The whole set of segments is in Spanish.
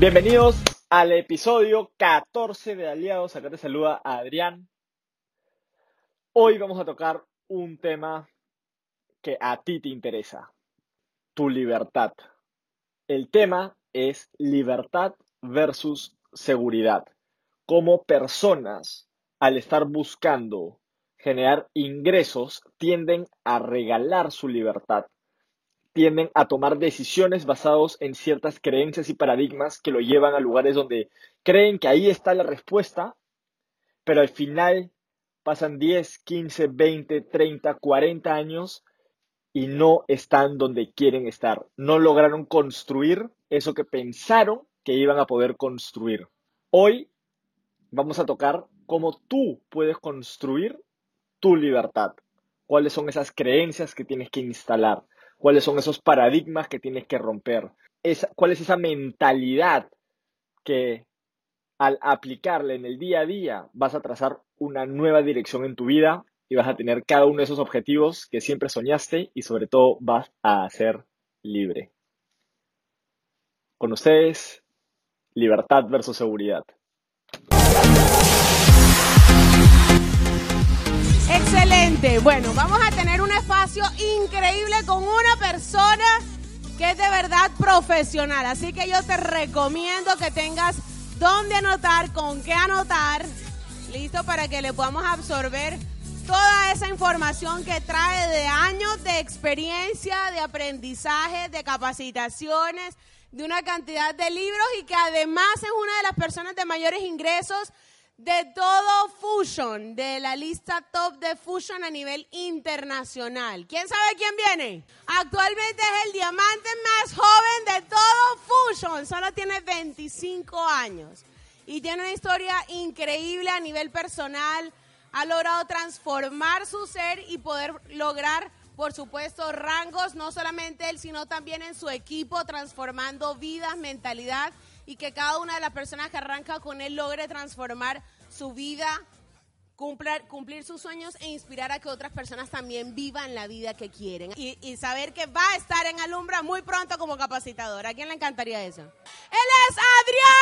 Bienvenidos al episodio 14 de Aliados. Acá te saluda Adrián. Hoy vamos a tocar un tema que a ti te interesa, tu libertad. El tema es libertad versus seguridad. Cómo personas, al estar buscando generar ingresos, tienden a regalar su libertad tienden a tomar decisiones basadas en ciertas creencias y paradigmas que lo llevan a lugares donde creen que ahí está la respuesta, pero al final pasan 10, 15, 20, 30, 40 años y no están donde quieren estar. No lograron construir eso que pensaron que iban a poder construir. Hoy vamos a tocar cómo tú puedes construir tu libertad. Cuáles son esas creencias que tienes que instalar cuáles son esos paradigmas que tienes que romper, cuál es esa mentalidad que al aplicarla en el día a día vas a trazar una nueva dirección en tu vida y vas a tener cada uno de esos objetivos que siempre soñaste y sobre todo vas a ser libre. Con ustedes, libertad versus seguridad. Excelente. Bueno, vamos a tener un increíble con una persona que es de verdad profesional. Así que yo te recomiendo que tengas dónde anotar, con qué anotar. Listo para que le podamos absorber toda esa información que trae de años de experiencia, de aprendizaje, de capacitaciones, de una cantidad de libros y que además es una de las personas de mayores ingresos de todo Fusion, de la lista top de Fusion a nivel internacional. ¿Quién sabe quién viene? Actualmente es el diamante más joven de todo Fusion, solo tiene 25 años y tiene una historia increíble a nivel personal. Ha logrado transformar su ser y poder lograr, por supuesto, rangos, no solamente él, sino también en su equipo, transformando vidas, mentalidad y que cada una de las personas que arranca con él logre transformar su vida, cumplir, cumplir sus sueños e inspirar a que otras personas también vivan la vida que quieren. Y, saber que va a estar en Alumbra muy pronto como capacitador. ¿A quién le encantaría eso? Él es Adrián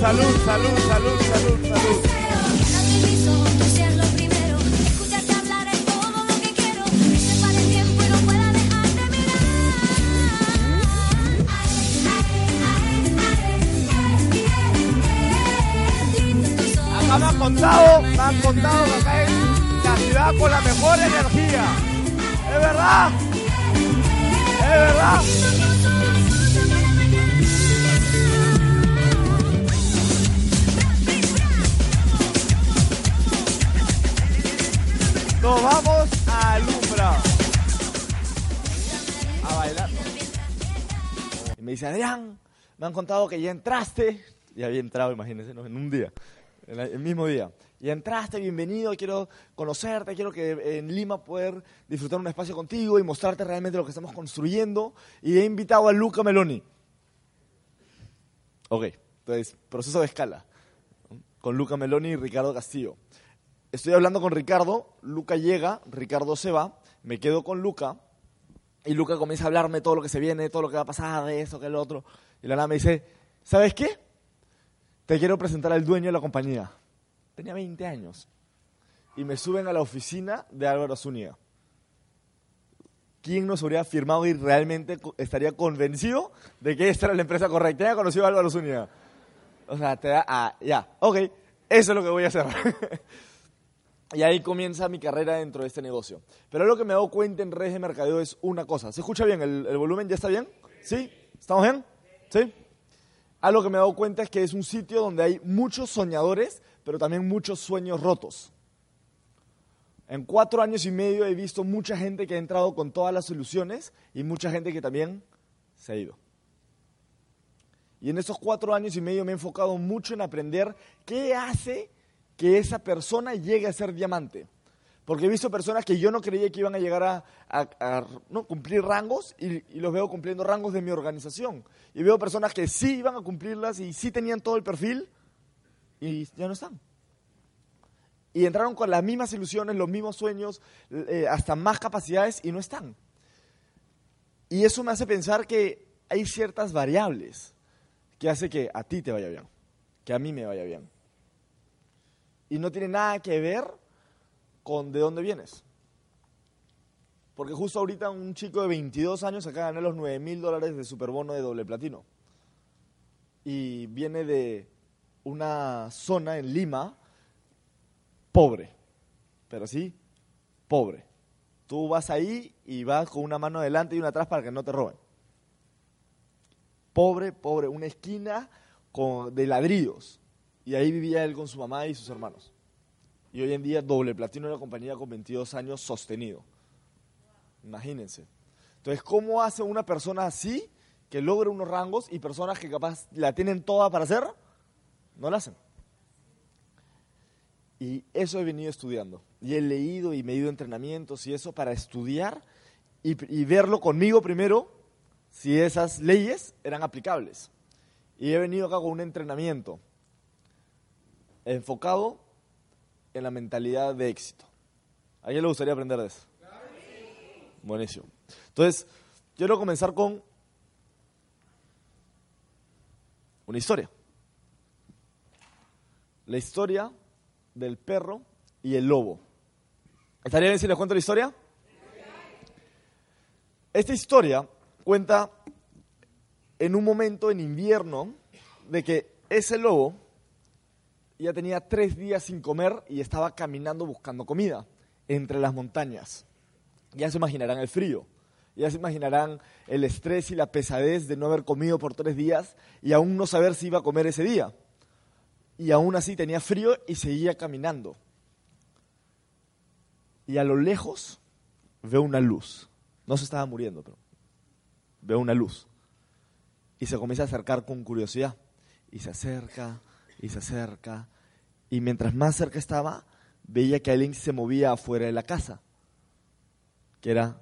salud, salud, salud, salud, salud. Acá me han contado, me han contado que acá es la ciudad con la mejor energía. ¿Es verdad? ¿Es verdad? Nos vamos a Alumbra. A bailar. Y me dice, Adrián, me han contado que ya entraste. Ya había entrado, imagínense, en un día, en el mismo día. Ya entraste, bienvenido, quiero conocerte, quiero que en Lima poder disfrutar un espacio contigo y mostrarte realmente lo que estamos construyendo. Y he invitado a Luca Meloni. Ok, entonces, proceso de escala. Con Luca Meloni y Ricardo Castillo. Estoy hablando con Ricardo, Luca llega, Ricardo se va, me quedo con Luca y Luca comienza a hablarme todo lo que se viene, todo lo que va a pasar, de esto, que el otro. Y la nada me dice, ¿sabes qué? Te quiero presentar al dueño de la compañía. Tenía 20 años. Y me suben a la oficina de Álvaro Zúñiga. ¿Quién nos habría firmado y realmente estaría convencido de que esta era la empresa correcta? Ya conocido a Álvaro Zúñiga. O sea, te da, ah, ya, ok, eso es lo que voy a hacer. Y ahí comienza mi carrera dentro de este negocio. Pero lo que me he dado cuenta en redes de mercadeo es una cosa. ¿Se escucha bien? ¿El, volumen ya está bien? ¿Sí? ¿Estamos bien? ¿Sí? Algo que me he dado cuenta es que es un sitio donde hay muchos soñadores, pero también muchos sueños rotos. En cuatro años y medio he visto mucha gente que ha entrado con todas las soluciones y mucha gente que también se ha ido. Y en esos cuatro años y medio me he enfocado mucho en aprender qué hace que esa persona llegue a ser diamante. Porque he visto personas que yo no creía que iban a llegar a, ¿no? cumplir rangos y, y los veo cumpliendo rangos de mi organización. Y veo personas que sí iban a cumplirlas y sí tenían todo el perfil y ya no están. Y entraron con las mismas ilusiones, los mismos sueños, eh, hasta más capacidades y no están. Y eso me hace pensar que hay ciertas variables que hace que a ti te vaya bien, que a mí me vaya bien. Y no tiene nada que ver con de dónde vienes. Porque justo ahorita un chico de 22 años acaba de ganar los 9 mil dólares de superbono de doble platino. Y viene de una zona en Lima pobre, pero sí, pobre. Tú vas ahí y vas con una mano adelante y una atrás para que no te roben. Pobre, pobre, una esquina con, de ladrillos. Y ahí vivía él con su mamá y sus hermanos. Y hoy en día doble platino en la compañía con 22 años sostenido. Imagínense. Entonces, ¿cómo hace una persona así que logre unos rangos y personas que capaz la tienen toda para hacer? No la hacen. Y eso he venido estudiando. Y he leído y me he ido entrenamientos y eso para estudiar y, y verlo conmigo primero si esas leyes eran aplicables. Y he venido acá con un entrenamiento enfocado en la mentalidad de éxito. ¿A quién le gustaría aprender de eso? Buenísimo. Entonces, quiero comenzar con una historia. La historia del perro y el lobo. ¿Estaría bien si les cuento la historia? Esta historia cuenta en un momento en invierno de que ese lobo ya tenía tres días sin comer y estaba caminando buscando comida entre las montañas. Ya se imaginarán el frío, ya se imaginarán el estrés y la pesadez de no haber comido por tres días y aún no saber si iba a comer ese día. Y aún así tenía frío y seguía caminando. Y a lo lejos veo una luz. No se estaba muriendo, pero veo una luz. Y se comienza a acercar con curiosidad. Y se acerca, y se acerca. Y mientras más cerca estaba, veía que alguien se movía afuera de la casa. Que era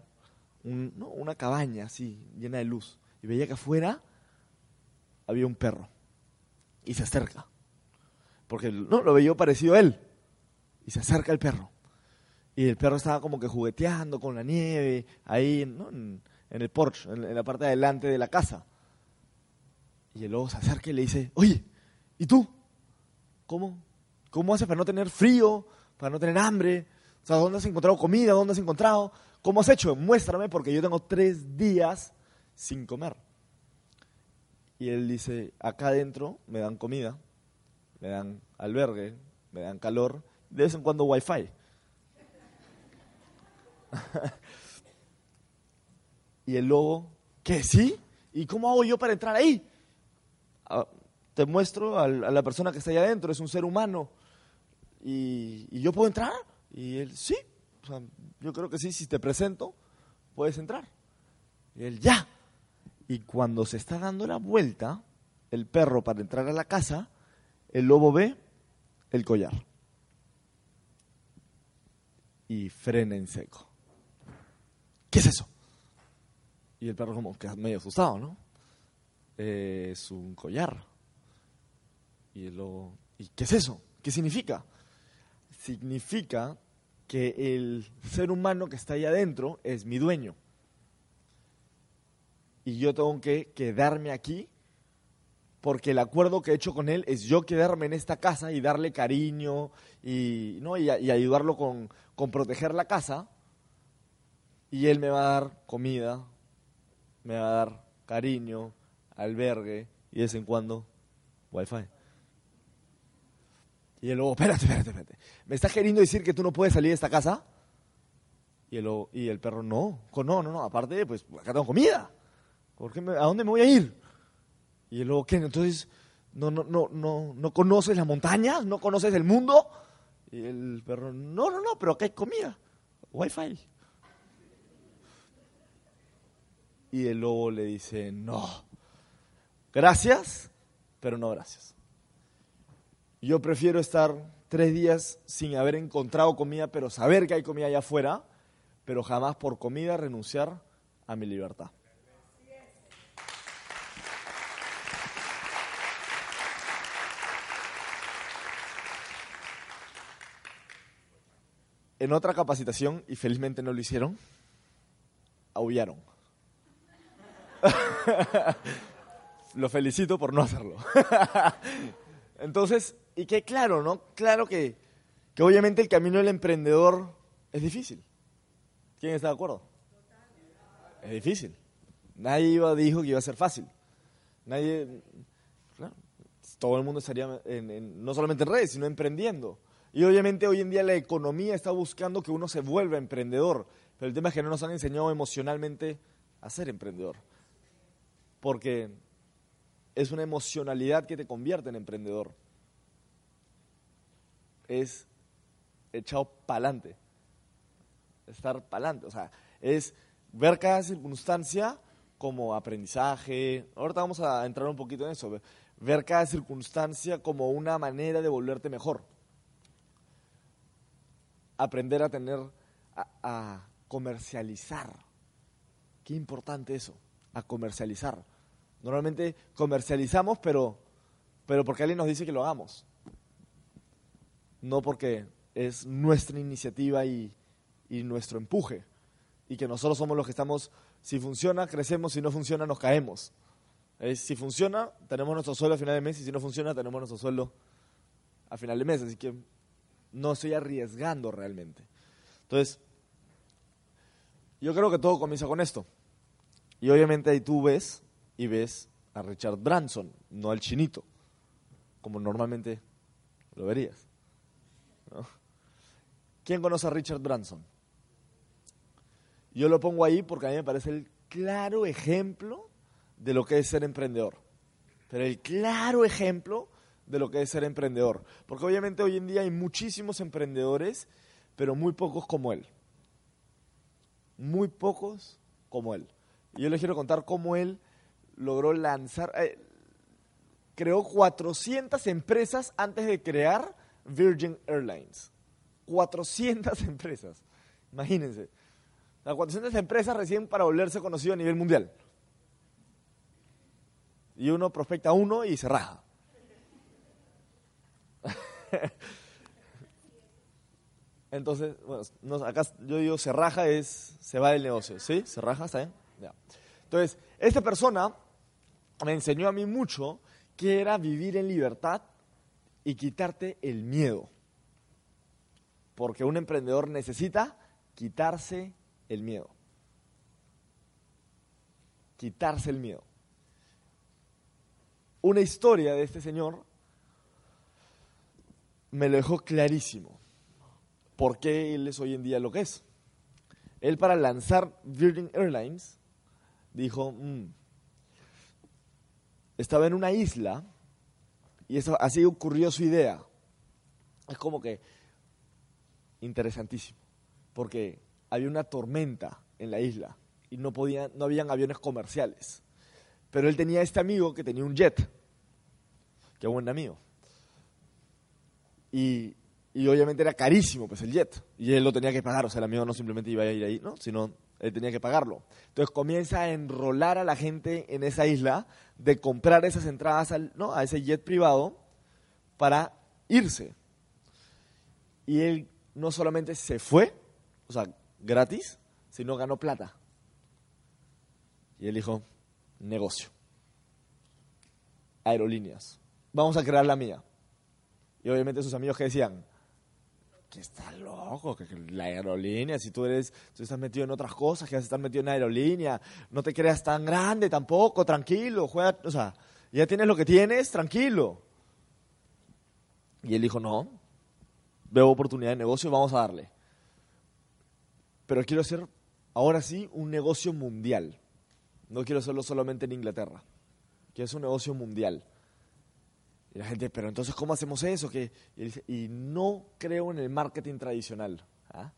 un- no, una cabaña así, llena de luz. Y veía que afuera había un perro. Y se acerca. Porque no, lo veía parecido a él. Y se acerca el perro. Y el perro estaba como que jugueteando con la nieve, ahí ¿no? en, el porche, en, en la parte de adelante de la casa. Y el lobo se acerca y le dice, oye, ¿y tú? ¿Cómo? ¿Cómo haces para no tener frío, para no tener hambre? O sea, ¿dónde has encontrado comida? ¿Dónde has encontrado? ¿Cómo has hecho? Muéstrame porque yo tengo tres días sin comer. Y él dice, acá adentro me dan comida, me dan albergue, me dan calor, de vez en cuando wifi. y el lobo, ¿qué? ¿Sí? ¿Y cómo hago yo para entrar ahí? Ah, te muestro a, la persona que está ahí adentro, es un ser humano. ¿Y, yo puedo entrar? Y él, sí. Yo creo que sí, si te presento, puedes entrar. Y él, ya. Y cuando se está dando la vuelta, el perro para entrar a la casa, el lobo ve el collar. Y frena en seco. ¿Qué es eso? Y el perro como que medio asustado, ¿no? "Eh, es un collar. Y lobo, ¿y qué es eso? ¿Qué significa? Significa que el ser humano que está ahí adentro es mi dueño. Y yo tengo que quedarme aquí porque el acuerdo que he hecho con él es yo quedarme en esta casa y darle cariño y, ¿no? y ayudarlo con, con proteger la casa. Y él me va a dar comida, me va a dar cariño, albergue y de vez en cuando wifi. Y el lobo, espérate, espérate, espérate. ¿Me estás queriendo decir que tú no puedes salir de esta casa? Y el, lobo- y el perro, no, no, no, no, aparte, pues acá tengo comida. ¿Por qué me- ¿A dónde me voy a ir? Y el lobo, ¿qué? Entonces, ¿no, no, no, no, ¿no conoces las montañas? ¿No conoces el mundo? Y el perro, no, no, no, pero acá hay comida. Wi-Fi. Y el lobo le dice, no, gracias, pero no gracias. Yo prefiero estar tres días sin haber encontrado comida, pero saber que hay comida allá afuera, pero jamás por comida renunciar a mi libertad. En otra capacitación, y felizmente no lo hicieron, aullaron. lo felicito por no hacerlo. Entonces, y que claro, ¿no? Claro que, que obviamente el camino del emprendedor es difícil. ¿Quién está de acuerdo? Es difícil. Nadie iba, dijo que iba a ser fácil. Nadie, claro, todo el mundo estaría en, no solamente en redes, sino emprendiendo. Y obviamente hoy en día la economía está buscando que uno se vuelva emprendedor, pero el tema es que no nos han enseñado emocionalmente a ser emprendedor. Porque es una emocionalidad que te convierte en emprendedor. Es echado para adelante. Estar para adelante. O sea, es ver cada circunstancia como aprendizaje. Ahorita vamos a entrar un poquito en eso. Ver cada circunstancia como una manera de volverte mejor. Aprender a tener, a, a comercializar. Qué importante eso, a comercializar. Normalmente comercializamos, pero, pero porque alguien nos dice que lo hagamos. No porque es nuestra iniciativa y, y nuestro empuje. Y que nosotros somos los que estamos, si funciona, crecemos, si no funciona, nos caemos. si funciona, tenemos nuestro sueldo a final de mes y si no funciona, tenemos nuestro sueldo a final de mes. Así que no estoy arriesgando realmente. Entonces, yo creo que todo comienza con esto. Y obviamente ahí tú ves y ves a Richard Branson, no al chinito, como normalmente lo verías. ¿Quién conoce a Richard Branson? Yo lo pongo ahí porque a mí me parece el claro ejemplo de lo que es ser emprendedor. Pero el claro ejemplo de lo que es ser emprendedor. Porque obviamente hoy en día hay muchísimos emprendedores, pero muy pocos como él. Muy pocos como él. Y yo les quiero contar cómo él logró lanzar, eh, creó 400 empresas antes de crear Virgin Airlines. 400 empresas, imagínense. Las 400 empresas recién para volverse conocido a nivel mundial. Y uno prospecta uno y se raja. Entonces, bueno, acá yo digo se raja es, se va del negocio, ¿sí? Se raja, ¿está bien? Ya. Entonces, esta persona me enseñó a mí mucho que era vivir en libertad y quitarte el miedo. Porque un emprendedor necesita quitarse el miedo. Quitarse el miedo. Una historia de este señor me lo dejó clarísimo. ¿Por qué él es hoy en día lo que es? Él para lanzar Virgin Airlines dijo, mm, estaba en una isla y eso, así ocurrió su idea. Es como que interesantísimo, porque había una tormenta en la isla y no, podían, no habían aviones comerciales. Pero él tenía este amigo que tenía un jet, que buen amigo. Y, y obviamente era carísimo pues el jet, y él lo tenía que pagar, o sea, el amigo no simplemente iba a ir ahí, ¿no? sino él tenía que pagarlo. Entonces comienza a enrolar a la gente en esa isla de comprar esas entradas ¿no? a ese jet privado para irse. Y él no solamente se fue, o sea, gratis, sino ganó plata. Y él dijo, negocio. Aerolíneas. Vamos a crear la mía. Y obviamente sus amigos que decían, que está loco, que, la aerolínea, si tú eres, tú estás metido en otras cosas, que vas a estar metido en aerolínea, no te creas tan grande tampoco, tranquilo, juega, o sea, ya tienes lo que tienes, tranquilo. Y él dijo, no, veo oportunidad de negocio, vamos a darle. Pero quiero hacer, ahora sí, un negocio mundial. No quiero hacerlo solamente en Inglaterra. Quiero hacer un negocio mundial. Y la gente, pero entonces, ¿cómo hacemos eso? Dice, y no creo en el marketing tradicional. ¿ah?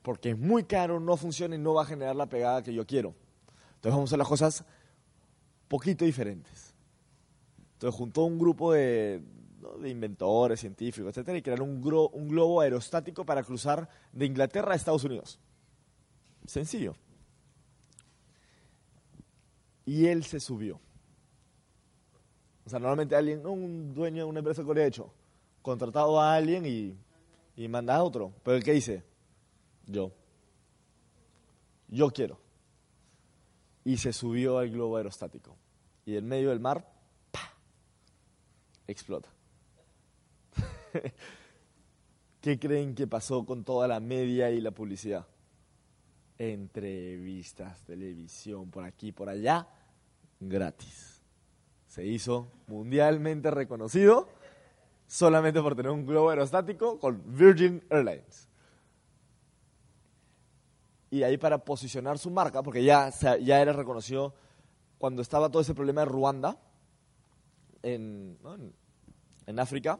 Porque es muy caro, no funciona y no va a generar la pegada que yo quiero. Entonces vamos a hacer las cosas poquito diferentes. Entonces juntó un grupo de, inventores, científicos, etcétera, y crearon un globo aerostático para cruzar de Inglaterra a Estados Unidos. Sencillo. Y él se subió. O sea, normalmente alguien, un dueño de una empresa que lo ha hecho, contratado a alguien y, y manda a otro. Pero el que dice, yo. Yo quiero. Y se subió al globo aerostático. Y en medio del mar, ¡pa! explota. ¿Qué creen que pasó con toda la media y la publicidad? Entrevistas, televisión, por aquí, por allá, gratis. Se hizo mundialmente reconocido solamente por tener un globo aerostático con Virgin Airlines. Y ahí para posicionar su marca, porque ya, ya era reconocido cuando estaba todo ese problema de Ruanda, en África,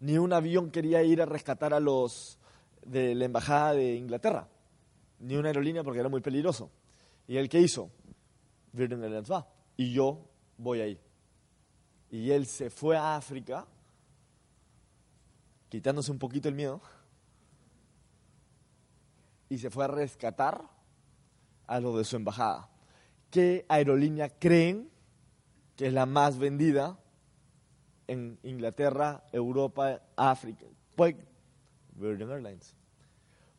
ni un avión quería ir a rescatar a los de la embajada de Inglaterra, ni una aerolínea porque era muy peligroso. ¿Y él qué hizo? Virgin Airlines va, y yo voy ahí. Y él se fue a África, quitándose un poquito el miedo, y se fue a rescatar a los de su embajada. ¿Qué aerolínea creen que es la más vendida en Inglaterra, Europa, África? Pues, Virgin Airlines.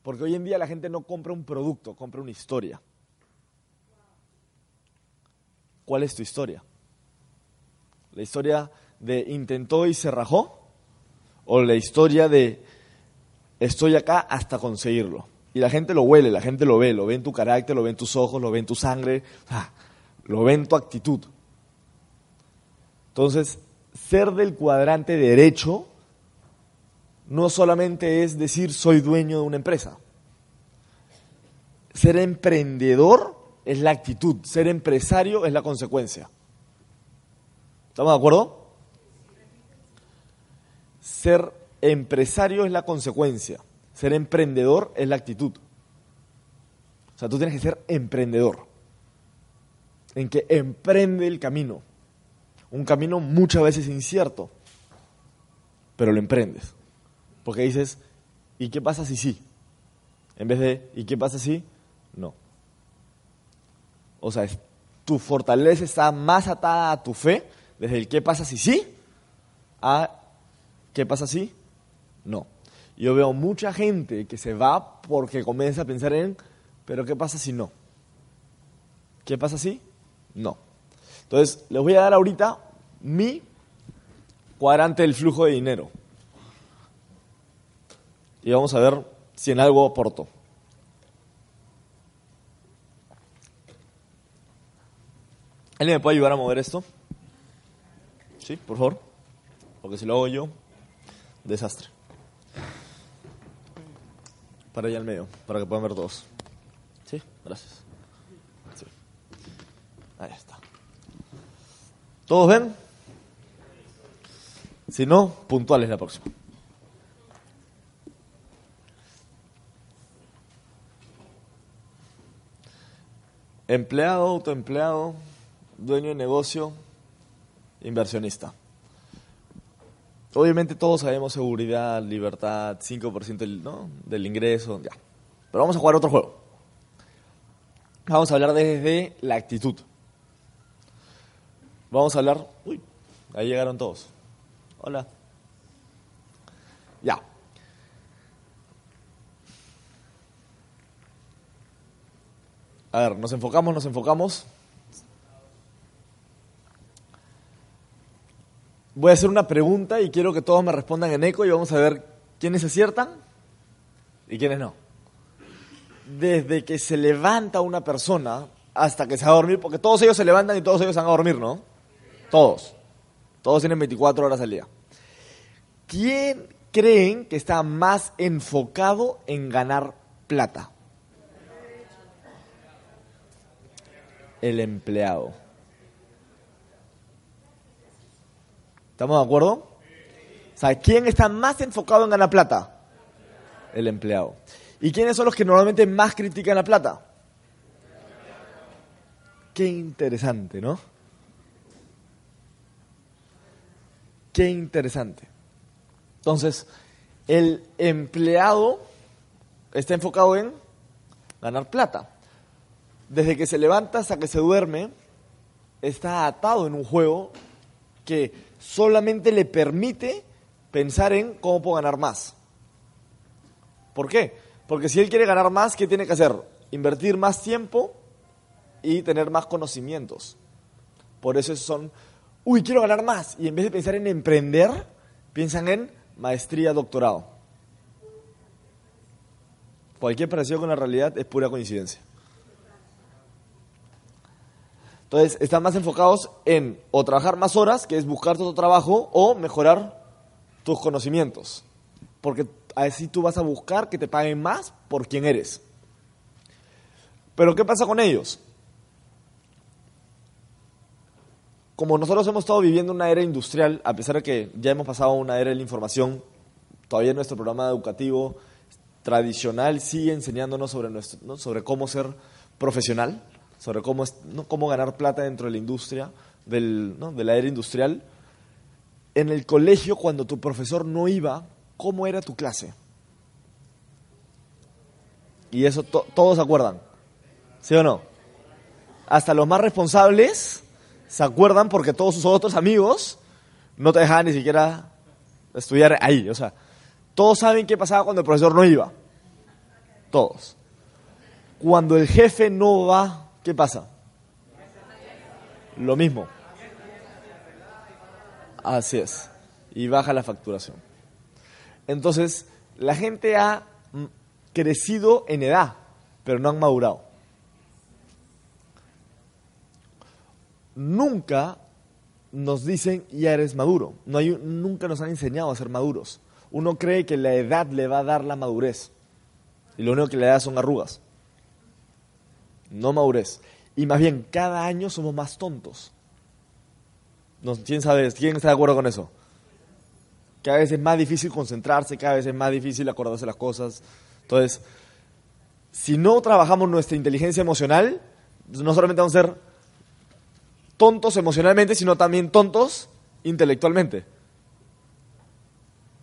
Porque hoy en día la gente no compra un producto, compra una historia. ¿Cuál es tu historia? ¿La historia de intentó y se rajó? ¿O la historia de estoy acá hasta conseguirlo? Y la gente lo huele, la gente lo ve, lo ve en tu carácter, lo ve en tus ojos, lo ve en tu sangre, lo ve en tu actitud. Entonces, ser del cuadrante derecho no solamente es decir soy dueño de una empresa. Ser emprendedor es la actitud, ser empresario es la consecuencia. ¿Estamos de acuerdo? Ser empresario es la consecuencia, ser emprendedor es la actitud. O sea, tú tienes que ser emprendedor, en que emprende el camino. Un camino muchas veces incierto, pero lo emprendes. Porque dices, ¿y qué pasa si sí? En vez de, ¿y qué pasa si no? O sea, tu fortaleza está más atada a tu fe, desde el qué pasa si sí, a qué pasa si no. Yo veo mucha gente que se va porque comienza a pensar en, pero ¿qué pasa si no? ¿Qué pasa si? No. Entonces, les voy a dar ahorita mi cuadrante del flujo de dinero. Y vamos a ver si en algo aporto. ¿Alguien me puede ayudar a mover esto? Sí, por favor. Porque si lo hago yo, desastre. Para allá al medio, para que puedan ver todos. Sí, gracias. Ahí está. ¿Todos ven? Si no, puntuales la próxima. Empleado, autoempleado, dueño de negocio, inversionista. Obviamente todos sabemos seguridad, libertad, 5% del, ¿no? del ingreso, ya. Pero vamos a jugar otro juego. Vamos a hablar desde la actitud. Vamos a hablar... Uy, ahí llegaron todos. Hola. Ya. A ver, nos enfocamos, nos enfocamos. Voy a hacer una pregunta y quiero que todos me respondan en eco y vamos a ver quiénes aciertan y quiénes no. Desde que se levanta una persona hasta que se va a dormir, porque todos ellos se levantan y todos ellos se van a dormir, ¿no? Todos. Todos tienen 24 horas al día. ¿Quién creen que está más enfocado en ganar plata? El empleado. ¿Estamos de acuerdo? O sea, ¿quién está más enfocado en ganar plata? El empleado. ¿Y quiénes son los que normalmente más critican la plata? Qué interesante, ¿no? Qué interesante. Entonces, el empleado está enfocado en ganar plata. Desde que se levanta hasta que se duerme, está atado en un juego que solamente le permite pensar en cómo puedo ganar más. ¿Por qué? Porque si él quiere ganar más, ¿qué tiene que hacer? Invertir más tiempo y tener más conocimientos. Por eso son, uy, quiero ganar más. Y en vez de pensar en emprender, piensan en maestría, doctorado. Cualquier parecido con la realidad es pura coincidencia. Entonces, están más enfocados en o trabajar más horas, que es buscar otro trabajo, o mejorar tus conocimientos. Porque así tú vas a buscar que te paguen más por quien eres. Pero ¿qué pasa con ellos? Como nosotros hemos estado viviendo una era industrial, a pesar de que ya hemos pasado una era de la información, todavía nuestro programa educativo tradicional sigue enseñándonos sobre, nuestro, sobre cómo ser profesional sobre cómo, cómo ganar plata dentro de la industria, del, de la era industrial. En el colegio, cuando tu profesor no iba, ¿cómo era tu clase? Y eso todos se acuerdan, ¿sí o no? Hasta los más responsables se acuerdan porque todos sus otros amigos no te dejaban ni siquiera estudiar ahí. O sea, todos saben qué pasaba cuando el profesor no iba. Todos. Cuando el jefe no va ¿qué pasa? Lo mismo. Así es. Y baja la facturación. Entonces, la gente ha crecido en edad, pero no han madurado. Nunca nos dicen ya eres maduro. No hay, nunca nos han enseñado a ser maduros. Uno cree que la edad le va a dar la madurez. Y lo único que le da son arrugas no madurez. Y más bien, cada año somos más tontos. ¿Quién sabe? ¿Quién está de acuerdo con eso? Cada vez es más difícil concentrarse, cada vez es más difícil acordarse las cosas. Entonces, si no trabajamos nuestra inteligencia emocional, no solamente vamos a ser tontos emocionalmente, sino también tontos intelectualmente.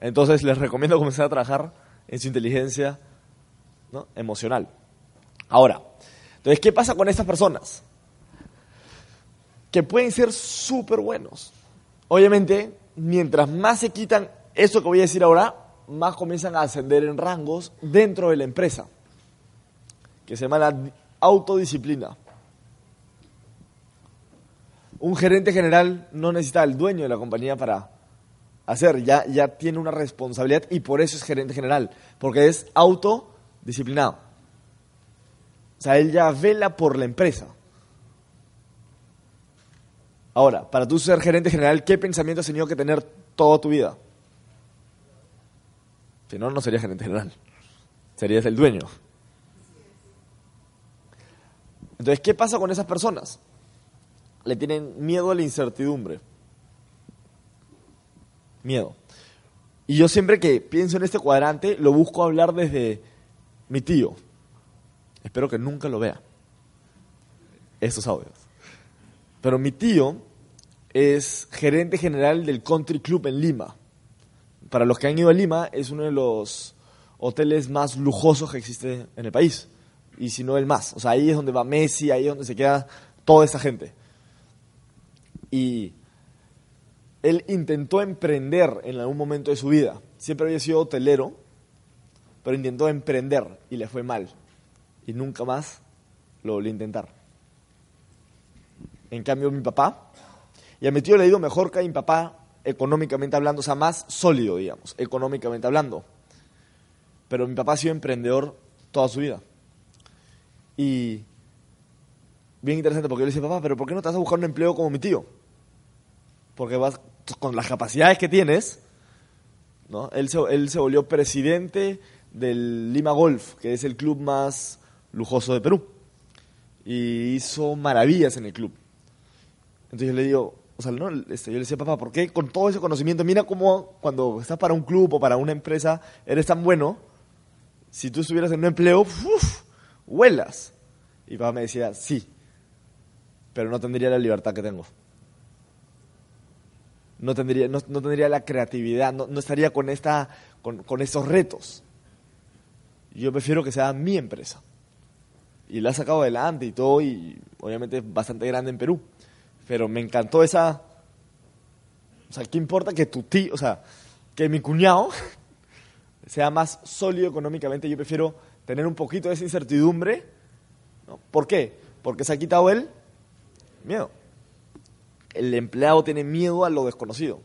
Entonces les recomiendo comenzar a trabajar en su inteligencia emocional. Ahora, entonces, ¿qué pasa con estas personas? Que pueden ser súper buenos. Obviamente, mientras más se quitan eso que voy a decir ahora, más comienzan a ascender en rangos dentro de la empresa, que se llama la autodisciplina. Un gerente general no necesita al dueño de la compañía para hacer, ya, ya tiene una responsabilidad y por eso es gerente general, porque es autodisciplinado. O sea, él ya vela por la empresa. Ahora, para tú ser gerente general, ¿qué pensamiento has tenido que tener toda tu vida? Si no, no serías gerente general. Serías el dueño. Entonces, ¿qué pasa con esas personas? Le tienen miedo a la incertidumbre. Miedo. Y yo siempre que pienso en este cuadrante, lo busco hablar desde mi tío. Espero que nunca lo vea. Estos audios. Pero mi tío es gerente general del Country Club en Lima. Para los que han ido a Lima, es uno de los hoteles más lujosos que existe en el país. Y si no el más. O sea, ahí es donde va Messi, ahí es donde se queda toda esa gente. Y él intentó emprender en algún momento de su vida. Siempre había sido hotelero, pero intentó emprender y le fue mal y nunca más lo volví a intentar. En cambio, mi papá, y a mi tío le digo mejor que a mi papá económicamente hablando, o sea, más sólido, digamos, económicamente hablando. Pero mi papá ha sido emprendedor toda su vida. Y bien interesante porque yo le decía, papá, pero ¿por qué no te vas a buscar un empleo como mi tío? Porque vas con las capacidades que tienes, ¿no? Él se, él se volvió presidente del Lima Golf, que es el club más lujoso de Perú. Y hizo maravillas en el club. Entonces yo le digo, o sea, ¿no? Este, yo le decía, papá, ¿por qué con todo ese conocimiento, mira cómo cuando estás para un club o para una empresa, eres tan bueno, si tú estuvieras en un empleo, uf, huelas. Y papá me decía, sí, pero no tendría la libertad que tengo. no tendría, no, no tendría la creatividad, no, estaría con, esta, con, con estos retos. Yo prefiero que sea mi empresa. Y la ha sacado adelante y todo, y obviamente es bastante grande en Perú. Pero me encantó esa... O sea, ¿qué importa que tu tío, o sea, que mi cuñado sea más sólido económicamente? Yo prefiero tener un poquito de esa incertidumbre. ¿no? ¿Por qué? Porque se ha quitado el miedo. El empleado tiene miedo a lo desconocido.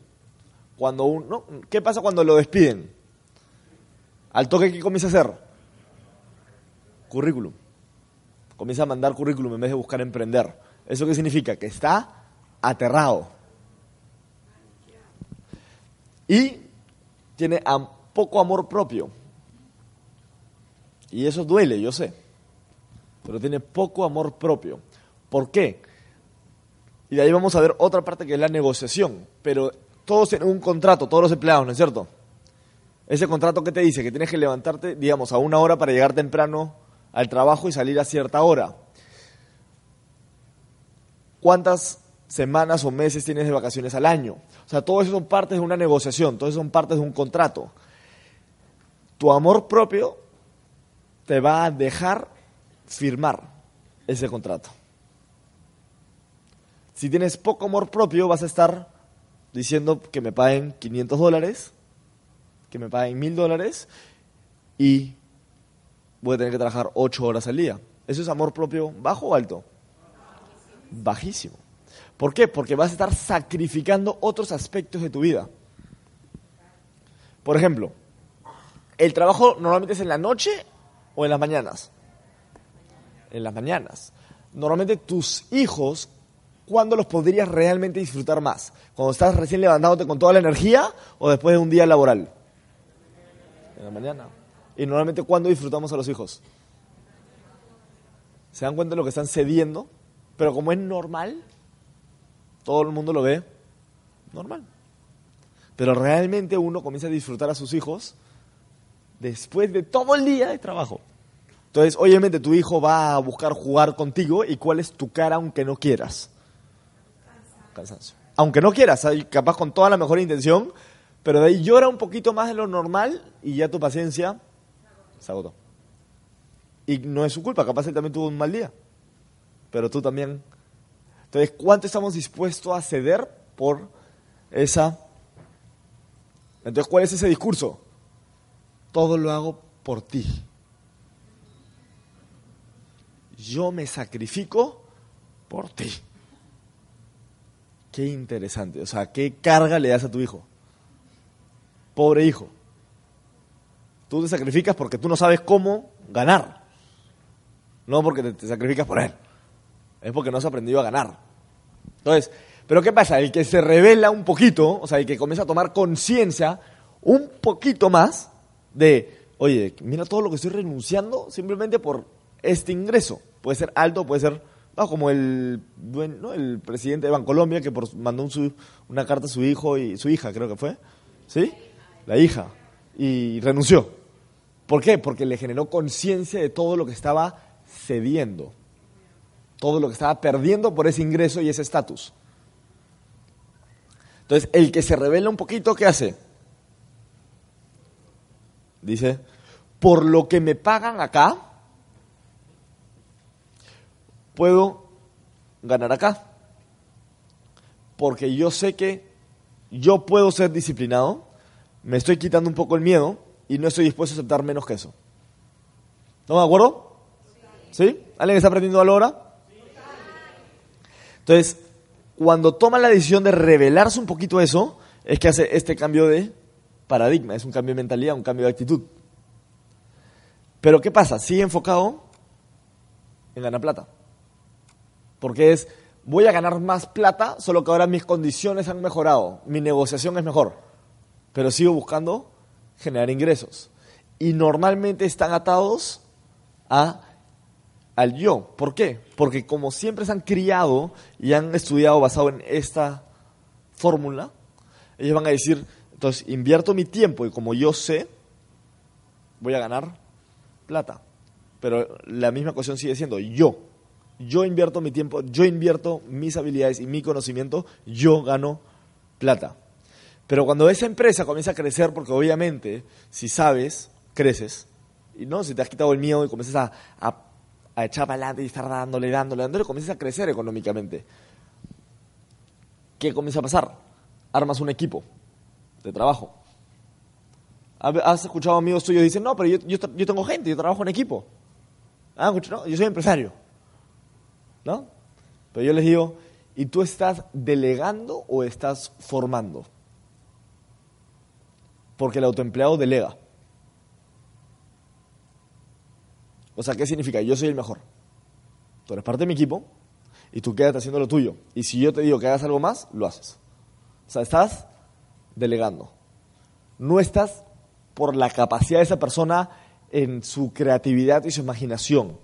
Cuando uno, ¿Qué pasa cuando lo despiden? Al toque, ¿qué comienza a hacer? Currículum. Comienza a mandar currículum en vez de buscar emprender. ¿Eso qué significa? Que está aterrado. Y tiene poco amor propio. Y eso duele, yo sé. Pero tiene poco amor propio. ¿Por qué? Y de ahí vamos a ver otra parte que es la negociación. Pero todos tienen un contrato, todos los empleados, ¿no es cierto? Ese contrato que te dice que tienes que levantarte, digamos, a una hora para llegar temprano al trabajo y salir a cierta hora. ¿Cuántas semanas o meses tienes de vacaciones al año? O sea, todo eso son partes de una negociación, todo eso son partes de un contrato. Tu amor propio te va a dejar firmar ese contrato. Si tienes poco amor propio, vas a estar diciendo que me paguen 500 dólares, que me paguen 1000 dólares y voy a tener que trabajar 8 horas al día. ¿Eso es amor propio bajo o alto? Bajísimo. ¿Por qué? Porque vas a estar sacrificando otros aspectos de tu vida. Por ejemplo, ¿el trabajo normalmente es en la noche o en las mañanas? En las mañanas. Normalmente tus hijos, ¿cuándo los podrías realmente disfrutar más? ¿Cuando estás recién levantándote con toda la energía o después de un día laboral? En la mañana. ¿Y normalmente cuándo disfrutamos a los hijos? ¿Se dan cuenta de lo que están cediendo? Pero como es normal, todo el mundo lo ve normal. Pero realmente uno comienza a disfrutar a sus hijos después de todo el día de trabajo. Entonces, obviamente tu hijo va a buscar jugar contigo y cuál es tu cara aunque no quieras. Cansancio. Aunque no quieras, capaz con toda la mejor intención, pero de ahí llora un poquito más de lo normal y ya tu paciencia Y no es su culpa, capaz él también tuvo un mal día. Pero tú también. Entonces, ¿cuánto estamos dispuestos a ceder por esa... Entonces, ¿cuál es ese discurso? Todo lo hago por ti. Yo me sacrifico por ti. Qué interesante. O sea, ¿qué carga le das a tu hijo? Pobre hijo. Tú te sacrificas porque tú no sabes cómo ganar. No porque te, sacrificas por él. Es porque no has aprendido a ganar. Entonces, ¿pero qué pasa? El que se revela un poquito, o sea, el que comienza a tomar conciencia un poquito más de, oye, mira todo lo que estoy renunciando simplemente por este ingreso. Puede ser alto, puede ser bajo, como el, ¿no? el presidente de Bancolombia que por, mandó un su- una carta a su hijo y su hija, creo que fue. ¿Sí? La hija. Y renunció. ¿Por qué? Porque le generó conciencia de todo lo que estaba cediendo. Todo lo que estaba perdiendo por ese ingreso y ese estatus. Entonces, el que se revela un poquito, ¿qué hace? Dice, por lo que me pagan acá, puedo ganar acá. Porque yo sé que yo puedo ser disciplinado, me estoy quitando un poco el miedo y no estoy dispuesto a aceptar menos que eso. ¿No de acuerdo? ¿Sí? ¿Alguien está aprendiendo algo ahora? Entonces, cuando toma la decisión de revelarse un poquito eso, es que hace este cambio de paradigma, es un cambio de mentalidad, un cambio de actitud. Pero ¿qué pasa? Sigue enfocado en ganar plata. Porque es, voy a ganar más plata, solo que ahora mis condiciones han mejorado, mi negociación es mejor, pero sigo buscando generar ingresos. Y normalmente están atados a, al yo. ¿Por qué? Porque como siempre se han criado y han estudiado basado en esta fórmula, ellos van a decir, entonces invierto mi tiempo y como yo sé, voy a ganar plata. Pero la misma cuestión sigue siendo yo. Yo invierto mi tiempo, yo invierto mis habilidades y mi conocimiento, yo gano plata. Pero cuando esa empresa comienza a crecer, porque obviamente, si sabes, creces, y no, si te has quitado el miedo y comienzas a, a, echar para adelante y estar dándole, dándole, dándole, comienzas a crecer económicamente. ¿Qué comienza a pasar? Armas un equipo de trabajo. ¿Has escuchado amigos tuyos dicen, no, pero yo, yo, tengo gente, yo trabajo en equipo? ¿Ah, no, yo soy empresario. ¿No? Pero yo les digo, ¿y tú estás delegando o estás formando? Porque el autoempleado delega. O sea, ¿qué significa? Yo soy el mejor. Tú eres parte de mi equipo y tú quédate haciendo lo tuyo. Y si yo te digo que hagas algo más, lo haces. O sea, estás delegando. No estás por la capacidad de esa persona en su creatividad y su imaginación,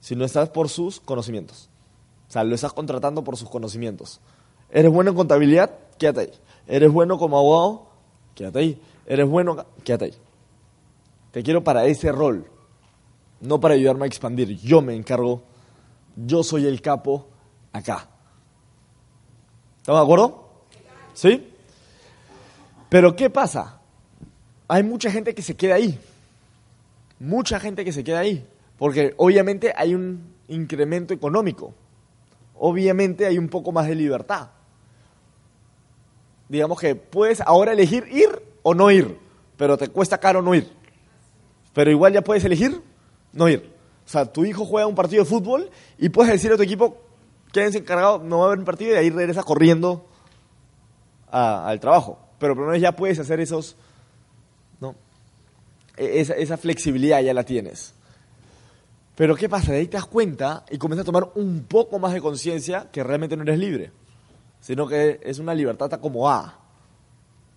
sino estás por sus conocimientos. O sea, lo estás contratando por sus conocimientos. ¿Eres bueno en contabilidad? Quédate ahí. ¿Eres bueno como abogado? Quédate ahí. ¿Eres bueno? Quédate ahí. Te quiero para ese rol no para ayudarme a expandir. Yo me encargo, yo soy el capo acá. ¿Estamos de acuerdo? ¿Sí? Pero ¿qué pasa? Hay mucha gente que se queda ahí. Mucha gente que se queda ahí. Porque obviamente hay un incremento económico. Obviamente hay un poco más de libertad. Digamos que puedes ahora elegir ir o no ir, pero te cuesta caro no ir. Pero igual ya puedes elegir no ir. O sea, tu hijo juega un partido de fútbol y puedes decir a tu equipo, quédense encargados, no va a haber un partido y ahí regresas corriendo al trabajo. Pero por lo menos ya puedes hacer esos, ¿no? E, esa, esa flexibilidad ya la tienes. Pero ¿qué pasa? De ahí te das cuenta y comienzas a tomar un poco más de conciencia que realmente no eres libre, sino que es una libertad como A,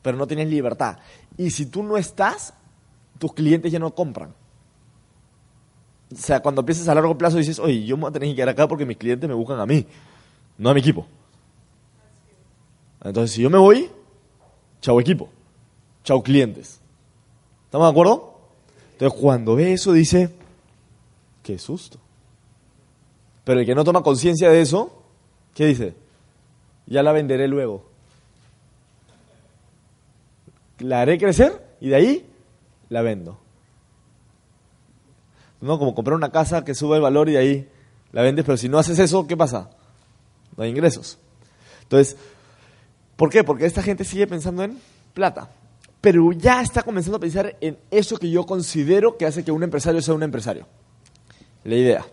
pero no tienes libertad. Y si tú no estás, tus clientes ya no compran. O sea, cuando empiezas a largo plazo dices, oye, yo me voy a tener que quedar acá porque mis clientes me buscan a mí, no a mi equipo. Entonces, si yo me voy, chao equipo, chao clientes. ¿Estamos de acuerdo? Entonces, cuando ve eso, dice, qué susto. Pero el que no toma conciencia de eso, ¿qué dice? Ya la venderé luego. La haré crecer y de ahí la vendo. ¿no? Como comprar una casa que sube el valor y de ahí la vendes, pero si no haces eso, ¿qué pasa? No hay ingresos. Entonces, ¿por qué? Porque esta gente sigue pensando en plata, pero ya está comenzando a pensar en eso que yo considero que hace que un empresario sea un empresario. La idea.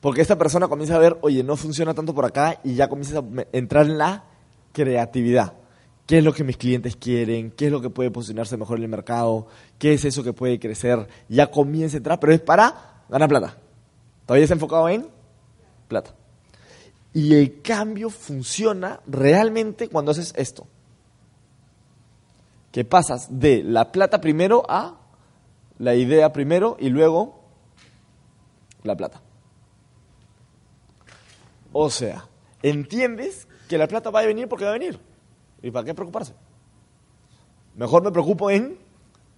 Porque esta persona comienza a ver, oye, no funciona tanto por acá y ya comienza a entrar en la creatividad qué es lo que mis clientes quieren, qué es lo que puede posicionarse mejor en el mercado, qué es eso que puede crecer, ya comienza a pero es para ganar plata. Todavía está enfocado en plata. Y el cambio funciona realmente cuando haces esto. Que pasas de la plata primero a la idea primero y luego la plata. O sea, entiendes que la plata va a venir porque va a venir. ¿Y para qué preocuparse? Mejor me preocupo en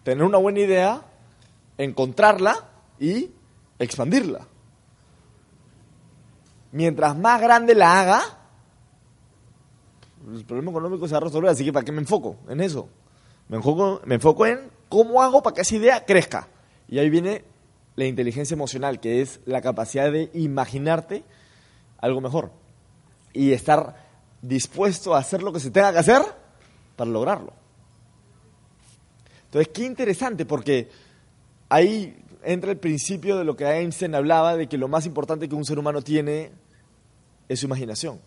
tener una buena idea, encontrarla y expandirla. Mientras más grande la haga, el problema económico se va a resolver, así que ¿para qué me enfoco en eso? Me enfoco, me enfoco en cómo hago para que esa idea crezca. Y ahí viene la inteligencia emocional, que es la capacidad de imaginarte algo mejor y estar dispuesto a hacer lo que se tenga que hacer para lograrlo. Entonces, qué interesante, porque ahí entra el principio de lo que Einstein hablaba, de que lo más importante que un ser humano tiene es su imaginación.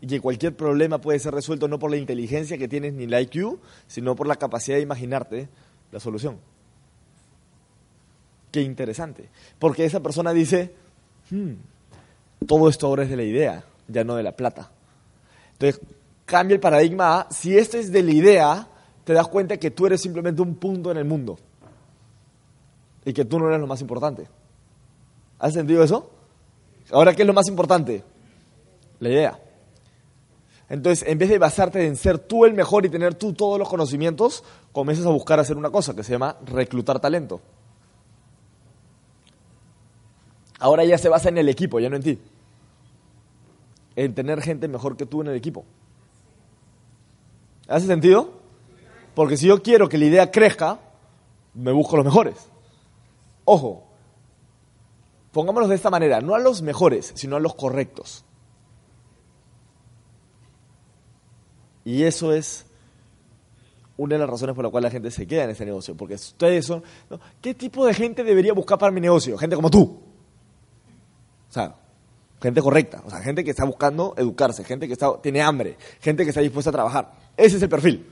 Y que cualquier problema puede ser resuelto no por la inteligencia que tienes ni la IQ, sino por la capacidad de imaginarte la solución. Qué interesante. Porque esa persona dice, hmm, todo esto ahora es de la idea, ya no de la plata. Entonces, cambia el paradigma a, si esto es de la idea, te das cuenta que tú eres simplemente un punto en el mundo y que tú no eres lo más importante. ¿Has sentido eso? Ahora, ¿qué es lo más importante? La idea. Entonces, en vez de basarte en ser tú el mejor y tener tú todos los conocimientos, comienzas a buscar hacer una cosa que se llama reclutar talento. Ahora ya se basa en el equipo, ya no en ti en tener gente mejor que tú en el equipo. ¿Hace sentido? Porque si yo quiero que la idea crezca, me busco los mejores. Ojo, pongámoslos de esta manera, no a los mejores, sino a los correctos. Y eso es una de las razones por la cual la gente se queda en este negocio, porque ustedes son... ¿Qué tipo de gente debería buscar para mi negocio? Gente como tú. O sea, gente correcta, o sea, gente que está buscando educarse, gente que está, tiene hambre, gente que está dispuesta a trabajar. Ese es el perfil.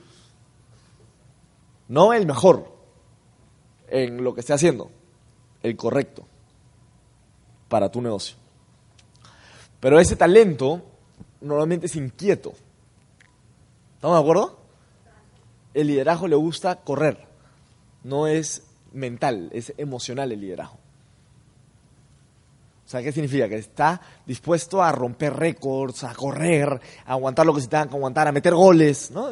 No el mejor en lo que esté haciendo, el correcto para tu negocio. Pero ese talento normalmente es inquieto. ¿Estamos de acuerdo? El liderazgo le gusta correr, no es mental, es emocional el liderazgo. O sea, ¿qué significa? Que está dispuesto a romper récords, a correr, a aguantar lo que se tenga que aguantar, a meter goles, ¿no?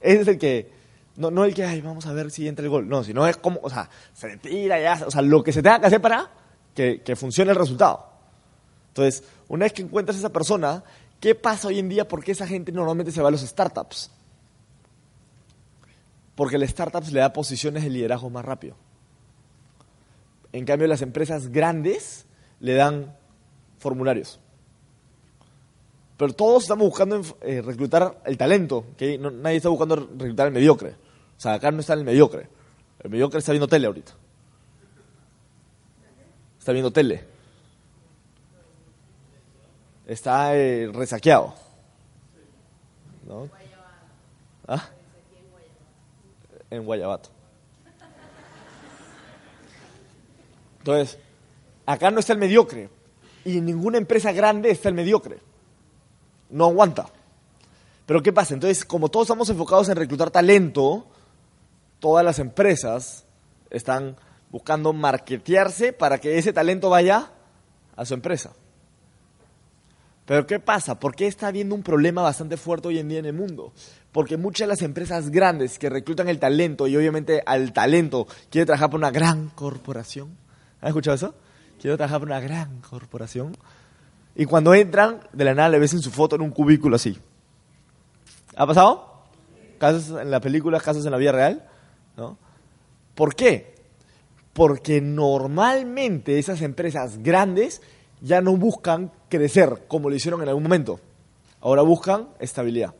Es el que, no, no el que, ay, vamos a ver si entra el gol, no, sino es como, o sea, se tira ya, o sea, lo que se tenga que hacer para que, que funcione el resultado. Entonces, una vez que encuentras a esa persona, ¿qué pasa hoy en día? ¿Por qué esa gente normalmente se va a los startups? Porque el startups le da posiciones de liderazgo más rápido. En cambio, las empresas grandes le dan formularios. Pero todos estamos buscando eh, reclutar el talento, que nadie está buscando reclutar el mediocre. O sea, acá no está el mediocre. El mediocre está viendo tele ahorita. Está viendo tele. Está eh, resaqueado. ¿No? ¿Ah? En Guayabato. Entonces, Acá no está el mediocre. Y en ninguna empresa grande está el mediocre. No aguanta. Pero ¿qué pasa? Entonces, como todos estamos enfocados en reclutar talento, todas las empresas están buscando marketearse para que ese talento vaya a su empresa. Pero ¿qué pasa? ¿Por qué está habiendo un problema bastante fuerte hoy en día en el mundo? Porque muchas de las empresas grandes que reclutan el talento y obviamente al talento quiere trabajar por una gran corporación. ¿Has escuchado eso? Quiero trabajar para una gran corporación. Y cuando entran, de la nada le ves en su foto en un cubículo así. ¿Ha pasado? Casos en la película, casos en la vida real. ¿no? ¿Por qué? Porque normalmente esas empresas grandes ya no buscan crecer como lo hicieron en algún momento. Ahora buscan estabilidad.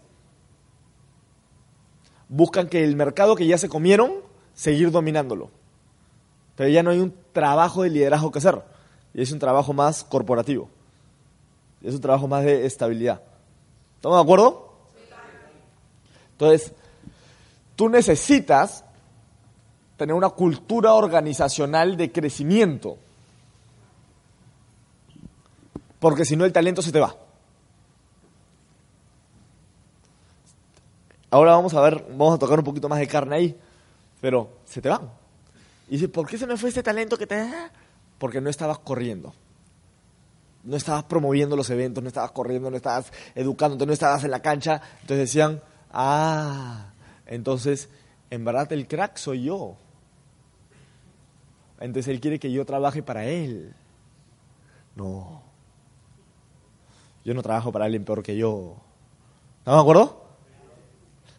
Buscan que el mercado que ya se comieron, seguir dominándolo. Pero ya no hay un trabajo de liderazgo que hacer. Y es un trabajo más corporativo. Es un trabajo más de estabilidad. ¿Estamos de acuerdo? Entonces, tú necesitas tener una cultura organizacional de crecimiento. Porque si no, el talento se te va. Ahora vamos a ver, vamos a tocar un poquito más de carne ahí, pero se te va. Y dice, ¿por qué se me fue este talento que te... Porque no estabas corriendo. No estabas promoviendo los eventos, no estabas corriendo, no estabas educándote, no estabas en la cancha. Entonces decían, ah, entonces, en verdad el crack soy yo. Entonces él quiere que yo trabaje para él. No. Yo no trabajo para alguien peor que yo. ¿Estamos de acuerdo?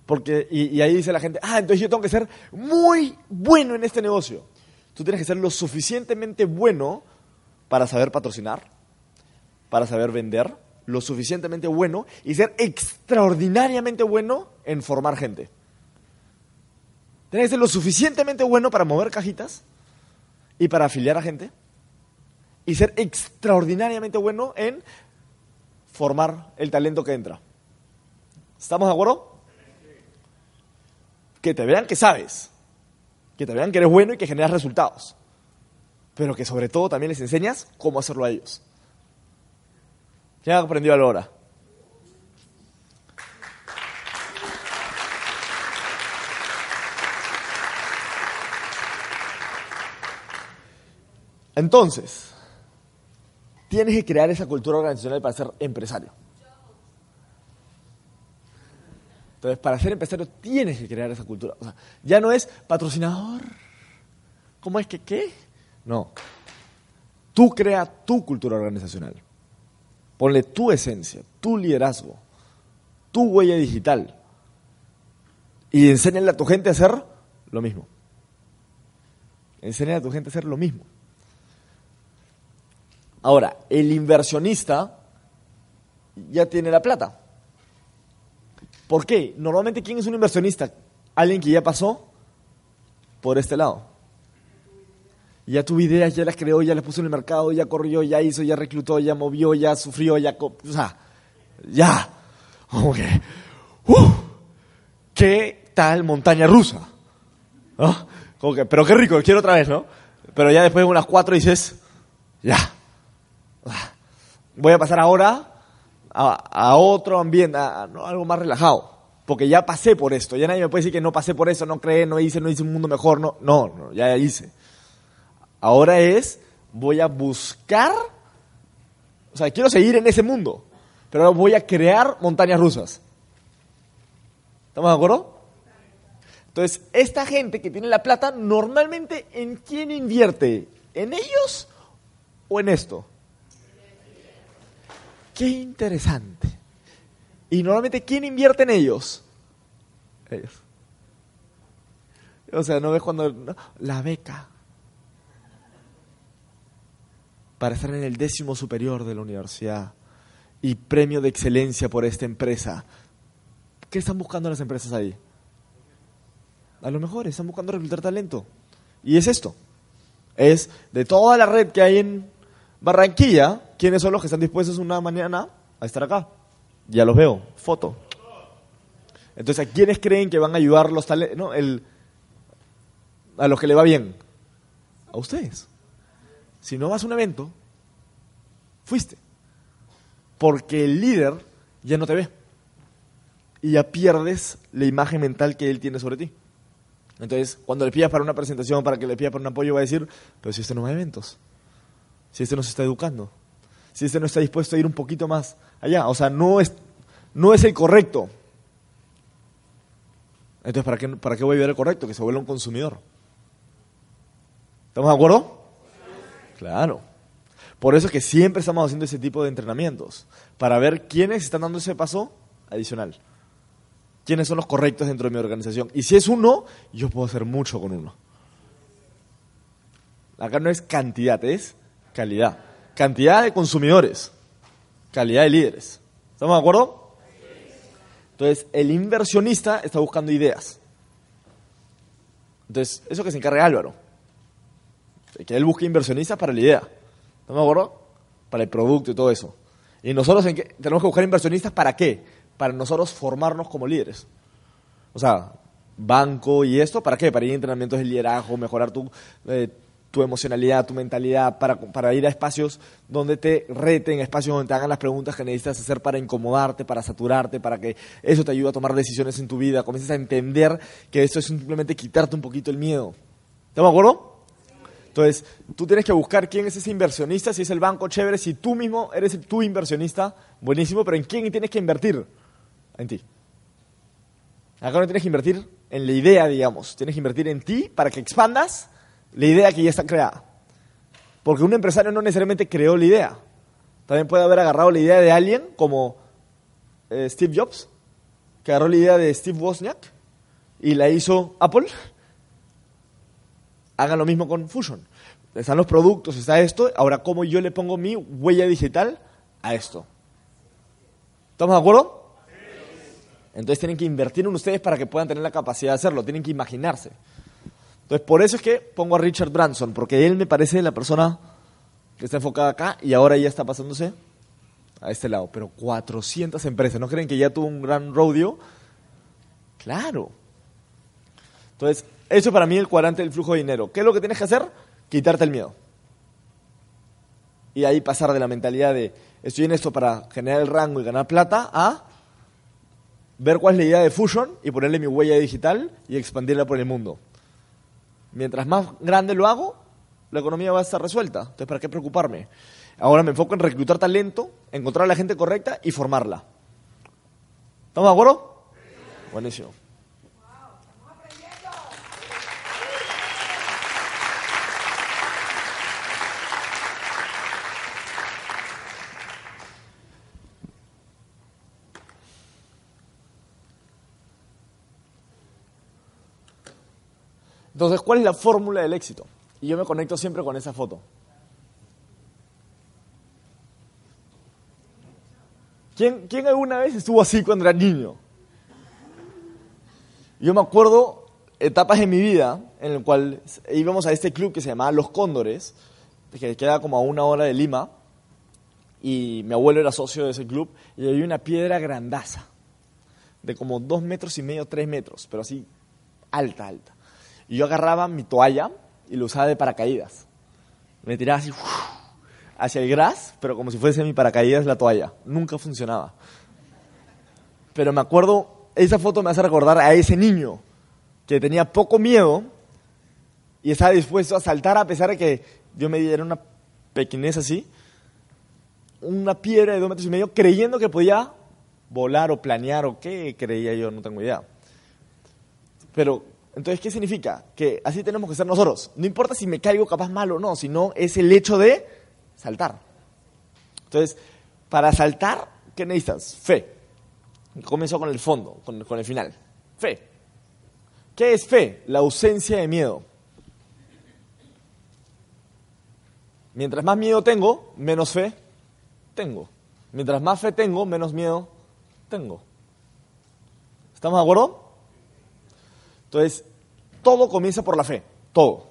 Porque, y, ahí dice la gente, ah, entonces yo tengo que ser muy bueno en este negocio. Tú tienes que ser lo suficientemente bueno para saber patrocinar, para saber vender, lo suficientemente bueno y ser extraordinariamente bueno en formar gente. Tienes que ser lo suficientemente bueno para mover cajitas y para afiliar a gente y ser extraordinariamente bueno en formar el talento que entra. ¿Estamos de acuerdo? que te vean que sabes, que te vean que eres bueno y que generas resultados, pero que sobre todo también les enseñas cómo hacerlo a ellos. ¿Quién ha aprendido ahora? Entonces, tienes que crear esa cultura organizacional para ser empresario. Entonces, para ser empresario tienes que crear esa cultura. O sea, ya no es patrocinador. ¿Cómo es que qué? No. Tú crea tu cultura organizacional. Ponle tu esencia, tu liderazgo, tu huella digital. Y enséñale a tu gente a hacer lo mismo. Enséñale a tu gente a hacer lo mismo. Ahora, el inversionista ya tiene la plata. ¿Por qué? Normalmente, ¿quién es un inversionista? Alguien que ya pasó por este lado. Ya tuvo ideas, ya las creó, ya las puso en el mercado, ya corrió, ya hizo, ya reclutó, ya movió, ya sufrió, ya... O sea, ya. Como. ¡uh! ¿Qué tal montaña rusa? Como pero qué rico, quiero otra vez, ¿no? Pero ya después de unas cuatro dices, ya. Voy a pasar ahora a, otro ambiente, a, algo más relajado. Porque ya pasé por esto. Ya nadie me puede decir que no pasé por eso, no creé, no hice, no hice un mundo mejor. No, no, no ya hice. Ahora es, voy a buscar, o sea, quiero seguir en ese mundo, pero ahora voy a crear montañas rusas. ¿Estamos de acuerdo? Entonces, esta gente que tiene la plata, normalmente, ¿en quién invierte? ¿En ellos o en esto? Qué interesante. Y normalmente, ¿quién invierte en ellos? Ellos. O sea, ¿no ves cuando... la beca. Para estar en el décimo superior de la universidad. Y premio de excelencia por esta empresa. ¿Qué están buscando las empresas ahí? A lo mejor están buscando reclutar talento. Y es esto. Es de toda la red que hay en Barranquilla, ¿quiénes son los que están dispuestos una mañana a estar acá? Ya los veo, foto. Entonces, ¿a quiénes creen que van a ayudar los talentos? No, el, a los que le va bien. A ustedes. Si no vas a un evento, fuiste. Porque el líder ya no te ve. Y ya pierdes la imagen mental que él tiene sobre ti. Entonces, cuando le pidas para una presentación, para que le pidas para un apoyo, va a decir, pero si este no va a eventos si este no se está educando, si este no está dispuesto a ir un poquito más allá. O sea, no es, no es el correcto. Entonces, ¿para qué, ¿para qué voy a ver el correcto? Que se vuelva un consumidor. ¿Estamos de acuerdo? Claro. Por eso es que siempre estamos haciendo ese tipo de entrenamientos, para ver quiénes están dando ese paso adicional. Quiénes son los correctos dentro de mi organización. Y si es uno, yo puedo hacer mucho con uno. Acá no es cantidad, es Calidad. Cantidad de consumidores. Calidad de líderes. ¿Estamos de acuerdo? Entonces, el inversionista está buscando ideas. Entonces, eso que se encarga Álvaro. Que él busque inversionistas para la idea. ¿Estamos de acuerdo? Para el producto y todo eso. Y nosotros tenemos que buscar inversionistas para qué? Para nosotros formarnos como líderes. O sea, banco y esto, ¿para qué? Para ir a entrenamientos de liderazgo, mejorar tu, eh, tu emocionalidad, tu mentalidad, para, para, ir a espacios donde te reten, espacios donde te hagan las preguntas que necesitas hacer para incomodarte, para saturarte, para que eso te ayude a tomar decisiones en tu vida, comiences a entender que esto es simplemente quitarte un poquito el miedo. ¿Estamos de acuerdo? Entonces, tú tienes que buscar quién es ese inversionista, si es el banco, chévere, si tú mismo eres tu inversionista, buenísimo, pero ¿en quién tienes que invertir? En ti. Acá no tienes que invertir en la idea, digamos, tienes que invertir en ti para que expandas la idea que ya está creada. Porque un empresario no necesariamente creó la idea. También puede haber agarrado la idea de alguien como eh, Steve Jobs, que agarró la idea de Steve Wozniak y la hizo Apple. Hagan lo mismo con Fusion. Están los productos, está esto. Ahora, ¿cómo yo le pongo mi huella digital a esto? ¿Estamos de acuerdo? Entonces tienen que invertir en ustedes para que puedan tener la capacidad de hacerlo. Tienen que imaginarse. Entonces, por eso es que pongo a Richard Branson, porque él me parece la persona que está enfocada acá y ahora ya está pasándose a este lado. Pero 400 empresas, ¿no creen que ya tuvo un gran rodeo? Claro. Entonces, eso para mí es el cuadrante del flujo de dinero. ¿Qué es lo que tienes que hacer? Quitarte el miedo. Y ahí pasar de la mentalidad de estoy en esto para generar el rango y ganar plata a ver cuál es la idea de Fusion y ponerle mi huella digital y expandirla por el mundo. Mientras más grande lo hago, la economía va a estar resuelta. Entonces, ¿para qué preocuparme? Ahora me enfoco en reclutar talento, encontrar a la gente correcta y formarla. ¿Estamos de acuerdo? Buenísimo. Entonces, ¿cuál es la fórmula del éxito? Y yo me conecto siempre con esa foto. ¿Quién, ¿Quién alguna vez estuvo así cuando era niño? Yo me acuerdo etapas en mi vida en el cual íbamos a este club que se llamaba Los Cóndores, que queda como a una hora de Lima, y mi abuelo era socio de ese club, y había una piedra grandaza, de como dos metros y medio, tres metros, pero así alta, alta. Y yo agarraba mi toalla y lo usaba de paracaídas. Me tiraba así hacia el gras, pero como si fuese mi paracaídas la toalla. Nunca funcionaba. Pero me acuerdo, esa foto me hace recordar a ese niño que tenía poco miedo y estaba dispuesto a saltar a pesar de que yo me diera una pequeñez así, una piedra de dos metros y medio, creyendo que podía volar o planear o qué creía yo, no tengo idea. Pero, entonces, ¿qué significa? Que así tenemos que ser nosotros. No importa si me caigo capaz mal o no, sino es el hecho de saltar. Entonces, para saltar, ¿qué necesitas? Fe. Comenzó con el fondo, con, con el final. Fe. ¿Qué es fe? La ausencia de miedo. Mientras más miedo tengo, menos fe tengo. Mientras más fe tengo, menos miedo tengo. ¿Estamos de acuerdo? Entonces, todo comienza por la fe, todo.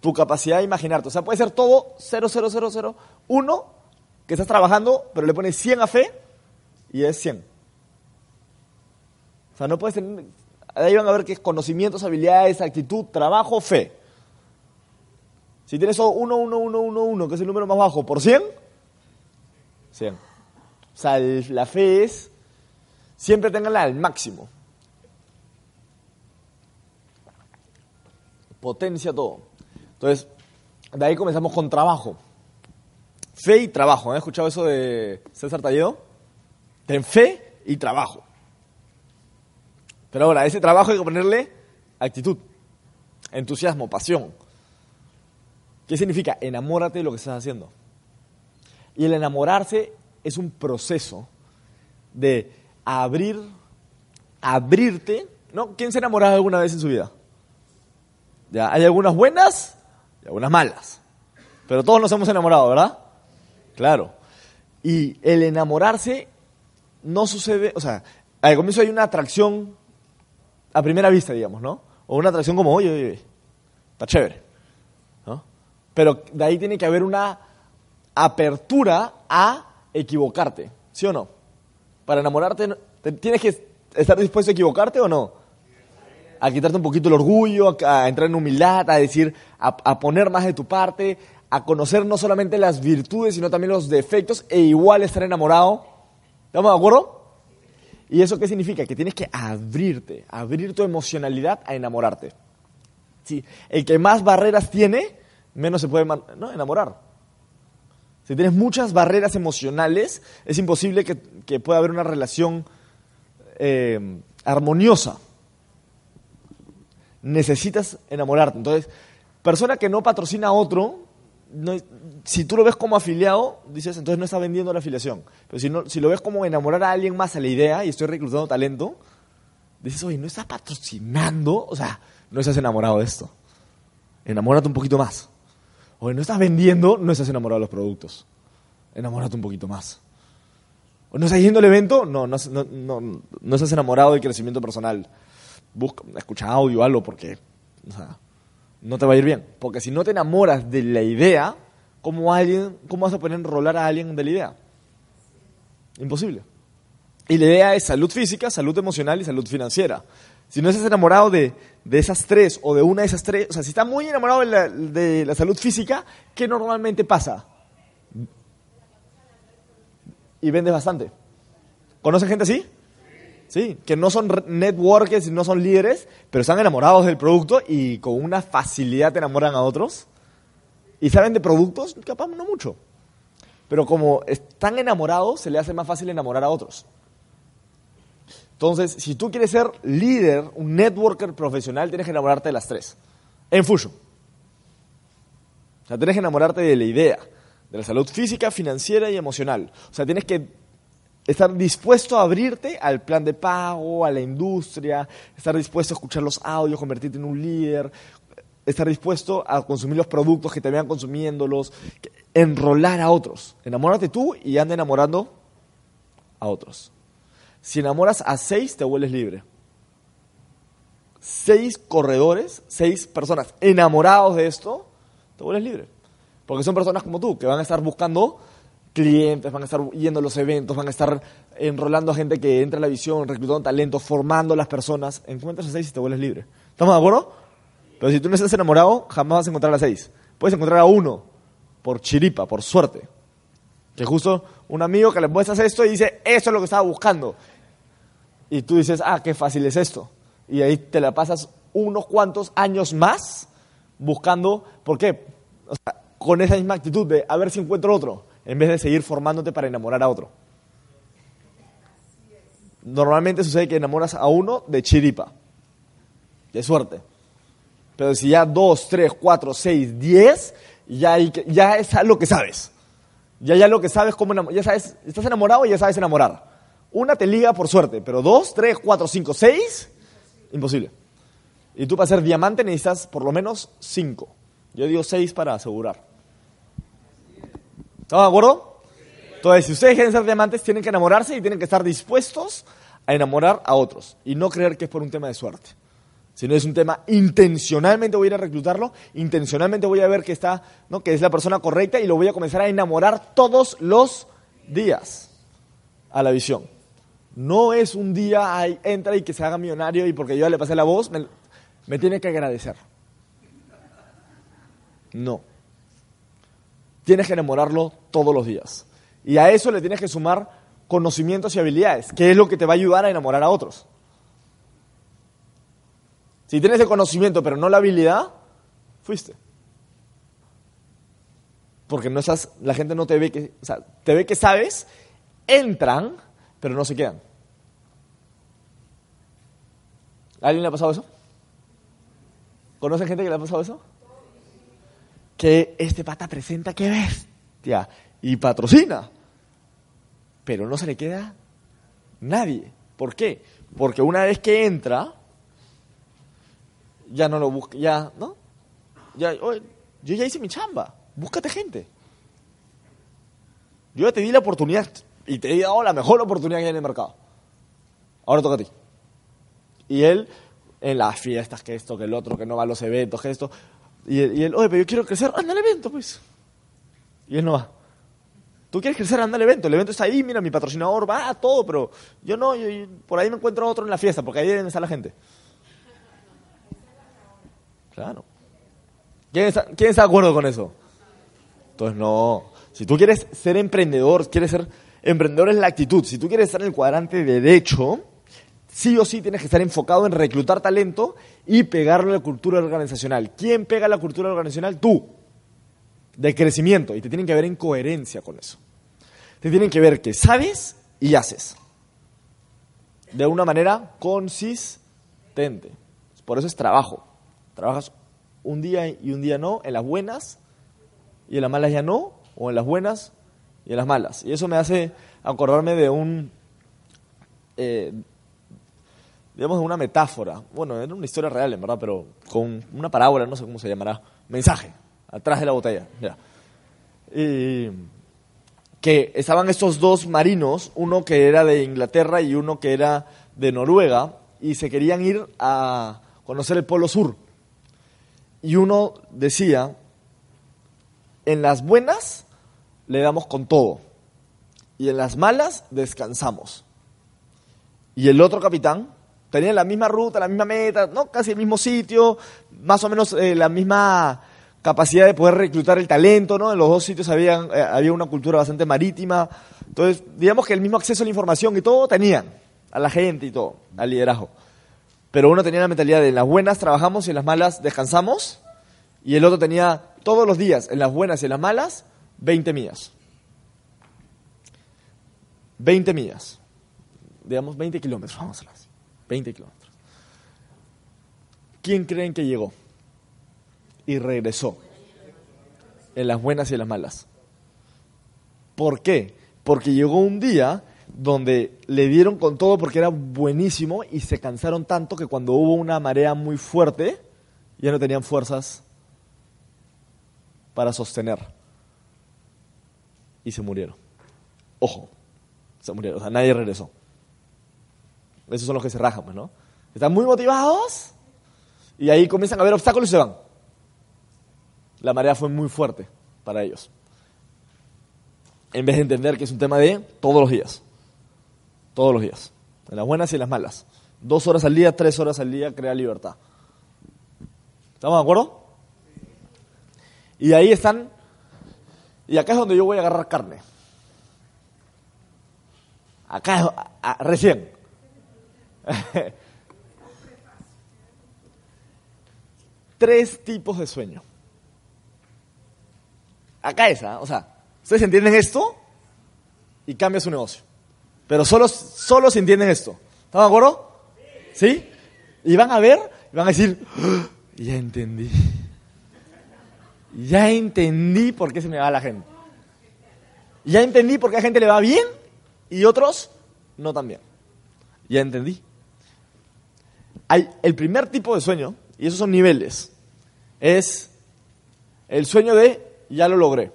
Tu capacidad de imaginarte. O sea, puede ser todo 00001 que estás trabajando, pero le pones 100 a fe y es 100. O sea, no puedes tener... Ahí van a ver que es conocimientos, habilidades, actitud, trabajo, fe. Si tienes 1, 1, 1, 1, 1, que es el número más bajo, por 100, 100. O sea, la fe es, siempre tenganla al máximo. Potencia todo. Entonces, de ahí comenzamos con trabajo. Fe y trabajo. ¿Han escuchado eso de César Talledo? Ten fe y trabajo. Pero ahora, ese trabajo hay que ponerle actitud, entusiasmo, pasión. ¿Qué significa? Enamórate de lo que estás haciendo. Y el enamorarse es un proceso de abrir, abrirte. ¿no? ¿Quién se ha enamorado alguna vez en su vida? ¿Ya? Hay algunas buenas y algunas malas. Pero todos nos hemos enamorado, ¿verdad? Claro. Y el enamorarse no sucede, o sea, al comienzo hay una atracción a primera vista, digamos, ¿no? O una atracción como, oye, oye, está chévere. ¿no? Pero de ahí tiene que haber una apertura a equivocarte, ¿sí o no? Para enamorarte, ¿tienes que estar dispuesto a equivocarte o no? A quitarte un poquito el orgullo, a, entrar en humildad, a decir, a, a poner más de tu parte, a conocer no solamente las virtudes, sino también los defectos, e igual estar enamorado. ¿Estamos de acuerdo? ¿Y eso qué significa? Que tienes que abrirte, abrir tu emocionalidad a enamorarte. ¿Sí? El que más barreras tiene, menos se puede ¿no? enamorar. Si tienes muchas barreras emocionales, es imposible que, que pueda haber una relación eh, armoniosa. Necesitas enamorarte. Entonces, persona que no patrocina a otro, no, si tú lo ves como afiliado, dices, entonces no está vendiendo la afiliación. Pero si, no, si lo ves como enamorar a alguien más a la idea y estoy reclutando talento, dices, oye, no estás patrocinando, o sea, no estás enamorado de esto. Enamórate un poquito más. Oye, no estás vendiendo, no estás enamorado de los productos. Enamórate un poquito más. ¿O no estás yendo al evento? No, no, no, no, estás enamorado del crecimiento personal. Busca, escucha audio algo porque, no te va a ir bien. Porque si no te enamoras de la idea, ¿cómo, alguien, cómo vas a poder enrolar a alguien de la idea? Imposible. Y la idea es salud física, salud emocional y salud financiera. Si no estás enamorado de, de esas tres o de una de esas tres, o sea, si estás muy enamorado de la, de la salud física, ¿qué normalmente pasa? Y vendes bastante. ¿Conoces gente así? ¿Sí? Que no son networkers, no son líderes, pero están enamorados del producto y con una facilidad enamoran a otros. Y saben de productos, capaz no mucho. Pero como están enamorados, se le hace más fácil enamorar a otros. Entonces, si tú quieres ser líder, un networker profesional, tienes que enamorarte de las tres. En Fusion. O sea, tienes que enamorarte de la idea, de la salud física, financiera y emocional. O sea, tienes que Estar dispuesto a abrirte al plan de pago, a la industria, estar dispuesto a escuchar los audios, convertirte en un líder, estar dispuesto a consumir los productos que te vean consumiéndolos, enrolar a otros. Enamórate tú y anda enamorando a otros. Si enamoras a seis, te vuelves libre. Seis corredores, seis personas enamorados de esto, te vuelves libre. Porque son personas como tú, que van a estar buscando clientes, van a estar yendo a los eventos, van a estar enrolando a gente que entra a la visión, reclutando talentos, formando a las personas. Encuentras a seis y te vuelves libre. ¿Estamos de acuerdo? Pero si tú no estás enamorado, jamás vas a encontrar a seis. Puedes encontrar a uno, por chiripa, por suerte. Que justo un amigo que le muestras esto y dice, eso es lo que estaba buscando. Y tú dices, ah, qué fácil es esto. Y ahí te la pasas unos cuantos años más buscando, ¿por qué? Con esa misma actitud de a ver si encuentro otro, en vez de seguir formándote para enamorar a otro. Normalmente sucede que enamoras a uno de chiripa, de suerte. Pero si ya dos, tres, cuatro, seis, diez, ya, ya es lo que sabes. Ya ya lo que sabes cómo ya sabes, estás enamorado y ya sabes enamorar. Una te liga por suerte, pero dos, tres, cuatro, cinco, seis, imposible. Y tú para ser diamante necesitas por lo menos cinco. Yo digo seis para asegurar. ¿Estamos de acuerdo? Entonces, si ustedes quieren ser diamantes, tienen que enamorarse y tienen que estar dispuestos a enamorar a otros. Y no creer que es por un tema de suerte. Sino es un tema intencionalmente voy a ir a reclutarlo, intencionalmente voy a ver que está, ¿no? que es la persona correcta y lo voy a comenzar a enamorar todos los días a la visión. No es un día ahí, entra y que se haga millonario y porque yo ya le pasé la voz, me tiene que agradecer. No. Tienes que enamorarlo todos los días. Y a eso le tienes que sumar conocimientos y habilidades, que es lo que te va a ayudar a enamorar a otros. Si tienes el conocimiento pero no la habilidad, fuiste. Porque no estás, la gente no te ve que, te ve que sabes, entran, pero no se quedan. ¿A alguien le ha pasado eso? ¿Conocen gente que le ha pasado eso? Que este pata presenta, qué bestia, y patrocina, pero no se le queda nadie. ¿Por qué? Porque una vez que entra, ya no lo busca, ya, ¿no? Ya, yo ya hice mi chamba, búscate gente. Yo ya te di la oportunidad y te he dado la mejor oportunidad que hay en el mercado. Ahora toca a ti. Y él, en las fiestas, que esto, que el otro, que no va a los eventos, que esto. Y él, y él, oye, pero yo quiero crecer, anda al evento, pues. Y él no va. Tú quieres crecer, anda al evento. El evento está ahí, mira, mi patrocinador va, todo, pero yo no, yo- por ahí me encuentro otro en la fiesta, porque ahí deben la gente. Claro. ¿Quién está, quién está de acuerdo con eso? Entonces, no. Si tú quieres ser emprendedor, quieres ser emprendedor es la actitud. Si tú quieres estar en el cuadrante derecho, sí o sí tienes que estar enfocado en reclutar talento y pegarlo a la cultura organizacional. ¿Quién pega la cultura organizacional? Tú. De crecimiento. Y te tienen que ver en coherencia con eso. Te tienen que ver que sabes y haces. De una manera consistente. Por eso es trabajo. Trabajas un día y un día no, en las buenas y en las malas ya no, o en las buenas y en las malas. Y eso me hace acordarme de un, eh, digamos, una metáfora. Bueno, era una historia real, en verdad, pero con una parábola, no sé cómo se llamará. Mensaje, atrás de la botella. ya. Y que estaban estos dos marinos, uno que era de Inglaterra y uno que era de Noruega, y se querían ir a conocer el Polo Sur. Y uno decía, en las buenas le damos con todo, y en las malas descansamos. Y el otro capitán tenía la misma ruta, la misma meta, ¿no? casi el mismo sitio, más o menos eh, la misma capacidad de poder reclutar el talento, ¿no? En los dos sitios habían, eh, había una cultura bastante marítima. Entonces, digamos que el mismo acceso a la información y todo tenían, a la gente y todo, al liderazgo. Pero uno tenía la mentalidad de en las buenas trabajamos y en las malas descansamos. Y el otro tenía todos los días, en las buenas y en las malas, 20 millas. 20 millas. Digamos 20 kilómetros, vamos a. 20 kilómetros. ¿Quién creen que llegó? Y regresó. En las buenas y en las malas. ¿Por qué? Porque llegó un día donde le dieron con todo porque era buenísimo y se cansaron tanto que cuando hubo una marea muy fuerte, ya no tenían fuerzas para sostener. Y se murieron. Ojo, se murieron. O sea, nadie regresó. Esos son los que se rajan, pues, ¿no? Están muy motivados y ahí comienzan a ver obstáculos y se van. La marea fue muy fuerte para ellos. En vez de entender que es un tema de todos los días. Todos los días. En las buenas y en las malas. Dos horas al día, tres horas al día, crea libertad. ¿Estamos de acuerdo? Y ahí están. Y acá es donde yo voy a agarrar carne. Acá es recién. Tres tipos de sueño. Acá es, ¿ah? o sea, ustedes entienden esto y cambia su negocio. Pero solo, solo se entienden esto. ¿Están de acuerdo? ¿Sí? Y van a ver, y van a decir, ¡Ah! ya entendí. Ya entendí por qué se me va la gente. Ya entendí por qué a gente le va bien y otros no tan bien. Ya entendí. El primer tipo de sueño, y esos son niveles, es el sueño de ya lo logré.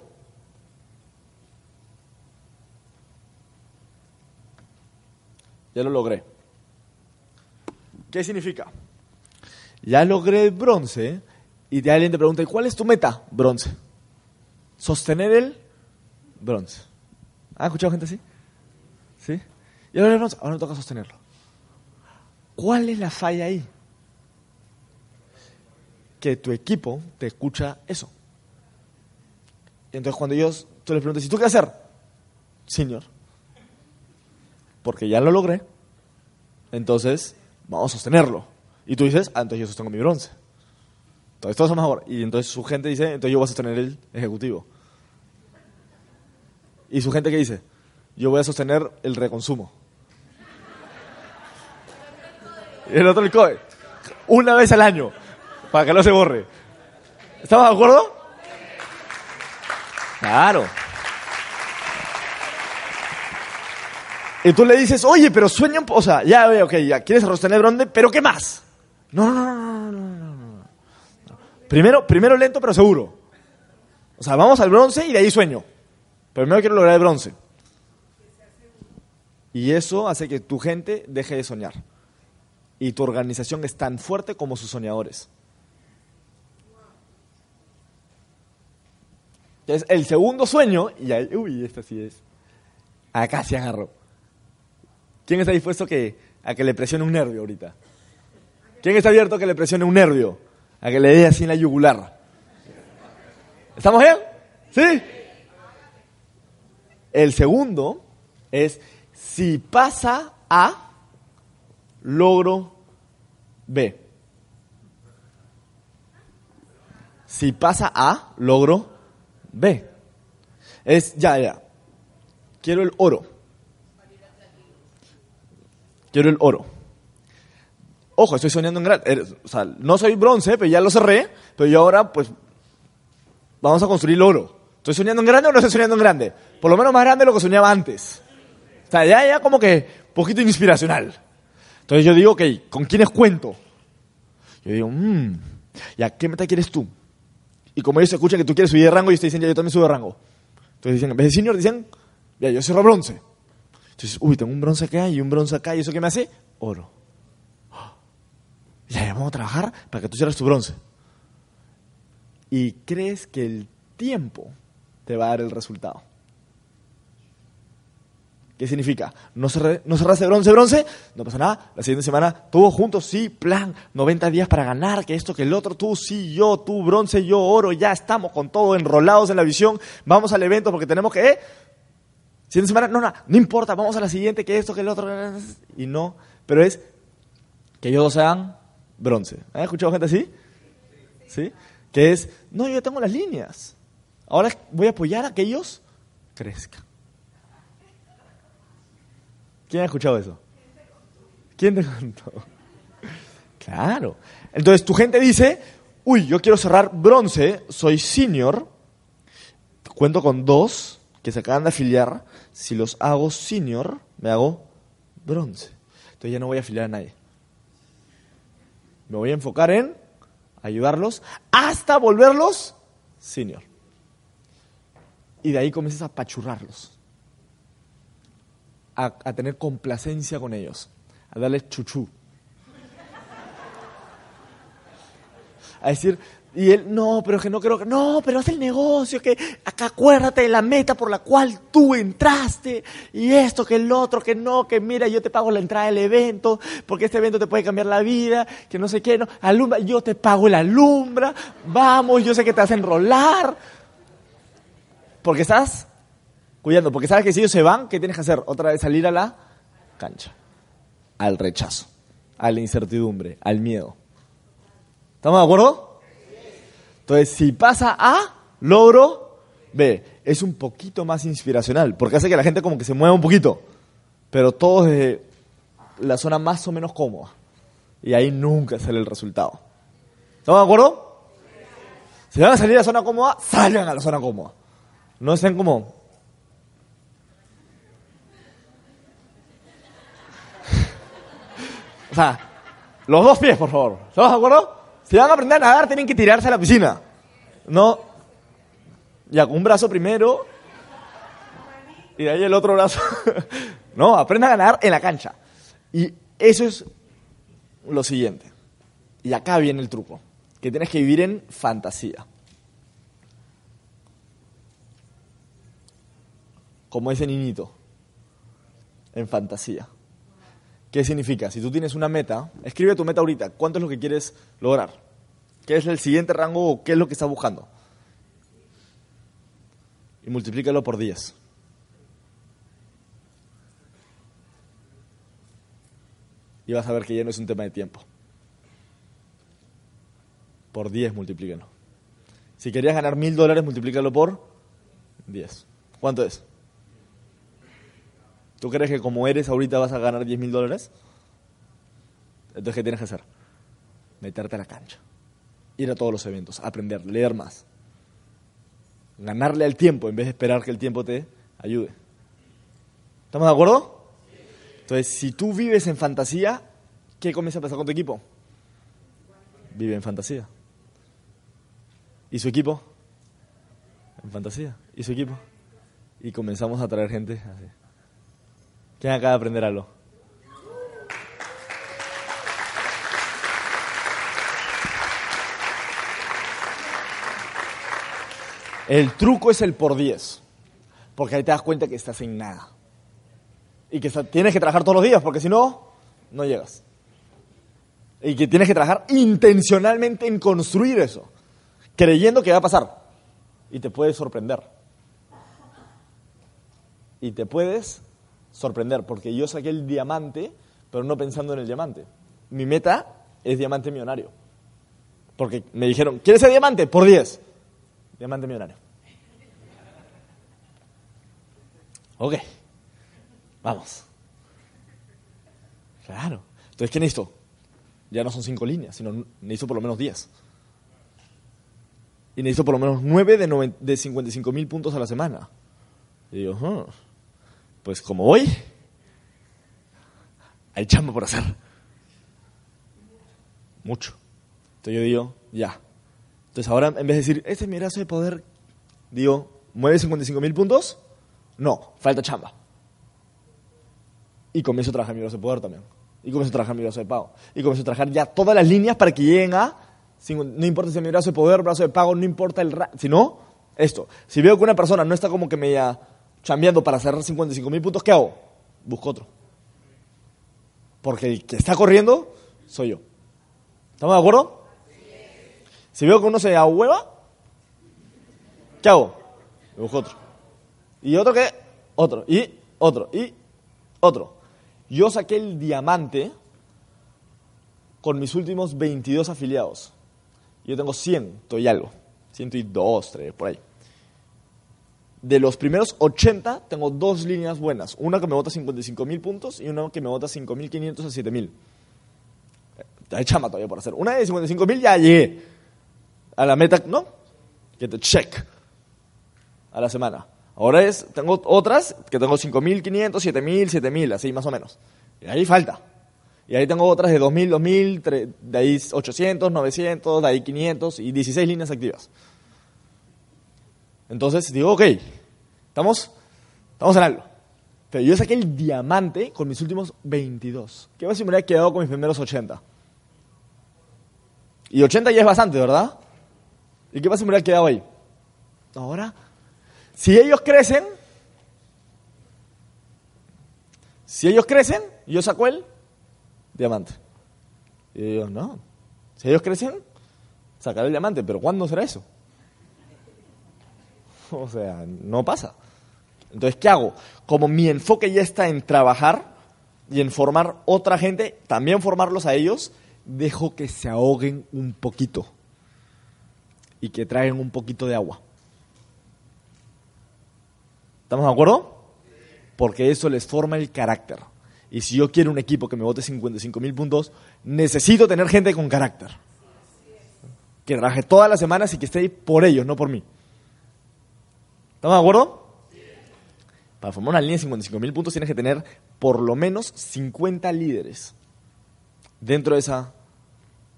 Ya lo logré. ¿Qué significa? Ya logré bronce y alguien te pregunta, ¿y cuál es tu meta? Bronce. Sostener el bronce. ¿Han escuchado gente así? ¿Sí? Y ahora, ahora me toca sostenerlo. ¿Cuál es la falla ahí? Que tu equipo te escucha eso. entonces cuando ellos, tú les preguntas, ¿y tú qué hacer? Señor. Porque ya lo logré. Entonces, vamos a sostenerlo. Y tú dices, ah, entonces yo sostengo mi bronce. Entonces todos son mejor. Y entonces su gente dice, entonces yo voy a sostener el ejecutivo. Y su gente qué dice, yo voy a sostener el reconsumo. Y el otro el COE. Una vez al año, para que no se borre. ¿Estamos de acuerdo? Claro. Y tú le dices, oye, pero sueña un poco, o sea, ya veo, ok, ya quieres sostener bronce, pero ¿qué más? No, no, no, no, no, no. Primero, primero lento, pero seguro. O sea, vamos al bronce y de ahí sueño. Pero primero quiero lograr el bronce. Y eso hace que tu gente deje de soñar y tu organización es tan fuerte como sus soñadores. Entonces, el segundo sueño, y ahí, uy, esta sí es. Acá se agarró. ¿Quién está dispuesto que, a que le presione un nervio ahorita? ¿Quién está abierto a que le presione un nervio? A que le dé así en la yugular. ¿Estamos bien? ¿Sí? El segundo es si pasa a logro B. Si pasa A, logro B. Es, ya, ya. Quiero el oro. Quiero el oro. Ojo, estoy soñando en grande. Er, o sea, no soy bronce, pero ya lo cerré. Pero yo ahora, pues, vamos a construir el oro. ¿Estoy soñando en grande o no estoy soñando en grande? Por lo menos más grande de lo que soñaba antes. O sea, ya, ya como que poquito inspiracional. Entonces yo digo, ok, ¿con quiénes cuento? Yo digo, mmm, ¿ya qué meta quieres tú? Y como ellos escuchan que tú quieres subir de rango, ellos te dicen, ya yo también subo de rango. Entonces dicen, en vez de senior, dicen, ya yo cierro bronce. Entonces, uy, tengo un bronce acá y un bronce acá, ¿y eso qué me hace? Oro. Ya, ya vamos a trabajar para que tú cierres tu bronce. Y crees que el tiempo te va a dar el resultado. ¿Qué significa? No, cerré, no bronce, bronce, no pasa nada. La siguiente semana, todos juntos, sí, plan, 90 días para ganar, que esto, que el otro, tú, sí, yo, tú, bronce, yo, oro, ya estamos con todo enrolados en la visión, vamos al evento porque tenemos que... ¿eh? Siguiente semana, no, no, no importa, vamos a la siguiente, que esto, que el otro, y no, pero es que ellos sean bronce. ¿Han escuchado gente así? ¿Sí? Que es, no, yo tengo las líneas. Ahora voy a apoyar a que ellos crezcan. ¿Quién ha escuchado eso? ¿Quién te contó? Claro. Entonces tu gente dice, uy, yo quiero cerrar bronce, soy senior, cuento con dos que se acaban de afiliar, si los hago senior, me hago bronce. Entonces ya no voy a afiliar a nadie. Me voy a enfocar en ayudarlos, hasta volverlos senior. Y de ahí comienzas a pachurrarlos, a, tener complacencia con ellos, a darles chuchú. A decir, y él, no, pero que no creo que, no, pero haz el negocio, que acá acuérdate de la meta por la cual tú entraste, y esto, que el otro, que no, que mira, yo te pago la entrada del evento, porque este evento te puede cambiar la vida, que no sé qué, no, alumbra, yo te pago la alumbra, vamos, yo sé que te vas a enrolar, porque estás cuidando, porque sabes que si ellos se van, ¿qué tienes que hacer? Otra vez salir a la cancha, al rechazo, a la incertidumbre, al miedo. ¿Estamos de acuerdo? Entonces, si pasa A, logro B. Es un poquito más inspiracional, porque hace que la gente como que se mueva un poquito, pero todo desde la zona más o menos cómoda. Y ahí nunca sale el resultado. ¿Estamos de acuerdo? Si van a salir a la zona cómoda, salgan a la zona cómoda. No estén como... sea, los dos pies, por favor. ¿Estamos de acuerdo? Si van a aprender a nadar, tienen que tirarse a la piscina. No. Ya, con un brazo primero. Y de ahí el otro brazo. no, aprendan a nadar en la cancha. Y eso es lo siguiente. Y acá viene el truco. Que tienes que vivir en fantasía. Como ese niñito. En fantasía. ¿Qué significa? Si tú tienes una meta, escribe tu meta ahorita. ¿Cuánto es lo que quieres lograr? ¿Qué es el siguiente rango o qué es lo que estás buscando? Y multiplícalo por 10. Y vas a ver que ya no es un tema de tiempo. Por 10 multiplícalo. Si querías ganar mil dólares, multiplícalo por 10. ¿Cuánto es? ¿Tú crees que como eres ahorita vas a ganar 10 mil dólares? Entonces, ¿qué tienes que hacer? Meterte a la cancha. Ir a todos los eventos, aprender, leer más. Ganarle al tiempo en vez de esperar que el tiempo te ayude. ¿Estamos de acuerdo? Entonces, si tú vives en fantasía, ¿qué comienza a pasar con tu equipo? Vive en fantasía. ¿Y su equipo? En fantasía. ¿Y su equipo? Y comenzamos a traer gente así. ¿Quién acaba de aprender algo? El truco es el por 10, porque ahí te das cuenta que estás en nada. Y que tienes que trabajar todos los días, porque si no, no llegas. Y que tienes que trabajar intencionalmente en construir eso, creyendo que va a pasar. Y te puedes sorprender. Y te puedes sorprender, porque yo saqué el diamante, pero no pensando en el diamante. Mi meta es diamante millonario. Porque me dijeron, ¿quieres ser diamante? Por 10. Diamante millonario. Ok. Vamos. Claro. Entonces, ¿qué necesito? Ya no son cinco líneas, sino necesito por lo menos 10. Y necesito por lo menos 9 de, de 55 mil puntos a la semana. Y digo, pues como voy, hay chamba por hacer. Mucho. Entonces yo digo, ya. Entonces ahora, en vez de decir, este es mi brazo de poder, digo, ¿mueve 55 mil puntos? No, falta chamba. Y comienzo a trabajar mi brazo de poder también. Y comienzo a trabajar mi brazo de pago. Y comienzo a trabajar ya todas las líneas para que lleguen a, no importa si es mi brazo de poder, brazo de pago, no importa el... Si no, esto. Si veo que una persona no está como que me ya chambeando para cerrar 55 mil puntos, ¿qué hago? Busco otro. Porque el que está corriendo soy yo. ¿Estamos de acuerdo? Si veo que uno se hueva, ¿qué hago? Me busco otro. ¿Y otro qué? Otro. Y otro. Y otro. Yo saqué el diamante con mis últimos 22 afiliados. Yo tengo 100, estoy algo. 102, 3, por ahí de los primeros 80 tengo dos líneas buenas. Una que me vota 55 mil puntos y una que me vota 5.500 a 7.000. Hay chama todavía por hacer. Una de 55 mil ya llegué a la meta, ¿no? Que te check a la semana. Ahora es, tengo otras que tengo 5.500, 7.000, 7.000, así más o menos. Y ahí falta. Y ahí tengo otras de 2000, 2000, tre- de ahí 800, 900, de ahí 500 y 16 líneas activas. Entonces digo, ok, estamos, estamos en algo. Pero yo saqué el diamante con mis últimos 22. ¿Qué pasa si me hubiera quedado con mis primeros 80? Y 80 ya es bastante, ¿verdad? ¿Y qué pasa si me hubiera quedado ahí? Ahora, si ellos crecen, si ellos crecen, yo saco el diamante. Y yo, no. Si ellos crecen, sacaré el diamante. Pero ¿cuándo será eso? O sea, no pasa. Entonces, ¿qué hago? Como mi enfoque ya está en trabajar y en formar otra gente, también formarlos a ellos, dejo que se ahoguen un poquito y que traigan un poquito de agua. ¿Estamos de acuerdo? Porque eso les forma el carácter. Y si yo quiero un equipo que me vote 55 mil puntos, necesito tener gente con carácter. Que trabaje todas las semanas y que esté ahí por ellos, no por mí. ¿Estamos de acuerdo? Para formar una línea de 55 mil puntos tienes que tener por lo menos 50 líderes dentro de esa.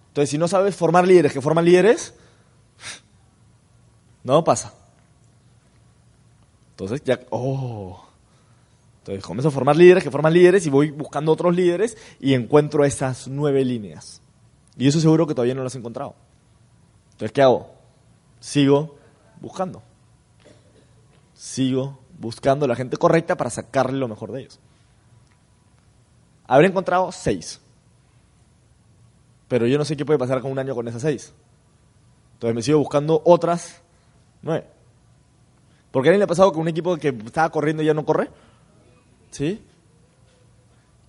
Entonces, si no sabes formar líderes que forman líderes, no pasa. Entonces, ya. ¡Oh! Entonces, comienzo a formar líderes que forman líderes y voy buscando otros líderes y encuentro esas nueve líneas. Y eso seguro que todavía no las he encontrado. Entonces, ¿qué hago? Sigo buscando. Sigo buscando la gente correcta para sacarle lo mejor de ellos. Habré encontrado seis. Pero yo no sé qué puede pasar con un año con esas seis. Entonces me sigo buscando otras nueve. Porque a alguien le ha pasado que un equipo que estaba corriendo ya no corre. ¿Sí?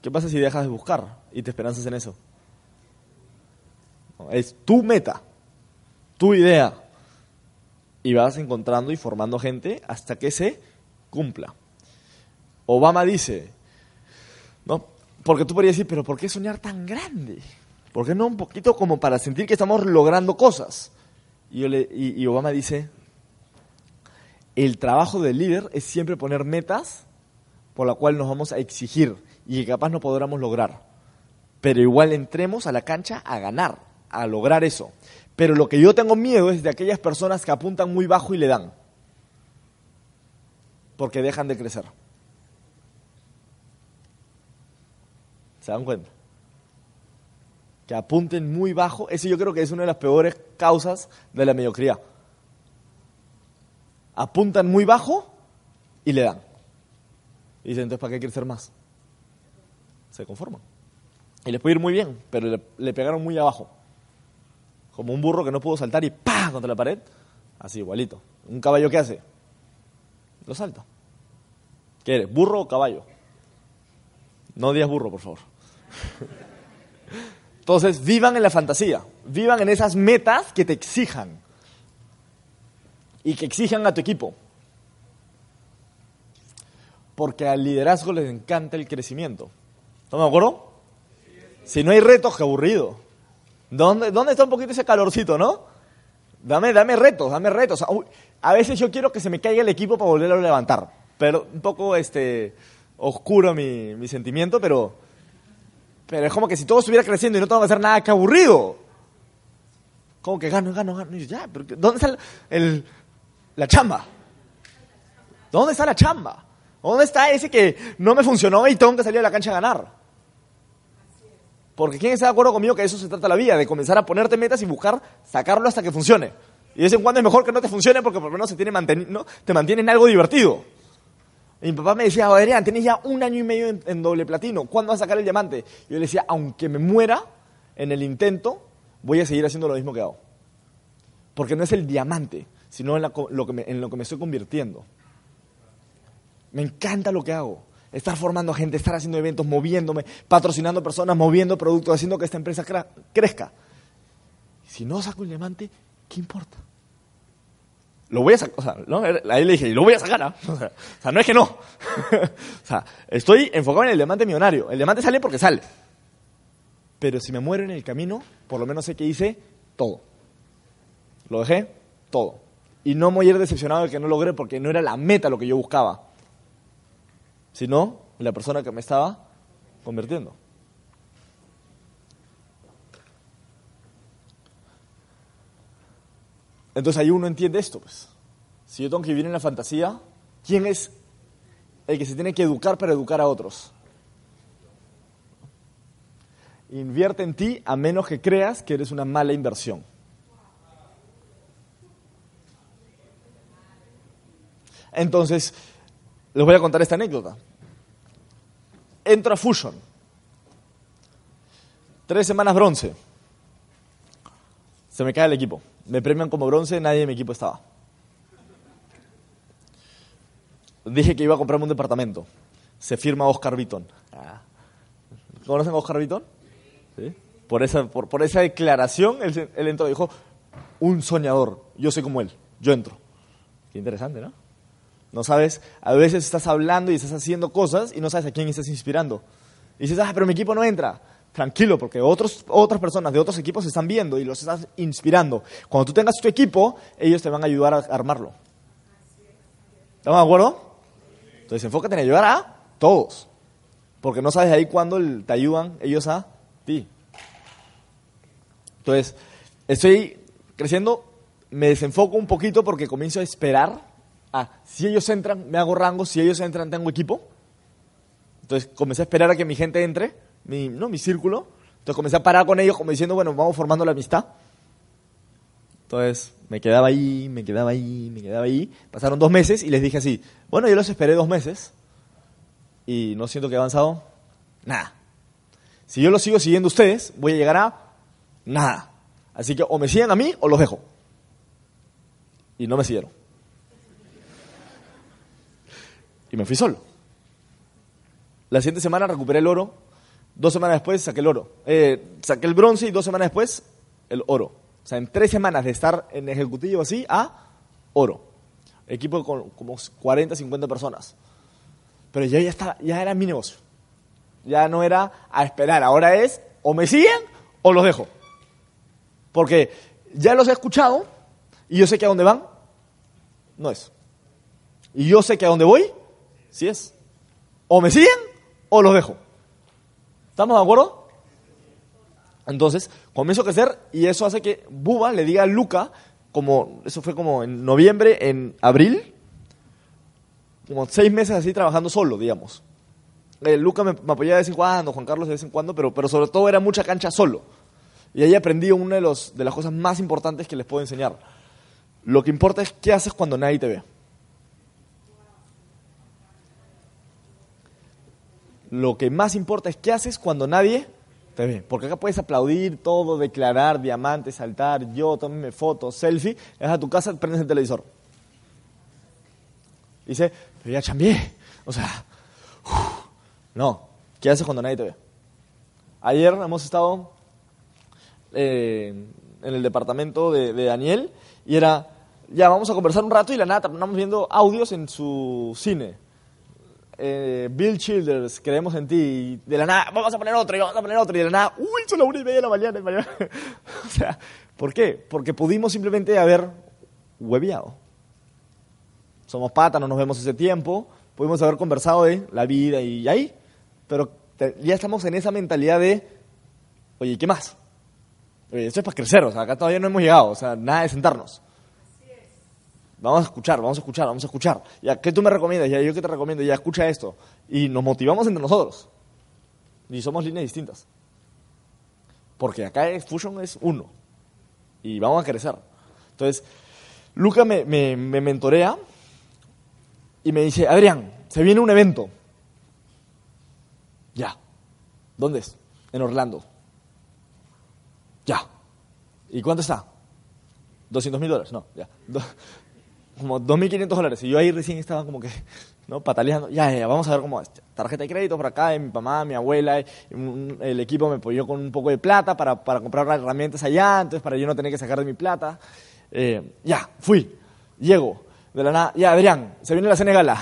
¿Qué pasa si dejas de buscar y te esperanzas en eso? Es tu meta, tu idea. Y vas encontrando y formando gente hasta que se cumpla. Obama dice, ¿no? Porque tú podrías decir, pero ¿por qué soñar tan grande? ¿Por qué no un poquito como para sentir que estamos logrando cosas? Y, yo le- y- Obama dice, el trabajo del líder es siempre poner metas por la cual nos vamos a exigir y que capaz no podamos lograr. Pero igual entremos a la cancha a ganar, a lograr eso. Pero lo que yo tengo miedo es de aquellas personas que apuntan muy bajo y le dan. Porque dejan de crecer. ¿Se dan cuenta? Que apunten muy bajo, eso yo creo que es una de las peores causas de la mediocridad. Apuntan muy bajo y le dan. Y dicen, entonces, ¿para qué crecer más? Se conforman. Y les puede ir muy bien, pero le, le pegaron muy abajo. Como un burro que no pudo saltar y ¡pah! contra la pared. Así, igualito. ¿Un caballo qué hace? Lo salta. ¿Qué eres? ¿Burro o caballo? No digas burro, por favor. Entonces, vivan en la fantasía. Vivan en esas metas que te exijan. Y que exijan a tu equipo. Porque al liderazgo les encanta el crecimiento. ¿Estamos de acuerdo? Si no hay retos, qué aburrido. ¿Dónde, ¿Dónde está un poquito ese calorcito, no? Dame, dame retos, dame retos. A veces yo quiero que se me caiga el equipo para volverlo a levantar. Pero un poco este, oscuro mi, mi sentimiento, pero, pero es como que si todo estuviera creciendo y no tengo que hacer nada, qué aburrido. Como que gano, gano, gano. Y ya, pero ¿dónde está el, la chamba? ¿Dónde está la chamba? ¿Dónde está ese que no me funcionó y tengo que salir a la cancha a ganar? Porque ¿quién está de acuerdo conmigo que eso se trata la vida? De comenzar a ponerte metas y buscar sacarlo hasta que funcione. Y de vez en cuando es mejor que no te funcione porque por lo menos se tiene ¿no? te mantiene en algo divertido. Y mi papá me decía, Adrián, tienes ya un año y medio en, doble platino, ¿cuándo vas a sacar el diamante? Y yo le decía, aunque me muera en el intento, voy a seguir haciendo lo mismo que hago. Porque no es el diamante, sino en, lo que me- en lo que me estoy convirtiendo. Me encanta lo que hago. Estar formando gente, estar haciendo eventos, moviéndome, patrocinando personas, moviendo productos, haciendo que esta empresa crezca. Si no saco el diamante, ¿qué importa? Lo voy a sacar, o sea, ¿no? ahí le dije, lo voy a sacar, ¿ah? o, sea, no es que no. o sea, estoy enfocado en el diamante millonario. El diamante sale porque sale. Pero si me muero en el camino, por lo menos sé que hice todo. Lo dejé todo. Y no me voy a ir decepcionado de que no logré porque no era la meta lo que yo buscaba sino la persona que me estaba convirtiendo. Entonces ahí uno entiende esto. Pues. Si yo tengo que vivir en la fantasía, ¿quién es el que se tiene que educar para educar a otros? Invierte en ti a menos que creas que eres una mala inversión. Entonces, les voy a contar esta anécdota. Entro a Fusion. Tres semanas bronce. Se me cae el equipo. Me premian como bronce, nadie de mi equipo estaba. Dije que iba a comprarme un departamento. Se firma Oscar Vitón. Ah. ¿Conocen a Oscar Vitón? ¿Sí? Por, esa, por, por esa declaración, él, él entró y dijo, un soñador, yo soy como él, yo entro. Qué interesante, ¿no? No sabes, a veces estás hablando y estás haciendo cosas y no sabes a quién estás inspirando. Y dices, ah, pero mi equipo no entra. Tranquilo, porque otros, otras personas de otros equipos están viendo y los estás inspirando. Cuando tú tengas tu equipo, ellos te van a ayudar a armarlo. ¿Estamos de acuerdo? Entonces enfócate en ayudar a todos. Porque no sabes ahí cuándo te ayudan ellos a ti. Entonces, estoy creciendo, me desenfoco un poquito porque comienzo a esperar ah, si ellos entran, me hago rango, si ellos entran, tengo equipo. Entonces comencé a esperar a que mi gente entre, mi, ¿no? mi círculo. Entonces comencé a parar con ellos como diciendo, bueno, vamos formando la amistad. Entonces me quedaba ahí, me quedaba ahí, me quedaba ahí. Pasaron dos meses y les dije así, bueno, yo los esperé dos meses y no siento que he avanzado nada. Si yo los sigo siguiendo a ustedes, voy a llegar a nada. Así que o me siguen a mí o los dejo. Y no me siguieron. y me fui solo. La siguiente semana recuperé el oro, dos semanas después saqué el oro. Eh, saqué el bronce y dos semanas después el oro. O sea, en tres semanas de estar en ejecutivo así a oro. Equipo con como 40, 50 personas. Pero ya, ya, estaba, ya era mi negocio. Ya no era a esperar. Ahora es o me siguen o los dejo. Porque ya los he escuchado y yo sé que a dónde van no es. Y yo sé que a dónde voy si es. O me siguen o los dejo. ¿Estamos de acuerdo? Entonces, comienzo a crecer y eso hace que Buba le diga a Luca, como, eso fue como en noviembre, en abril, como seis meses así trabajando solo, digamos. Eh, Luca me, apoyaba de vez en cuando, Juan Carlos de vez en cuando, pero, pero sobre todo era mucha cancha solo. Y ahí aprendí una de, de las cosas más importantes que les puedo enseñar. Lo que importa es qué haces cuando nadie te ve. Lo que más importa es qué haces cuando nadie te ve. Porque acá puedes aplaudir todo, declarar, diamantes, saltar, yo, tómeme fotos, selfie. Vas a tu casa, prendes el televisor. Dice, pero ya chambié. O sea, no. ¿Qué haces cuando nadie te ve? Ayer hemos estado eh, en el departamento de, de Daniel y era, ya vamos a conversar un rato y la nada terminamos viendo audios en su cine eh, Bill Childers, creemos en ti, y de la nada, vamos a poner otro, y vamos a poner otro, y de la nada, uy, son las una y media de la mañana. o sea, ¿por qué? Porque pudimos simplemente haber hueviado. Somos patas, no nos vemos ese tiempo, pudimos haber conversado de la vida y ahí, pero ya estamos en esa mentalidad de, oye, ¿qué más? Oye, esto es para crecer, o sea, acá todavía no hemos llegado, o sea, nada de sentarnos. Vamos a escuchar, vamos a escuchar, vamos a escuchar. Ya, ¿qué tú me recomiendas? Ya, yo qué te recomiendo, ya escucha esto. Y nos motivamos entre nosotros. Y somos líneas distintas. Porque acá Fusion es uno. Y vamos a crecer. Entonces, Luca me, me, me mentorea y me dice, Adrián, se viene un evento. Ya. ¿Dónde es? En Orlando. Ya. ¿Y cuánto está? 200 mil dólares. No, ya como 2.500 dólares. Y yo ahí recién estaba como que, ¿no? Pataleando. Ya, ya, vamos a ver cómo es. Tarjeta de crédito por acá, mi mamá, mi abuela. el equipo me apoyó con un poco de plata para, para comprar las herramientas allá, entonces para yo no tener que sacar de mi plata. Eh, ya, fui. Llego. De la nada, ya, Adrián, se viene la Senegala.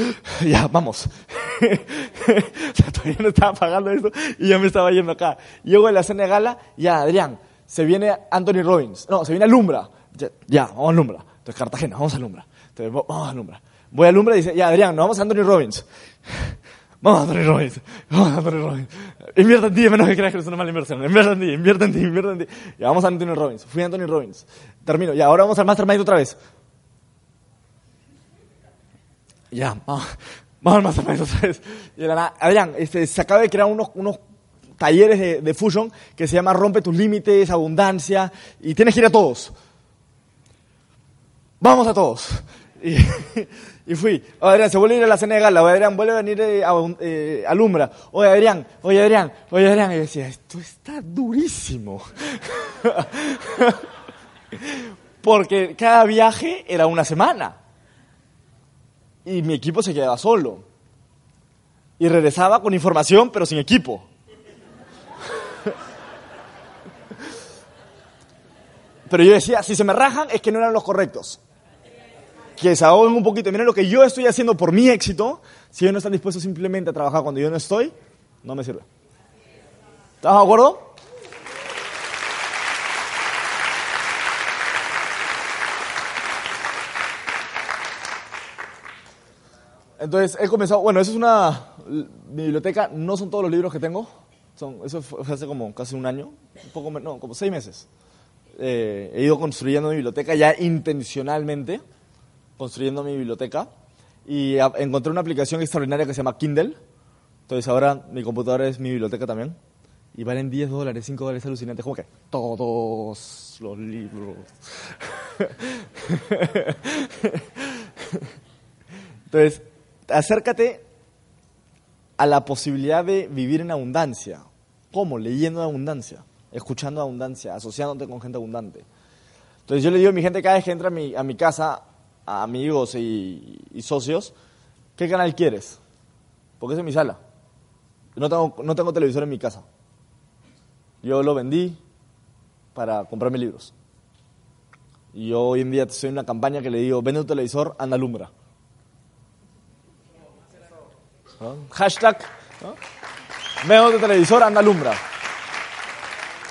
ya, vamos. o sea, todavía no estaba pagando eso y ya me estaba yendo acá. Llego de la Senegala, ya, Adrián, se viene Anthony Robbins. No, se viene Lumbra. Ya, ya vamos a Lumbra. Entonces, Cartagena, vamos a Lumbra. Entonces, vamos a Lumbra. Voy a Lumbra y dice, ya, Adrián, nos vamos a Anthony Robbins. Vamos a Tony Robbins. Vamos a Tony Robbins. Invierte en ti, menos que creas que es una mala inversión. Invierte en ti, invierte en ti, invierte en ti. Y vamos a Anthony Robbins. Fui a Anthony Robbins. Termino. Y ahora vamos al Mastermind otra vez. Ya, vamos, vamos al Mastermind otra vez. Adrián, este, se acaba de crear unos, unos talleres de Fusion que se llama Rompe tus límites, abundancia, y tienes que ir a todos. Vamos a todos. Y, y fui. Adrián, se vuelve a ir a la cena de gala. Oye, Adrián, vuelve a venir eh, a, eh, a Lumbra. Oye, Adrián, oye, Adrián, oye, Adrián. Y decía, esto está durísimo. Porque cada viaje era una semana. Y mi equipo se quedaba solo. Y regresaba con información, pero sin equipo. Pero yo decía, si se me rajan es que no eran los correctos. Que se ahoguen un poquito. Miren lo que yo estoy haciendo por mi éxito. Si ellos no están dispuestos simplemente a trabajar cuando yo no estoy, no me sirve. ¿Estás de acuerdo? Entonces he comenzado, bueno, eso es una mi biblioteca, no son todos los libros que tengo, son, eso fue hace como casi un año, un poco no, como seis meses. Eh, he ido construyendo mi biblioteca ya intencionalmente, construyendo mi biblioteca, y encontré una aplicación extraordinaria que se llama Kindle. Entonces ahora mi computadora es mi biblioteca también. Y valen 10 dólares, 5 dólares, alucinante. Como que todos los libros. Entonces, acércate a la posibilidad de vivir en abundancia. ¿Cómo? Leyendo abundancia, escuchando abundancia, asociándote con gente abundante. Entonces yo le digo a mi gente cada vez que entra a mi, a mi casa, amigos y, socios, ¿qué canal quieres? Porque esa es mi sala. No tengo, no tengo televisor en mi casa. Yo lo vendí para comprarme libros. Y yo hoy en día estoy en una campaña que le digo, vende tu televisor, anda alumbra. Hashtag, ¿no? veo de televisor, anda alumbra.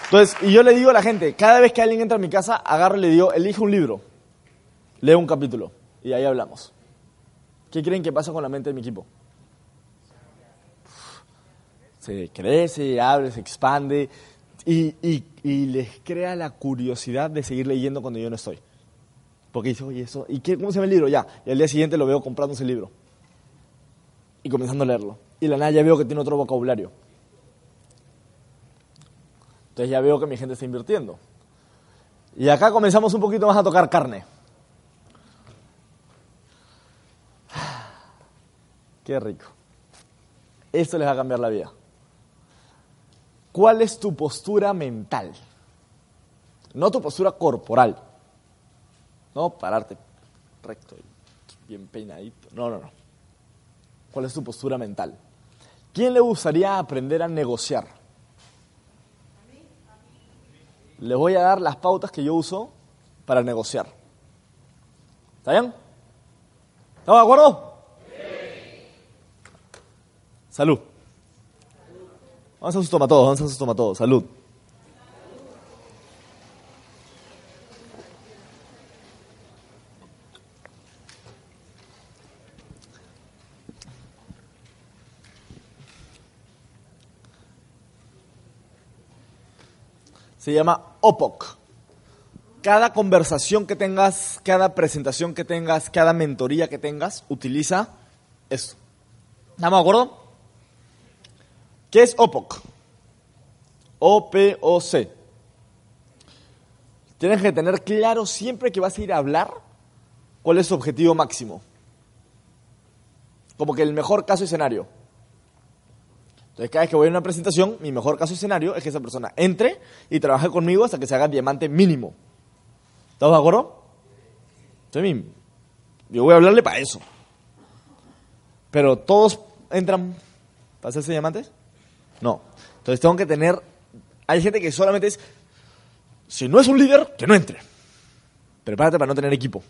Entonces, y yo le digo a la gente, cada vez que alguien entra a mi casa, agarro y le digo, elige un libro, lee un capítulo, y ahí hablamos. ¿Qué creen que pasa con la mente de mi equipo? Se crece, abre, se expande, y, les crea la curiosidad de seguir leyendo cuando yo no estoy. Porque dice, oye, eso, ¿y cómo se llama el? Ya, y al día siguiente lo veo comprándose el libro y comenzando a leerlo. Y la nada ya veo que tiene otro vocabulario. Entonces ya veo que mi gente está invirtiendo. Y acá comenzamos un poquito más a tocar carne. Qué rico. Esto les va a cambiar la vida. ¿Cuál es tu postura mental? No tu postura corporal. No pararte recto y bien peinadito. No, no, no. ¿Cuál es tu postura mental? ¿Quién le gustaría aprender a negociar? Les voy a dar las pautas que yo uso para negociar. ¿Está bien? ¿Estamos de acuerdo? Salud. Vamos a sus tomatodos, vamos a sus tomatodos. Salud. se llama OPOC. Cada conversación que tengas, cada presentación que tengas, cada mentoría que tengas, utiliza esto. ¿Estamos de acuerdo? ¿Qué es OPOC? O-P-O-C. Tienes que tener claro siempre que vas a ir a hablar cuál es su objetivo máximo. Como que el mejor caso escenario. Entonces, cada vez que voy a una presentación, mi mejor caso escenario es que esa persona entre y trabaje conmigo hasta que se haga diamante mínimo. ¿Estamos de acuerdo? Entonces, yo voy a hablarle para eso. Pero todos entran para hacerse diamantes? No. Entonces tengo que tener. Hay gente que solamente es. Si no es un líder, que no entre. Prepárate para no tener equipo.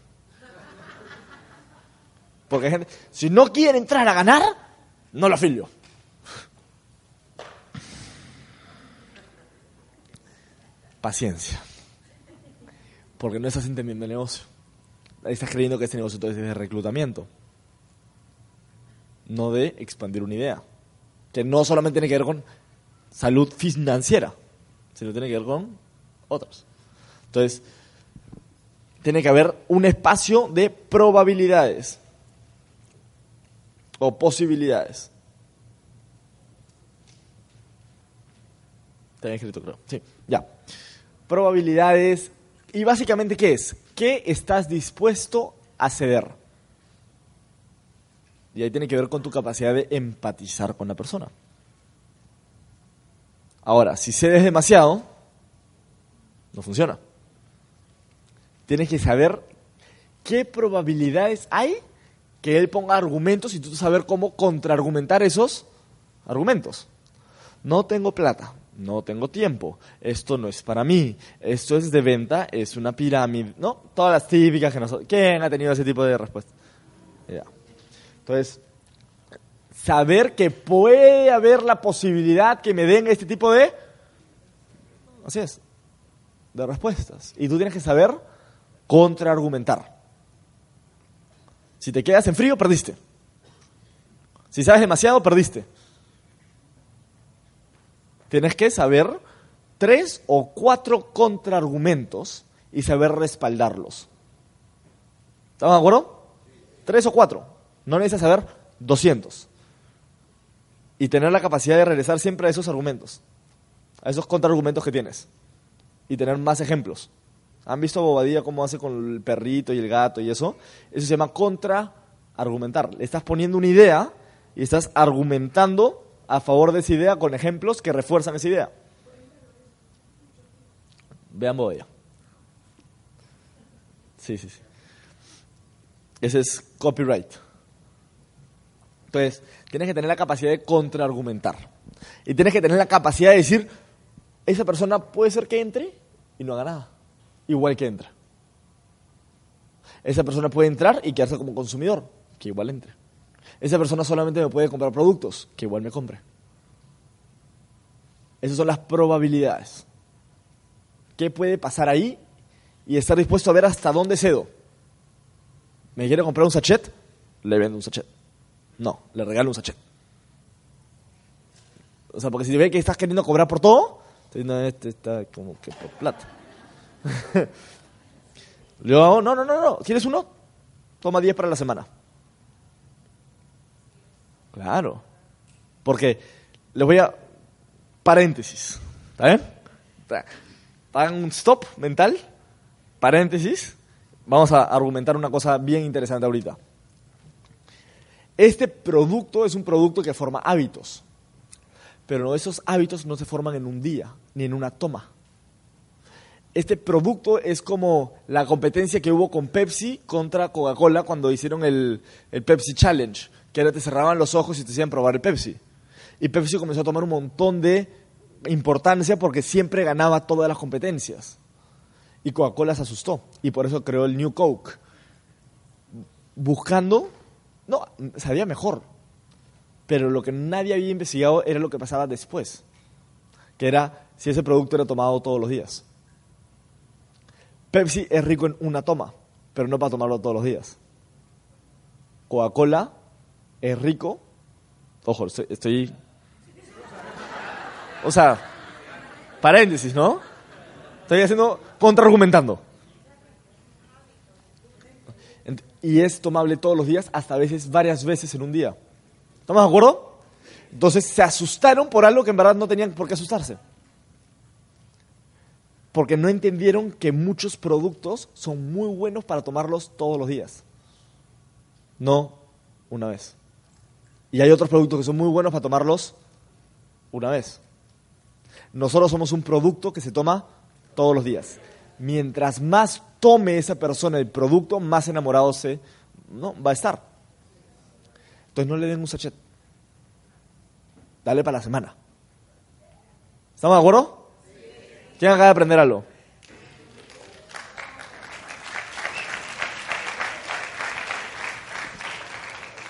Porque hay gente. Si no quiere entrar a ganar, no lo afilio. Paciencia. Porque no estás entendiendo el negocio. Estás creyendo que este negocio es de reclutamiento. no de expandir una idea. Que no solamente tiene que ver con salud financiera, sino tiene que ver con otros. Entonces, tiene que haber un espacio de probabilidades o posibilidades. Está escrito, creo. Sí, ya. Probabilidades. ¿Y básicamente qué es? ¿Qué estás dispuesto a ceder? Y ahí tiene que ver con tu capacidad de empatizar con la persona. Ahora, si cedes demasiado, no funciona. Tienes que saber qué probabilidades hay que él ponga argumentos y tú saber cómo contraargumentar esos argumentos. No tengo plata, no tengo tiempo, esto no es para mí, esto es de venta, es una pirámide, ¿no? Todas las típicas que nosotros... ¿Quién ha tenido ese tipo de respuesta? Entonces, saber que puede haber la posibilidad que me den este tipo de... Así es, de respuestas. Y tú tienes que saber contraargumentar. Si te quedas en frío, perdiste. Si sabes demasiado, perdiste. Tienes que saber tres o cuatro contraargumentos y saber respaldarlos. ¿Estamos de acuerdo? Tres o cuatro. No necesitas saber 200. Y tener la capacidad de regresar siempre a esos argumentos, a esos contraargumentos que tienes. Y tener más ejemplos. ¿Han visto Bobadilla cómo hace con el perrito y el gato y eso? Eso se llama contraargumentar. Le estás poniendo una idea y estás argumentando a favor de esa idea con ejemplos que refuerzan esa idea. Vean Bobadilla. Sí, sí, sí. Ese es copyright. Entonces, tienes que tener la capacidad de contraargumentar. Y tienes que tener la capacidad de decir, esa persona puede ser que entre y no haga nada. Igual que entra. Esa persona puede entrar y quedarse como consumidor, que igual entre. Esa persona solamente me puede comprar productos, que igual me compre. Esas son las probabilidades. ¿Qué puede pasar ahí? Y estar dispuesto a ver hasta dónde cedo. ¿Me quiere comprar un sachet? Le vendo un sachet. No, le regalo un sachet. O sea, porque si ve que estás queriendo cobrar por todo, no, este está como que por plata. Le digo, no, no, no, no, ¿quieres uno? Toma 10 para la semana. Claro. Porque les voy a... Paréntesis. ¿Está bien? Hagan un stop mental. Paréntesis. Vamos a argumentar una cosa bien interesante ahorita. Este producto es un producto que forma hábitos. Pero esos hábitos no se forman en un día, ni en una toma. Este producto es como la competencia que hubo con Pepsi contra Coca-Cola cuando hicieron el, el, Pepsi Challenge, que era te cerraban los ojos y te hacían probar el Pepsi. Y Pepsi comenzó a tomar un montón de importancia porque siempre ganaba todas las competencias. Y Coca-Cola se asustó y por eso creó el New Coke. Buscando, no, sabía mejor. Pero lo que nadie había investigado era lo que pasaba después, que era si ese producto era tomado todos los días. Pepsi es rico en una toma, pero no para tomarlo todos los días. Coca-Cola es rico. Ojo, estoy, O sea, paréntesis, ¿no? Estoy haciendo contraargumentando. Y es tomable todos los días, hasta a veces varias veces en un día. ¿Estamos de acuerdo? Entonces se asustaron por algo que en verdad no tenían por qué asustarse porque no entendieron que muchos productos son muy buenos para tomarlos todos los días, no una vez. Y hay otros productos que son muy buenos para tomarlos una vez. Nosotros somos un producto que se toma todos los días. Mientras más tome esa persona el producto, más enamorado se no, va a estar. Entonces no le den un sachet. Dale para la semana. ¿Estamos de acuerdo? ¿Quién acaba de aprender algo?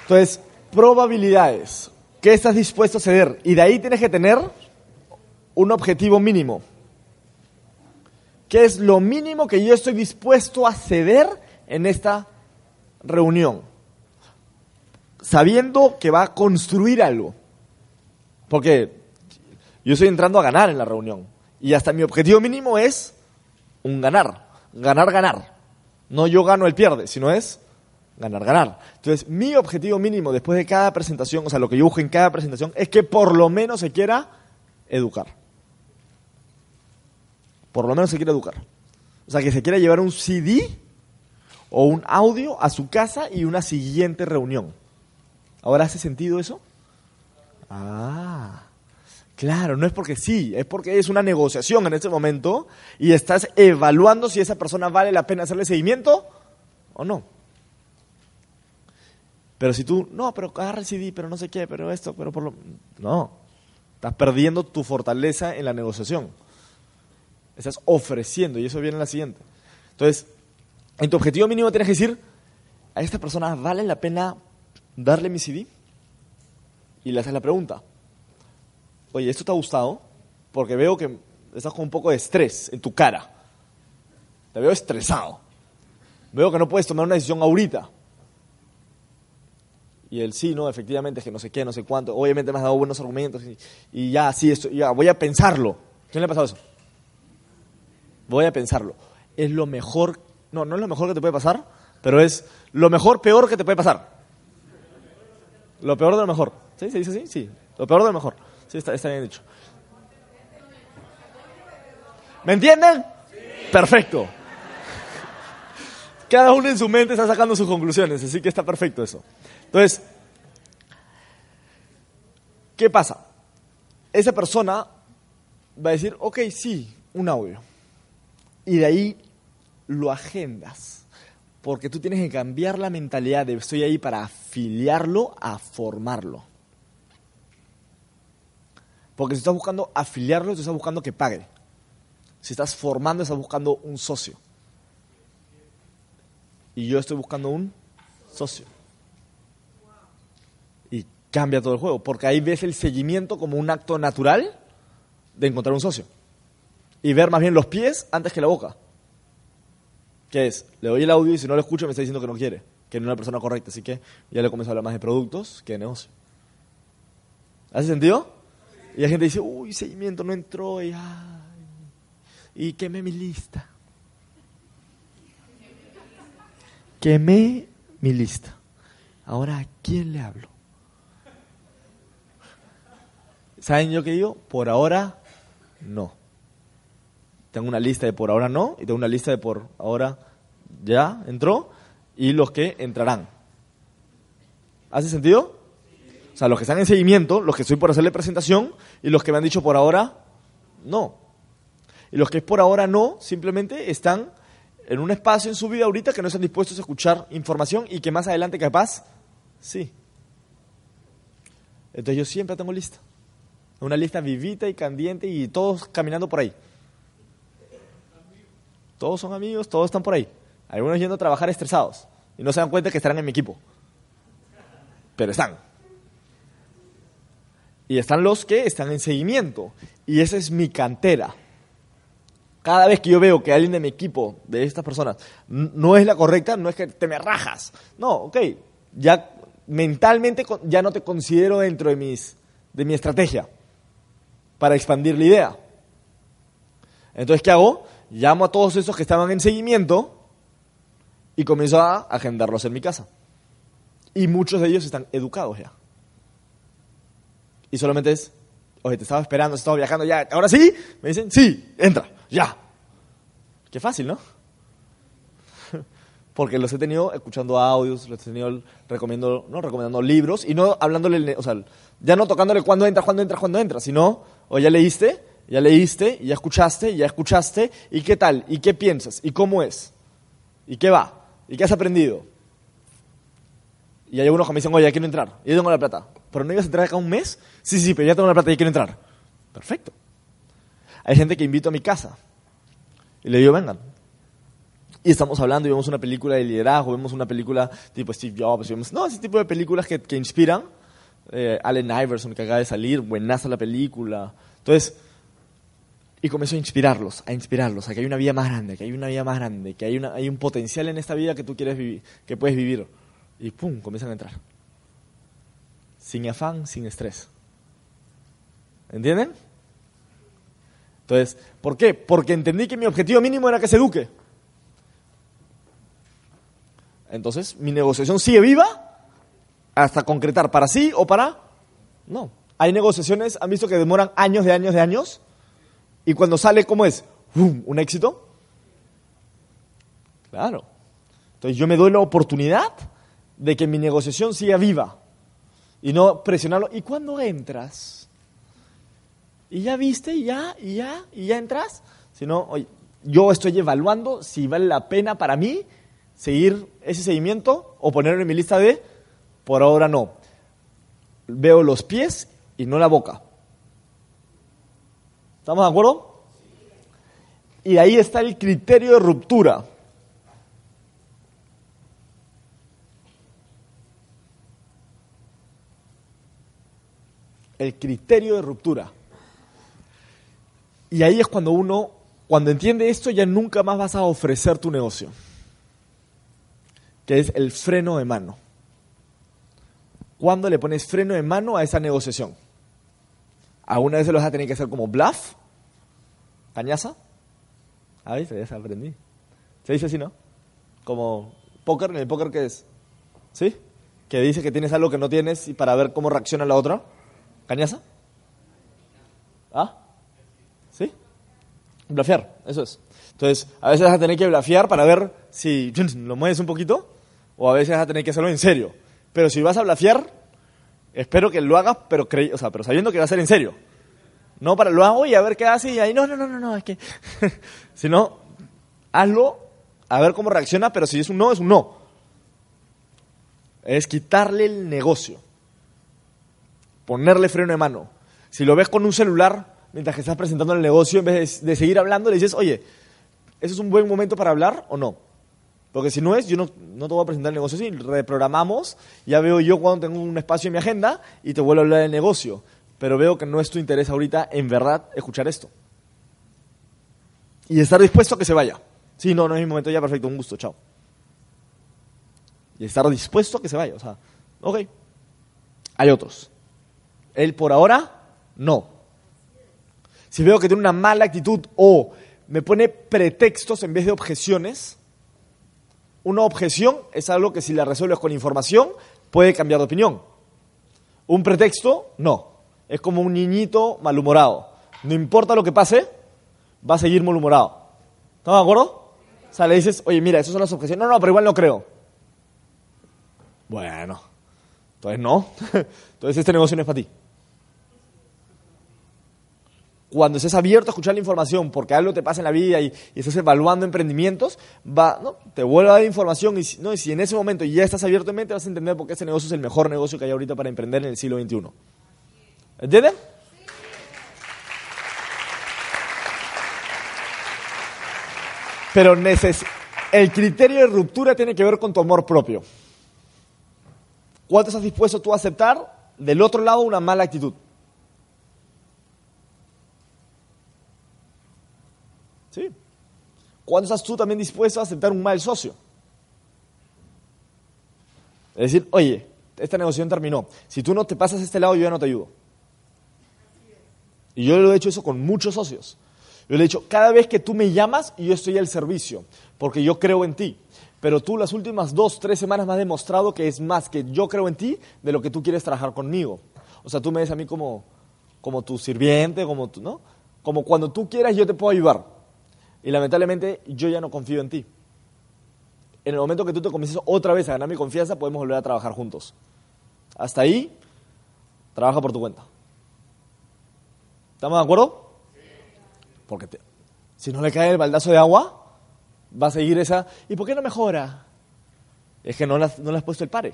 Entonces, probabilidades. ¿Qué estás dispuesto a ceder? Y de ahí tienes que tener un objetivo mínimo. ¿Qué es lo mínimo que yo estoy dispuesto a ceder en esta reunión? sabiendo que va a construir algo. Porque yo estoy entrando a ganar en la reunión. Y hasta mi objetivo mínimo es un ganar. Ganar, ganar. No yo gano, el pierde, sino es ganar, ganar. Entonces, mi objetivo mínimo después de cada presentación, o sea, lo que yo busco en cada presentación, es que por lo menos se quiera educar. Por lo menos se quiera educar. O sea, que se quiera llevar un CD o un audio a su casa y una siguiente reunión. ¿Ahora hace sentido eso? Ah, claro, no es porque sí, es porque es una negociación en este momento y estás evaluando si esa persona vale la pena hacerle seguimiento o no. Pero si tú, no, pero agarra el CD, pero no sé qué, pero esto, pero por lo... No, estás perdiendo tu fortaleza en la negociación. Estás ofreciendo y eso viene en la siguiente. Entonces, en tu objetivo mínimo tienes que decir, a esta persona vale la pena darle mi CD y le haces la pregunta, oye, ¿esto te ha gustado? Porque veo que estás con un poco de estrés en tu cara. Te veo estresado. Veo que no puedes tomar una decisión ahorita. Y el sí, no, efectivamente, es que no sé qué, no sé cuánto. Obviamente me has dado buenos argumentos y, ya, sí, esto, ya, voy a pensarlo. ¿Quién le ha pasado eso? Voy a pensarlo. Es lo mejor, no, no es lo mejor que te puede pasar, pero es lo mejor, peor que te puede pasar. Lo peor de lo mejor. ¿Sí? ¿Se dice así? Sí. Lo peor de lo mejor. Sí, está, está bien dicho. ¿Me entienden? Perfecto. Cada uno en su mente está sacando sus conclusiones, así que está perfecto eso. Entonces, ¿qué pasa? Esa persona va a decir, ok, sí, un audio. Y de ahí lo agendas. Porque tú tienes que cambiar la mentalidad de estoy ahí para afiliarlo a formarlo. Porque si estás buscando afiliarlo, tú estás buscando que pague. Si estás formando, estás buscando un socio. Y yo estoy buscando un socio. Y cambia todo el juego, porque ahí ves el seguimiento como un acto natural de encontrar un socio. Y ver más bien los pies antes que la boca. ¿Qué es? Le doy el audio y si no lo escucho me está diciendo que no quiere, que no es la persona correcta. Así que ya le comienzo a hablar más de productos que de negocio. ¿Hace sentido? Y la gente dice, uy, seguimiento no entró y, ay, y quemé mi lista. Quemé mi lista. Ahora, ¿a quién le hablo? ¿Saben yo qué digo? Por ahora, no. Tengo una lista de por ahora no y tengo una lista de por ahora ya entró y los que entrarán. ¿Hace sentido? O sea, los que están en seguimiento, los que estoy por hacerle presentación y los que me han dicho por ahora no. Y los que es por ahora no, simplemente están en un espacio en su vida ahorita que no están dispuestos a escuchar información y que más adelante capaz, sí. Entonces yo siempre tengo lista. Una lista vivita y candiente y todos caminando por ahí. Todos son amigos, todos están por ahí. Algunos yendo a trabajar estresados y no se dan cuenta que estarán en mi equipo. Pero están. Y están los que están en seguimiento. Y esa es mi cantera. Cada vez que yo veo que alguien de mi equipo, de estas personas, no es la correcta, no es que te me rajas. No, ok. Ya mentalmente ya no te considero dentro de, mis, de mi estrategia para expandir la idea. Entonces, ¿qué hago? Llamo a todos esos que estaban en seguimiento y comienzo a agendarlos en mi casa. Y muchos de ellos están educados ya. Y solamente es, oye, te estaba esperando, estaba viajando ya, ahora sí, me dicen, sí, entra, ya. Qué fácil, ¿no? Porque los he tenido escuchando audios, los he tenido recomiendo, ¿no? recomendando libros y no hablándole, o sea, ya no tocándole cuándo entras, cuándo entras, cuándo entras, sino, o ya leíste, ya leíste, ya escuchaste, ya escuchaste, ¿y qué tal? ¿Y qué piensas? ¿Y cómo es? ¿Y qué va? ¿Y qué has aprendido? Y hay algunos que me dicen, oye, ya quiero entrar, y yo tengo la plata. ¿Pero no ibas a entrar acá un mes? Sí, sí, pero ya tengo la plata y quiero entrar. Perfecto. Hay gente que invito a mi casa y le digo, vengan. Y estamos hablando y vemos una película de liderazgo, vemos una película tipo Steve Jobs, vemos, no, ese tipo de películas que, que inspiran. Eh, Allen Iverson, que acaba de salir, buenaza la película. Entonces, y comenzó a inspirarlos, a inspirarlos, a que hay una vida más grande, que hay una vida más grande, que hay, una, hay un potencial en esta vida que tú quieres vivir, que puedes vivir. Y pum, comienzan a entrar. sin afán, sin estrés. ¿Entienden? Entonces, ¿por qué? Porque entendí que mi objetivo mínimo era que se eduque. Entonces, mi negociación sigue viva hasta concretar para sí o para no. Hay negociaciones, han visto que demoran años de años de años y cuando sale, ¿cómo es? ¿Un éxito? Claro. Entonces yo me doy la oportunidad de que mi negociación siga viva y no presionarlo. ¿Y cuándo entras? ¿Y ya viste? ¿Y ya? ¿Y ya? ¿Y ya entras? Si no, yo estoy evaluando si vale la pena para mí seguir ese seguimiento o ponerlo en mi lista de por ahora no. Veo los pies y no la boca. ¿Estamos de acuerdo? Y ahí está el criterio de ruptura. El criterio de ruptura. Y ahí es cuando uno, cuando entiende esto, ya nunca más vas a ofrecer tu negocio que es el freno de mano. ¿Cuándo le pones freno de mano a esa negociación? ¿Alguna vez lo vas a que hacer como bluff? ¿Cañaza? Ah, ¿viste? Ya se aprendí. Se dice así, ¿no? Como póker, en el póker ¿qué es? ¿Sí? Que dice que tienes algo que no tienes y para ver cómo reacciona la otra. ¿Cañaza? ¿Ah? ¿Sí? Blafear, eso es. Entonces, a veces vas a tener que blafear para ver si lo mueves un poquito o a veces vas a tener que hacerlo en serio. Pero si vas a blafiar, espero que lo hagas, pero, o sea, pero sabiendo que va a ser en serio. No para lo hago y a ver qué hace y ahí no, no, no, no, no, es que... Sino, hazlo, a ver cómo reacciona, pero si es un no, es un no. Es quitarle el negocio. Ponerle freno de mano. Si lo ves con un celular mientras que estás presentando el negocio, en vez de seguir hablando, le dices, oye, ¿eso es un buen momento para hablar o no? Porque si no es, yo no, no te voy a presentar el negocio así. Reprogramamos, ya veo yo cuando tengo un espacio en mi agenda y te vuelvo a hablar del negocio. Pero veo que no es tu interés ahorita, en verdad, escuchar esto. Y estar dispuesto a que se vaya. Sí, no, no es mi momento ya, perfecto, un gusto, chao. Y estar dispuesto a que se vaya. O sea, ok. Hay otros. Él por ahora, no. Si veo que tiene una mala actitud o me pone pretextos en vez de objeciones, una objeción es algo que si la resuelves con información puede cambiar de opinión. Un pretexto, no. Es como un niñito malhumorado. No importa lo que pase, va a seguir malhumorado. ¿Estamos de acuerdo? O sea, le dices, oye, mira, esas son las objeciones. No, no, pero igual no creo. Bueno, entonces no. Entonces este negocio no es para ti cuando estés abierto a escuchar la información porque algo te pasa en la vida y, estás evaluando emprendimientos, va, ¿no? te vuelve a dar información y, ¿no? y si en ese momento ya estás abierto en mente vas a entender por qué ese negocio es el mejor negocio que hay ahorita para emprender en el siglo XXI. ¿Entienden? Pero el criterio de ruptura tiene que ver con tu amor propio. ¿Cuánto estás dispuesto tú a aceptar del otro lado una mala actitud? ¿Sí? ¿Cuándo estás tú también dispuesto a aceptar un mal socio? Es decir, oye, esta negociación terminó. Si tú no te pasas a este lado, yo ya no te ayudo. Y yo lo he hecho eso con muchos socios. Yo le he dicho, cada vez que tú me llamas, yo estoy al servicio, porque yo creo en ti. Pero tú las últimas dos, tres semanas me has demostrado que es más que yo creo en ti de lo que tú quieres trabajar conmigo. O sea, tú me ves a mí como, como tu sirviente, como tú, ¿no? Como cuando tú quieras yo te puedo ayudar. Y lamentablemente yo ya no confío en ti. En el momento que tú te comiences otra vez a ganar mi confianza, podemos volver a trabajar juntos. Hasta ahí, trabaja por tu cuenta. ¿Estamos de acuerdo? Porque si no le cae el baldazo de agua, va a seguir esa. ¿Y por qué no mejora? Es que no le, no le has puesto el pare.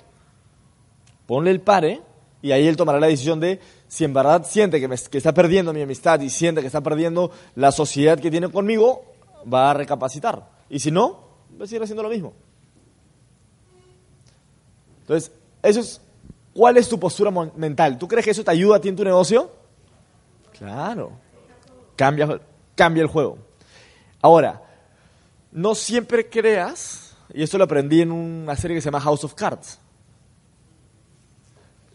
Ponle el pare y ahí él tomará la decisión de si en verdad siente que, que está perdiendo mi amistad y siente que está perdiendo la sociedad que tiene conmigo, va a recapacitar. Y si no, va a seguir haciendo lo mismo. Entonces, eso es, ¿cuál es tu postura mental? ¿Tú crees que eso te ayuda a ti en tu negocio? Claro. Cambia, cambia el juego. Ahora, no siempre creas, y esto lo aprendí en una serie que se llama House of Cards.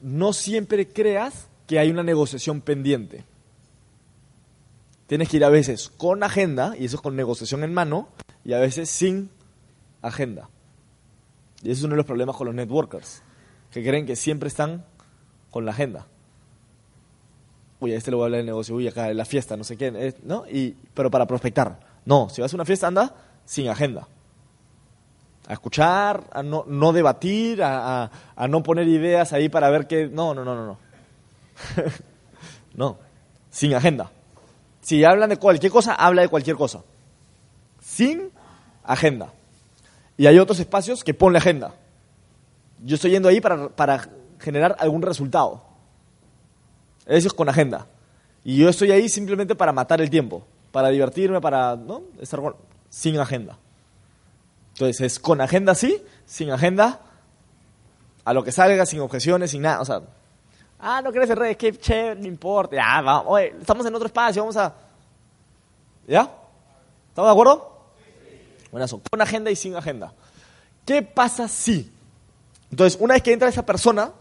no siempre creas que hay una negociación pendiente. Tienes que ir a veces con agenda, y eso es con negociación en mano, y a veces sin agenda. Y ese es uno de los problemas con los networkers, que creen que siempre están con la agenda. Uy, a este le voy a hablar del negocio, uy, acá en la fiesta, no sé qué, eh, ¿no? Y, pero para prospectar. No, si vas a una fiesta, anda sin agenda. A escuchar, a no, no debatir, a, a, a no poner ideas ahí para ver qué. No, no, no, no, no. no, sin agenda. Si hablan de cualquier cosa, habla de cualquier cosa. Sin agenda. Y hay otros espacios que ponle agenda. Yo estoy yendo ahí para, para generar algún resultado. Eso es con agenda. Y yo estoy ahí simplemente para matar el tiempo, para divertirme, para ¿no? estar con- sin agenda. Entonces es con agenda sí, sin agenda, a lo que salga, sin objeciones, sin nada. O sea, ah, no querés en redes, qué chévere, no importa. Ya, vamos, oye, estamos en otro espacio, vamos a. ¿Ya? ¿Estamos de acuerdo? Buenazo. Con agenda y sin agenda. ¿Qué pasa si? Entonces, una vez que entra esa persona,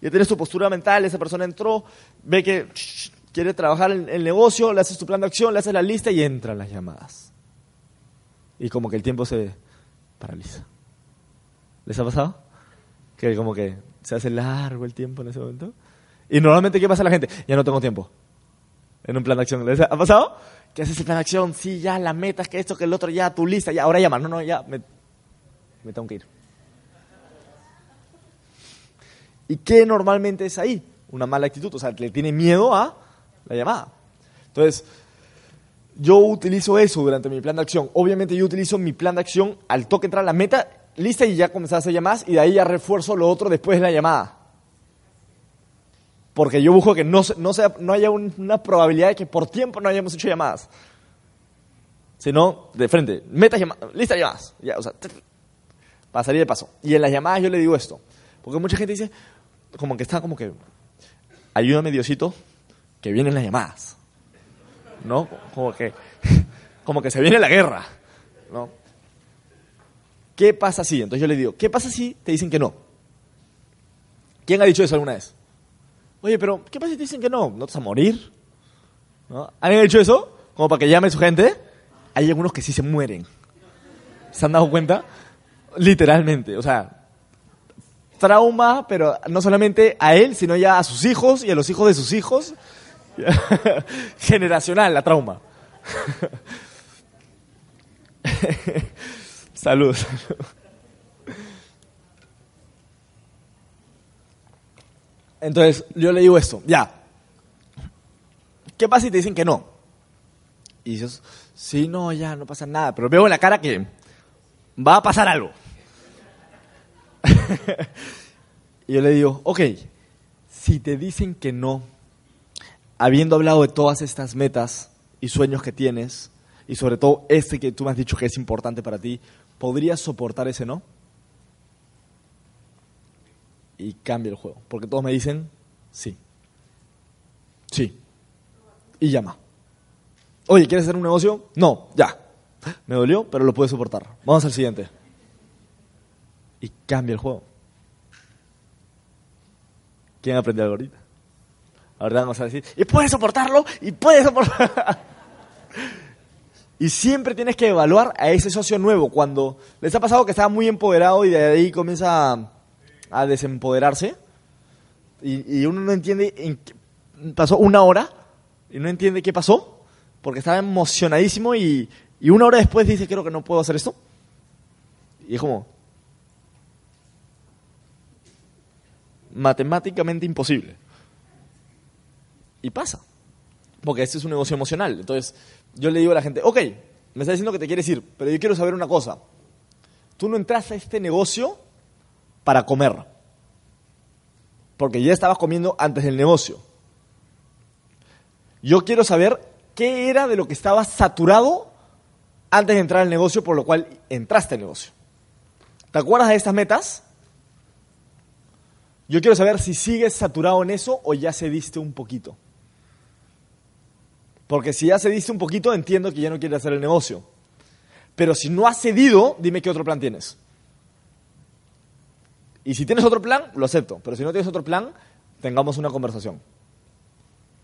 ya tienes tu postura mental, esa persona entró, ve que shh, quiere trabajar en el negocio, le haces tu plan de acción, le haces la lista y entran las llamadas. Y como que el tiempo se paraliza. ¿Les ha pasado? Que como que se hace largo el tiempo en ese momento. Y normalmente, ¿qué pasa a la gente? Ya no tengo tiempo. En un plan de acción. ¿Les ha pasado? Que haces el plan de acción, sí, ya, la meta, que esto, que el otro, ya, tu lista, ya, ahora llama. No, no, ya, me, me tengo que ir. ¿Y qué normalmente es ahí? Una mala actitud, o sea, le tiene miedo a la llamada. Entonces, yo utilizo eso durante mi plan de acción. Obviamente yo utilizo mi plan de acción al toque entrar a la meta, lista y ya comenzar a hacer llamadas y de ahí ya refuerzo lo otro después de la llamada. Porque yo busco que no, no, sea, no haya un- una probabilidad de que por tiempo no hayamos hecho llamadas. Sino, de frente, metas llamadas, lista llamadas. Ya, o sea, para salir de paso. Y en las llamadas yo le digo esto. Porque mucha gente dice, como que está como que, ayúdame Diosito, que vienen las llamadas. ¿No? Como que, como que se viene la guerra. ¿No? ¿Qué pasa si? Entonces yo le digo, ¿qué pasa si te dicen que no? ¿Quién ha dicho eso alguna vez? Oye, pero ¿qué pasa si te dicen que no? ¿No te vas a morir? ¿No? ¿Alguien ha dicho eso? Como para que llame su gente. Hay algunos que sí se mueren. ¿Se han dado cuenta? Literalmente. O sea, trauma, pero no solamente a él, sino ya a sus hijos y a los hijos de sus hijos. Generacional, la trauma. salud. salud. Entonces, yo le digo esto, ya. ¿Qué pasa si te dicen que no? Y dices, sí, no, ya, no pasa nada. Pero veo en la cara que va a pasar algo. y yo le digo, ok, si te dicen que no, habiendo hablado de todas estas metas y sueños que tienes, y sobre todo este que tú me has dicho que es importante para ti, ¿podrías soportar ese no? Y cambia el juego, porque todos me dicen sí. Sí. Y llama. Oye, ¿quieres hacer un negocio? No, ya. Me dolió, pero lo puedes soportar. Vamos al siguiente. Y cambia el juego. ¿Quién aprendió algo ahorita? Vamos a decir, y puedes soportarlo, y puedes soportarlo. y siempre tienes que evaluar a ese socio nuevo. Cuando les ha pasado que estaba muy empoderado y de ahí comienza a, a desempoderarse, y, y uno no entiende, pasó una hora, y no entiende qué pasó, porque estaba emocionadísimo y, y una hora después dice, creo que no puedo hacer esto. Y es como, matemáticamente imposible. Y pasa. Porque este es un negocio emocional. Entonces, yo le digo a la gente, ok, me está diciendo que te quieres ir, pero yo quiero saber una cosa. Tú no entraste a este negocio para comer. Porque ya estabas comiendo antes del negocio. Yo quiero saber qué era de lo que estabas saturado antes de entrar al negocio, por lo cual entraste al negocio. ¿Te acuerdas de estas metas? Yo quiero saber si sigues saturado en eso o ya cediste un poquito. Porque si ya cediste un poquito, entiendo que ya no quieres hacer el negocio. Pero si no has cedido, dime qué otro plan tienes. Y si tienes otro plan, lo acepto. Pero si no tienes otro plan, tengamos una conversación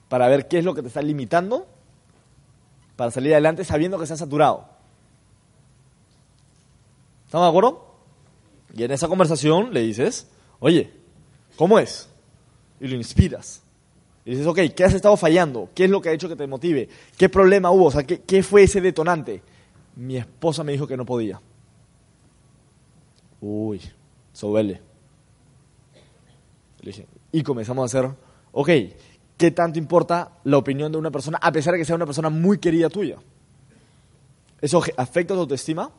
para ver qué es lo que te está limitando para salir adelante sabiendo que estás saturado. ¿Estamos de acuerdo? Y en esa conversación le dices, oye, ¿cómo es? Y lo inspiras. Y dices, ok, ¿qué has estado fallando? ¿Qué es lo que ha hecho que te motive? ¿Qué problema hubo? O sea, ¿qué, fue ese detonante? Mi esposa me dijo que no podía. Uy, dije, y comenzamos a hacer, ok, ¿qué tanto importa la opinión de una persona a pesar de que sea una persona muy querida tuya? ¿Eso afecta tu autoestima?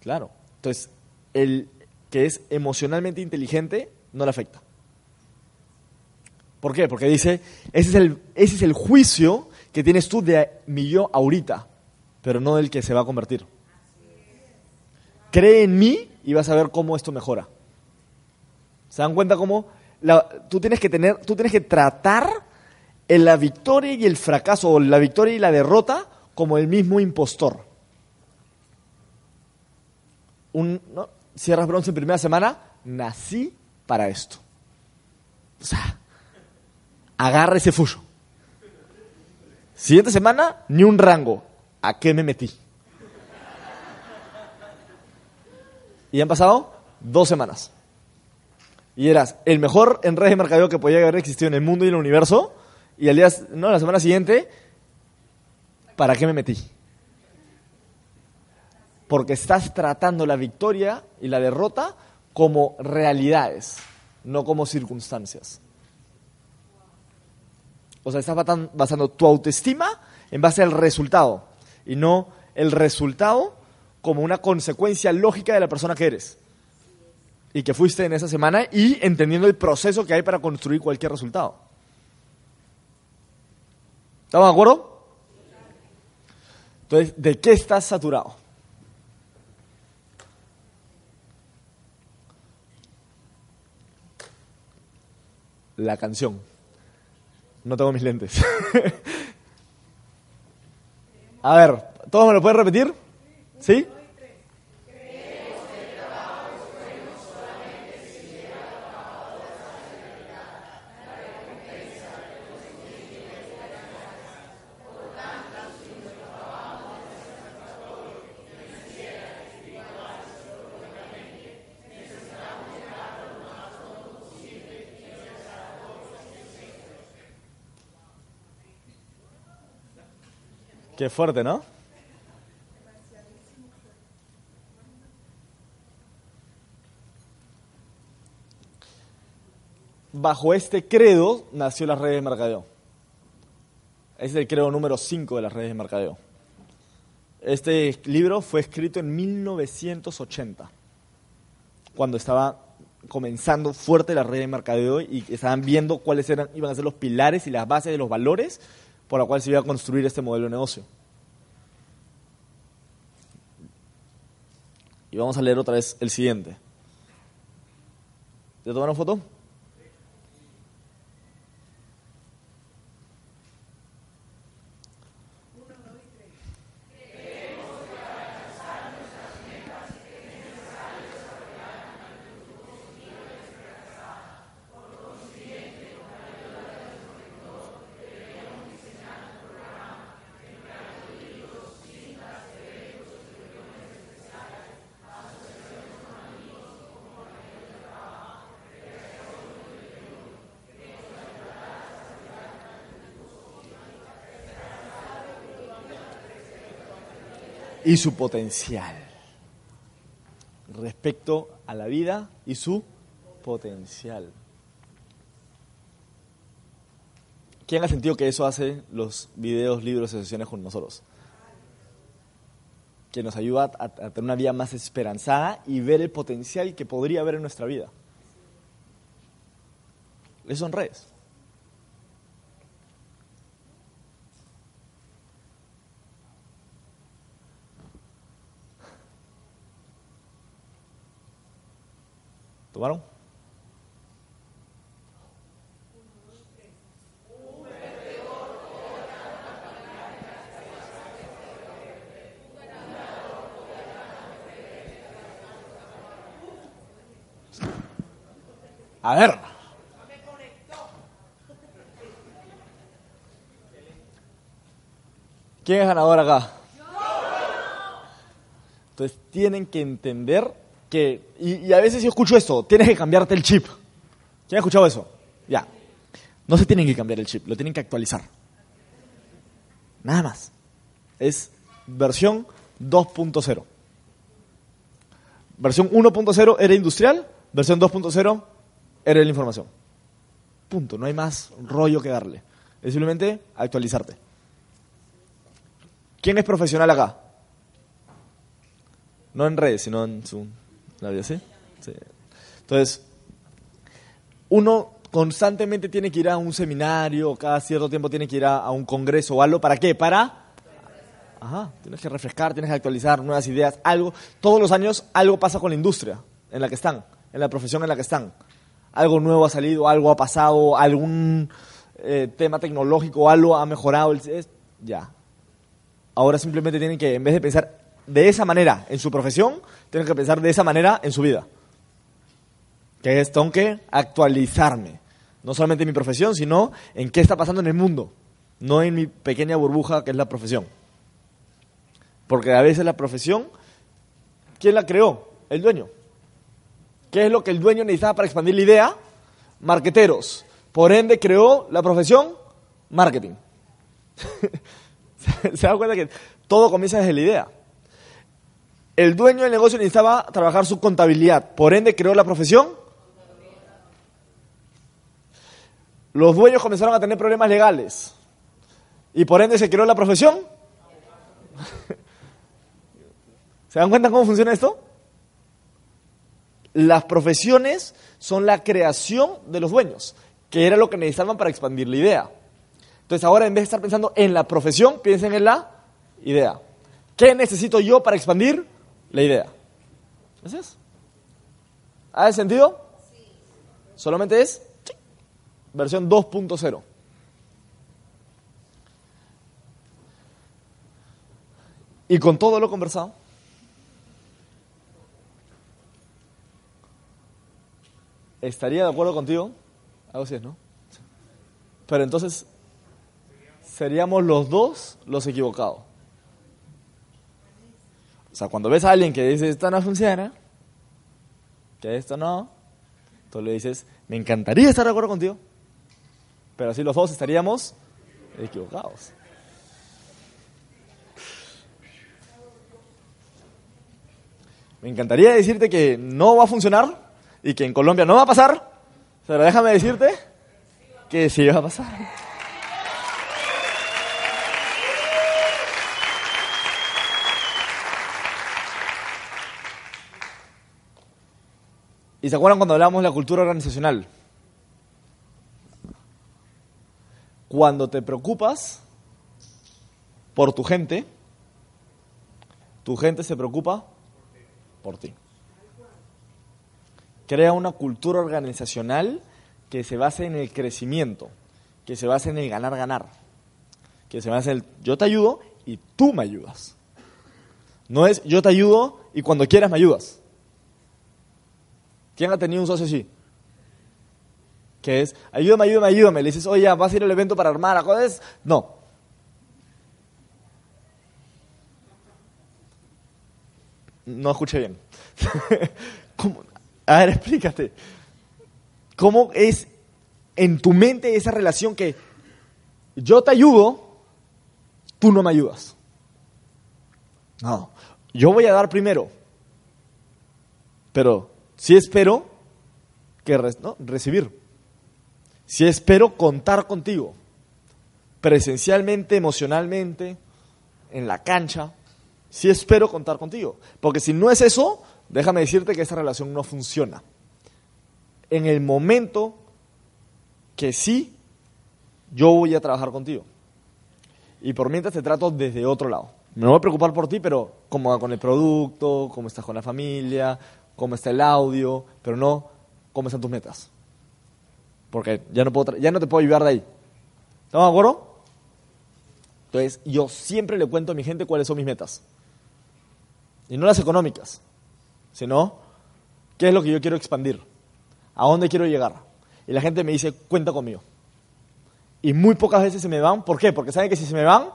Claro. Entonces, el que es emocionalmente inteligente no le afecta. ¿Por qué? Porque dice, ese es el, juicio que tienes tú de mi yo ahorita, pero no del que se va a convertir. Cree en mí y vas a ver cómo esto mejora. ¿Se dan cuenta cómo tú tienes que tener, tú tienes que tratar la victoria y el fracaso, o la victoria y la derrota, como el mismo impostor? Un, ¿no? Cierras bronce en primera semana, nací para esto. O sea, agarra ese fuyo. Siguiente semana, ni un rango. ¿A qué me metí? Y han pasado dos semanas. Y eras el mejor en redes de mercadeo que podía haber existido en el mundo y en el universo. Y al día, no, la semana siguiente, ¿para qué me metí? Porque estás tratando la victoria y la derrota como realidades, no como circunstancias. O sea, estás basando tu autoestima en base al resultado y no el resultado como una consecuencia lógica de la persona que eres y que fuiste en esa semana y entendiendo el proceso que hay para construir cualquier resultado. ¿Estamos de acuerdo? Entonces, ¿de qué estás saturado? La canción. No tengo mis lentes. A ver, ¿todos me lo pueden repetir? ¿Sí? Qué fuerte, ¿no? Bajo este credo nació las redes de mercadeo. Es el credo número 5 de las redes de mercadeo. Este libro fue escrito en 1980, cuando estaba comenzando fuerte la red de mercadeo y estaban viendo cuáles eran, iban a ser los pilares y las bases de los valores por la cual se iba a construir este modelo de negocio. Y vamos a leer otra vez el siguiente. ¿Te tomaron foto? Y su potencial respecto a la vida y su potencial. ¿Quién ha sentido que eso hace los videos, libros y sesiones con nosotros? Que nos ayuda a, tener una vida más esperanzada y ver el potencial que podría haber en nuestra vida. Eso son redes. ¿Tomaron? A ver. ¿Quién es ganador acá? Entonces tienen que entender y a veces yo escucho esto, tienes que cambiarte el chip. ¿Quién ha escuchado eso? Ya. No se tienen que cambiar el chip, lo tienen que actualizar. Nada más. Es versión 2.0. Versión 1.0 era industrial, versión 2.0 era la información. Punto, no hay más rollo que darle. Es simplemente actualizarte. ¿Quién es profesional acá? No en redes, sino en su Entonces, uno constantemente tiene que ir a un seminario, cada cierto tiempo tiene que ir a, un congreso o algo. ¿Para qué? Para Ajá, tienes que refrescar, tienes que actualizar nuevas ideas, algo. Todos los años algo pasa con la industria en la que están, en la profesión en la que están. Algo nuevo ha salido, algo ha pasado, algún eh, tema tecnológico, algo ha mejorado. ya. Ahora simplemente tienen que, en vez de pensar de esa manera en su profesión, tienen que pensar de esa manera en su vida. Que es, tengo que actualizarme. No solamente en mi profesión, sino en qué está pasando en el mundo. No en mi pequeña burbuja que es la profesión. Porque a veces la profesión, ¿quién la creó? El dueño. ¿Qué es lo que el dueño necesitaba para expandir la idea? Marqueteros. Por ende creó la profesión marketing. ¿Se da cuenta que todo comienza desde la idea? El dueño del negocio necesitaba trabajar su contabilidad. Por ende creó la profesión. Los dueños comenzaron a tener problemas legales. Y por ende se creó la profesión. ¿Se dan cuenta cómo funciona esto? Las profesiones son la creación de los dueños, que era lo que necesitaban para expandir la idea. Entonces ahora en vez de estar pensando en la profesión, piensen en la idea. ¿Qué necesito yo para expandir la idea? ¿Eso es? ¿Hace sentido? Solamente es sí, versión 2.0. Y con todo lo conversado, estaría de acuerdo contigo. Algo así es, ¿no? Pero entonces seríamos los dos los equivocados. O sea, cuando ves a alguien que dice esto no funciona, que esto no, tú le dices, me encantaría estar de acuerdo contigo, pero así los dos estaríamos equivocados. Me encantaría decirte que no va a funcionar y que en Colombia no va a pasar, pero déjame decirte que sí va a pasar. ¿Y se acuerdan cuando hablábamos de la cultura organizacional? Cuando te preocupas por tu gente, tu gente se preocupa por ti. Crea una cultura organizacional que se base en el crecimiento, que se base en el ganar-ganar, que se base en el yo te ayudo y tú me ayudas. No es yo te ayudo y cuando quieras me ayudas. ¿Quién ha tenido un socio así? Que es, ayúdame, ayúdame, ayúdame. Le dices, oye, vas a ir al evento para armar, ¿acuerdas? No. No escuché bien. ¿Cómo? A ver, explícate. ¿Cómo es en tu mente esa relación que yo te ayudo, tú no me ayudas? No. Yo voy a dar primero. Pero sí espero que recibir. Sí espero contar contigo. Presencialmente, emocionalmente, en la cancha. Sí espero contar contigo. Porque si no es eso, déjame decirte que esa relación no funciona. En el momento que sí, yo voy a trabajar contigo. Y por mientras te trato desde otro lado. Me voy a preocupar por ti, pero cómo va con el producto, cómo estás con la familia, cómo está el audio, pero no cómo están tus metas. Porque ya no, puedo ya no te puedo ayudar de ahí. ¿Estamos de acuerdo? Entonces, yo siempre le cuento a mi gente cuáles son mis metas. Y no las económicas, sino qué es lo que yo quiero expandir, a dónde quiero llegar. Y la gente me dice, cuenta conmigo. Y muy pocas veces se me van. ¿Por qué? Porque saben que si se me van,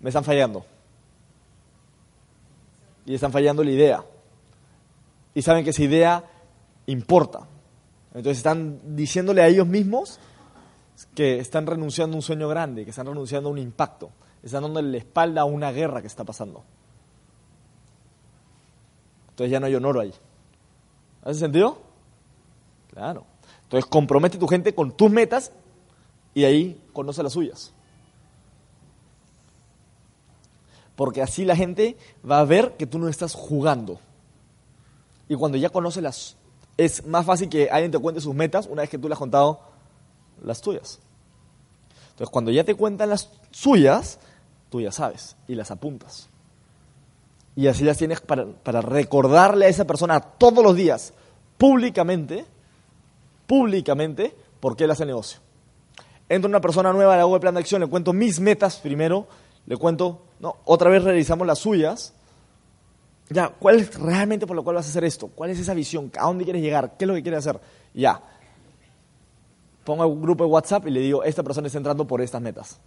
me están fallando. Y están fallando la idea. Y saben que esa idea importa. Entonces están diciéndole a ellos mismos que están renunciando a un sueño grande, que están renunciando a un impacto. Están dando la espalda a una guerra que está pasando. Entonces ya no hay honor ahí. ¿Hace sentido? Claro. Entonces compromete tu gente con tus metas y ahí conoce las suyas. Porque así la gente va a ver que tú no estás jugando. Y cuando ya conoce las... Es más fácil que alguien te cuente sus metas una vez que tú le has contado las tuyas. Entonces cuando ya te cuentan las suyas, tú ya sabes y las apuntas. Y así las tienes para, para recordarle a esa persona todos los días, públicamente, públicamente, por qué él hace negocio. Entra una persona nueva, le hago el plan de acción, le cuento mis metas primero, le cuento, no, otra vez realizamos las suyas. Ya, ¿cuál es realmente por lo cual vas a hacer esto? ¿Cuál es esa visión? ¿A dónde quieres llegar? ¿Qué es lo que quieres hacer? Ya. Pongo un grupo de WhatsApp y le digo, esta persona está entrando por estas metas.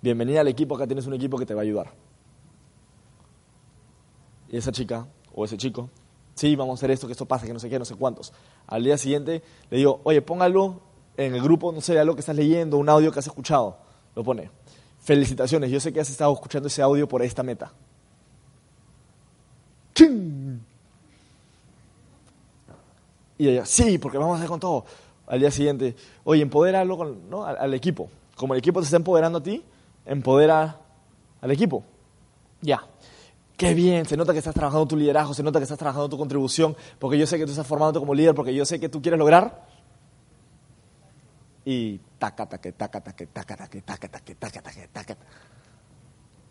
Bienvenida al equipo, acá tienes un equipo que te va a ayudar. Y esa chica o ese chico, sí, vamos a hacer esto, que esto pasa, que no sé qué, no sé cuántos. Al día siguiente le digo, oye, póngalo en el grupo, no sé, algo que estás leyendo, un audio que has escuchado. Lo pone. Felicitaciones, yo sé que has estado escuchando ese audio por esta meta. ¡Ching! Y ella, sí, porque vamos a hacer con todo. Al día siguiente, oye, empodéralo con, ¿no? al, al equipo. Como el equipo te está empoderando a ti, empodera al equipo. Ya. Qué bien, se nota que estás trabajando tu liderazgo, se nota que estás trabajando tu contribución, porque yo sé que tú estás formándote como líder, porque yo sé que tú quieres lograr. Y taca, taca, taca, taca, taca, taca, taca, taca, taca, taca, taca.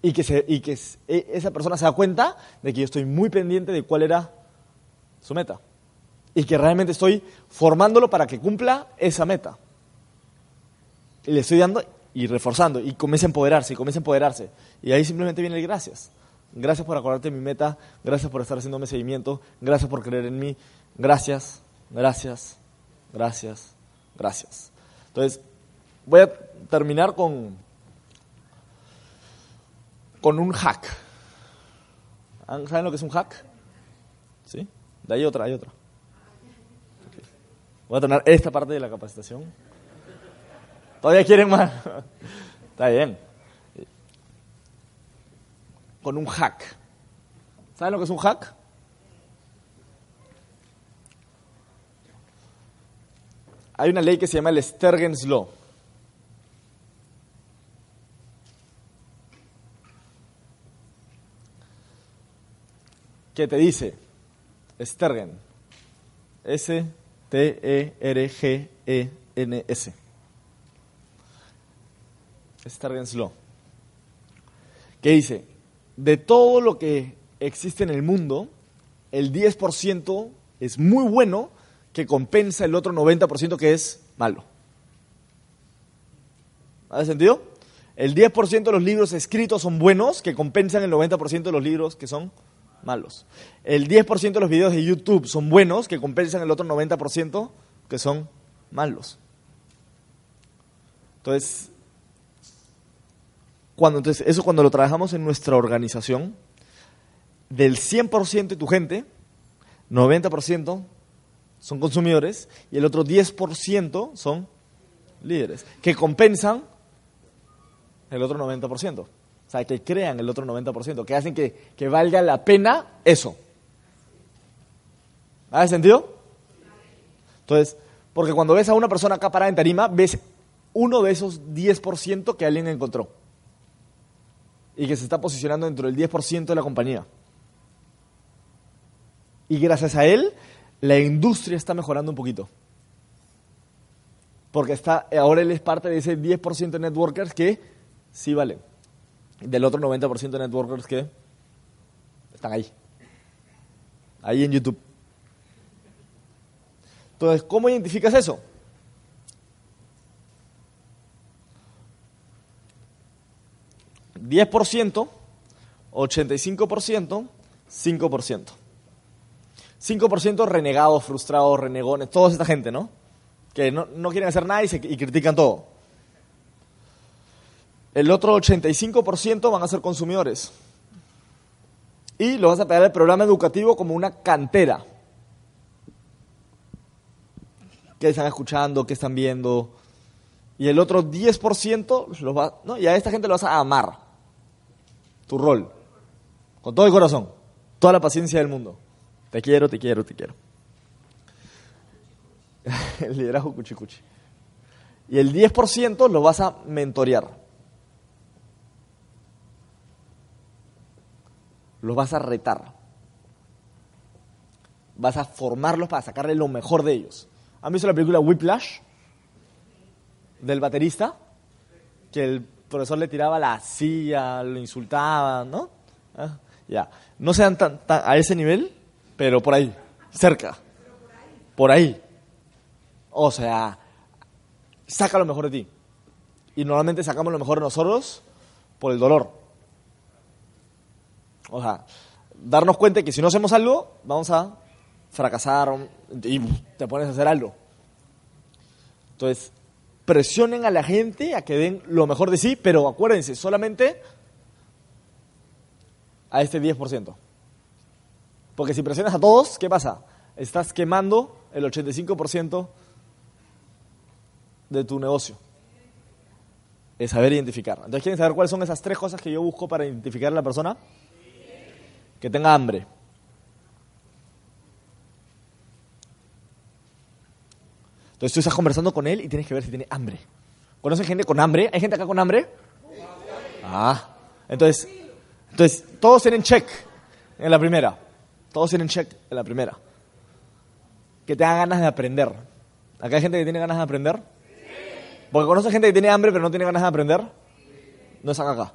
Y que, se, y que e, esa persona se da cuenta de que yo estoy muy pendiente de cuál era su meta. Y que realmente estoy formándolo para que cumpla esa meta. Y le estoy dando y reforzando. Y comienza a empoderarse, y comienza a empoderarse. Y ahí simplemente viene el gracias. Gracias por acordarte de mi meta. Gracias por estar haciéndome seguimiento. Gracias por creer en mí. Gracias, gracias, gracias, gracias. Entonces, voy a terminar con, con un hack. ¿Saben lo que es un hack? ¿Sí? De ahí otra, hay otra. Voy a tener esta parte de la capacitación. ¿Todavía quieren más? Está bien. Con un hack. ¿Saben lo que es un hack? Hay una ley que se llama el Stergens Law. que te dice Stergen. S-T-E-R-G-E-N-S. Stergen's Law. Que dice, de todo lo que existe en el mundo, el 10% es muy bueno que compensa el otro 90% que es malo. ¿Hace sentido? El 10% de los libros escritos son buenos que compensan el 90% de los libros que son malos. El 10% de los videos de YouTube son buenos que compensan el otro 90% que son malos. Entonces, cuando, entonces, eso cuando lo trabajamos en nuestra organización, del 100% de tu gente, 90% son consumidores y el otro 10% son líderes, que compensan el otro 90%. O sea, que crean el otro 90%, que hacen que, que valga la pena eso. ¿Hace sentido? Entonces, porque cuando ves a una persona acá parada en tarima, ves uno de esos 10% que alguien encontró y que se está posicionando dentro del 10% de la compañía. Y gracias a él, la industria está mejorando un poquito. Porque está, ahora él es parte de ese 10% de networkers que sí valen. Del otro 90% de networkers que están ahí. Ahí en YouTube. Entonces, ¿cómo identificas eso? ¿10%, 85%, 5%. 5% renegados, frustrados, renegones, toda esta gente, ¿no? Que no, no quieren hacer nada y, critican todo. El otro 85% van a ser consumidores. Y lo vas a pegar el programa educativo como una cantera. ¿Qué están escuchando? ¿Qué están viendo? Y el otro 10% los va, ¿no? y a esta gente lo vas a amar. Tu rol. Con todo el corazón. Toda la paciencia del mundo. Te quiero, te quiero, te quiero. el liderazgo cuchicuchi. Y el 10% lo vas a mentorear. Los vas a retar. Vas a formarlos para sacarle lo mejor de ellos. ¿Han visto la película Whiplash? Del baterista. Que el profesor le tiraba la silla, lo insultaba, ¿no? Ah, ya. No sean tan, a ese nivel, pero por ahí, cerca. Por ahí. O sea, saca lo mejor de ti. Y normalmente sacamos lo mejor de nosotros por el dolor. O sea, darnos cuenta que si no hacemos algo, vamos a fracasar y te pones a hacer algo. Entonces, presionen a la gente a que den lo mejor de sí, pero acuérdense, solamente a este 10%. Porque si presionas a todos, ¿qué pasa? Estás quemando el 85% de tu negocio. Es saber identificar. Entonces, ¿quieren saber cuáles son esas tres cosas que yo busco para identificar a la persona? Que tenga hambre. Entonces tú estás conversando con él y tienes que ver si tiene hambre. ¿Conoces gente con hambre? ¿Hay gente acá con hambre? Ah, entonces, entonces todos tienen check en la primera. Todos tienen check en la primera. Que tengan ganas de aprender. ¿Acá hay gente que tiene ganas de aprender? Porque conoces gente que tiene hambre pero no tiene ganas de aprender. No están acá.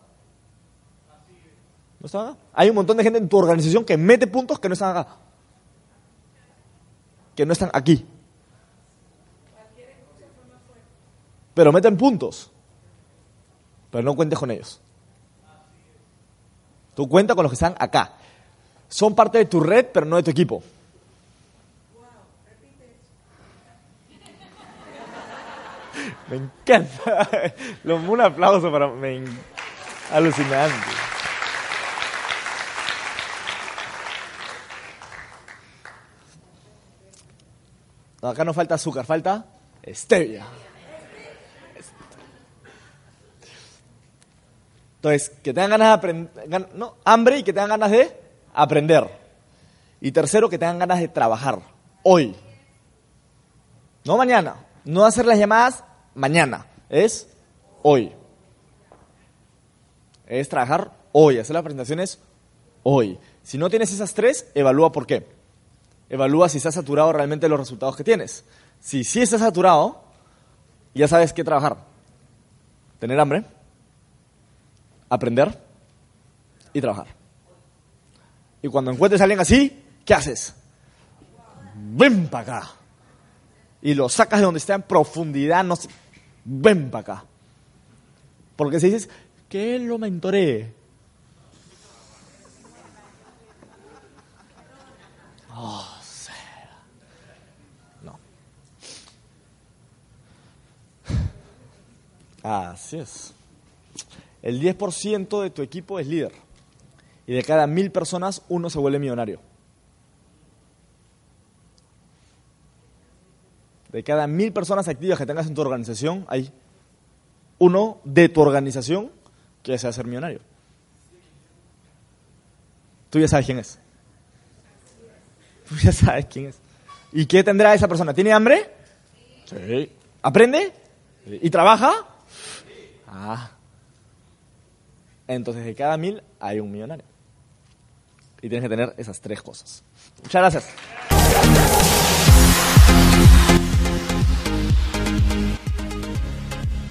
¿No están acá? Hay un montón de gente en tu organización que mete puntos que no están acá. Que no están aquí. Pero meten puntos. Pero no cuentes con ellos. Tú cuenta con los que están acá. Son parte de tu red, pero no de tu equipo. Me encanta. Un aplauso para... Me... Alucinante. acá no falta azúcar, falta stevia. Entonces, que tengan ganas de aprender, no, hambre y que tengan ganas de aprender. Y tercero, que tengan ganas de trabajar hoy. No mañana. No hacer las llamadas mañana. Es hoy. Es trabajar hoy. Hacer las presentaciones hoy. Si no tienes esas tres, evalúa por qué. Evalúa si estás saturado realmente los resultados que tienes. Si sí estás saturado, ya sabes qué trabajar. Tener hambre aprender y trabajar. Y cuando encuentres a alguien así, ¿qué haces? Ven para acá. Y lo sacas de donde está en profundidad, no. Ven para acá. Porque si dices, que lo mentoree. Oh, no. Así es. El 10% de tu equipo es líder. Y de cada mil personas, uno se vuelve millonario. De cada mil personas activas que tengas en tu organización, hay uno de tu organización que se va a hacer millonario. Tú ya sabes quién es. Tú ya sabes quién es. ¿Y qué tendrá esa persona? ¿Tiene hambre? Sí. ¿Aprende? ¿Y trabaja? Ah. Entonces, de cada mil hay un millonario. Y tienes que tener esas tres cosas. Muchas gracias.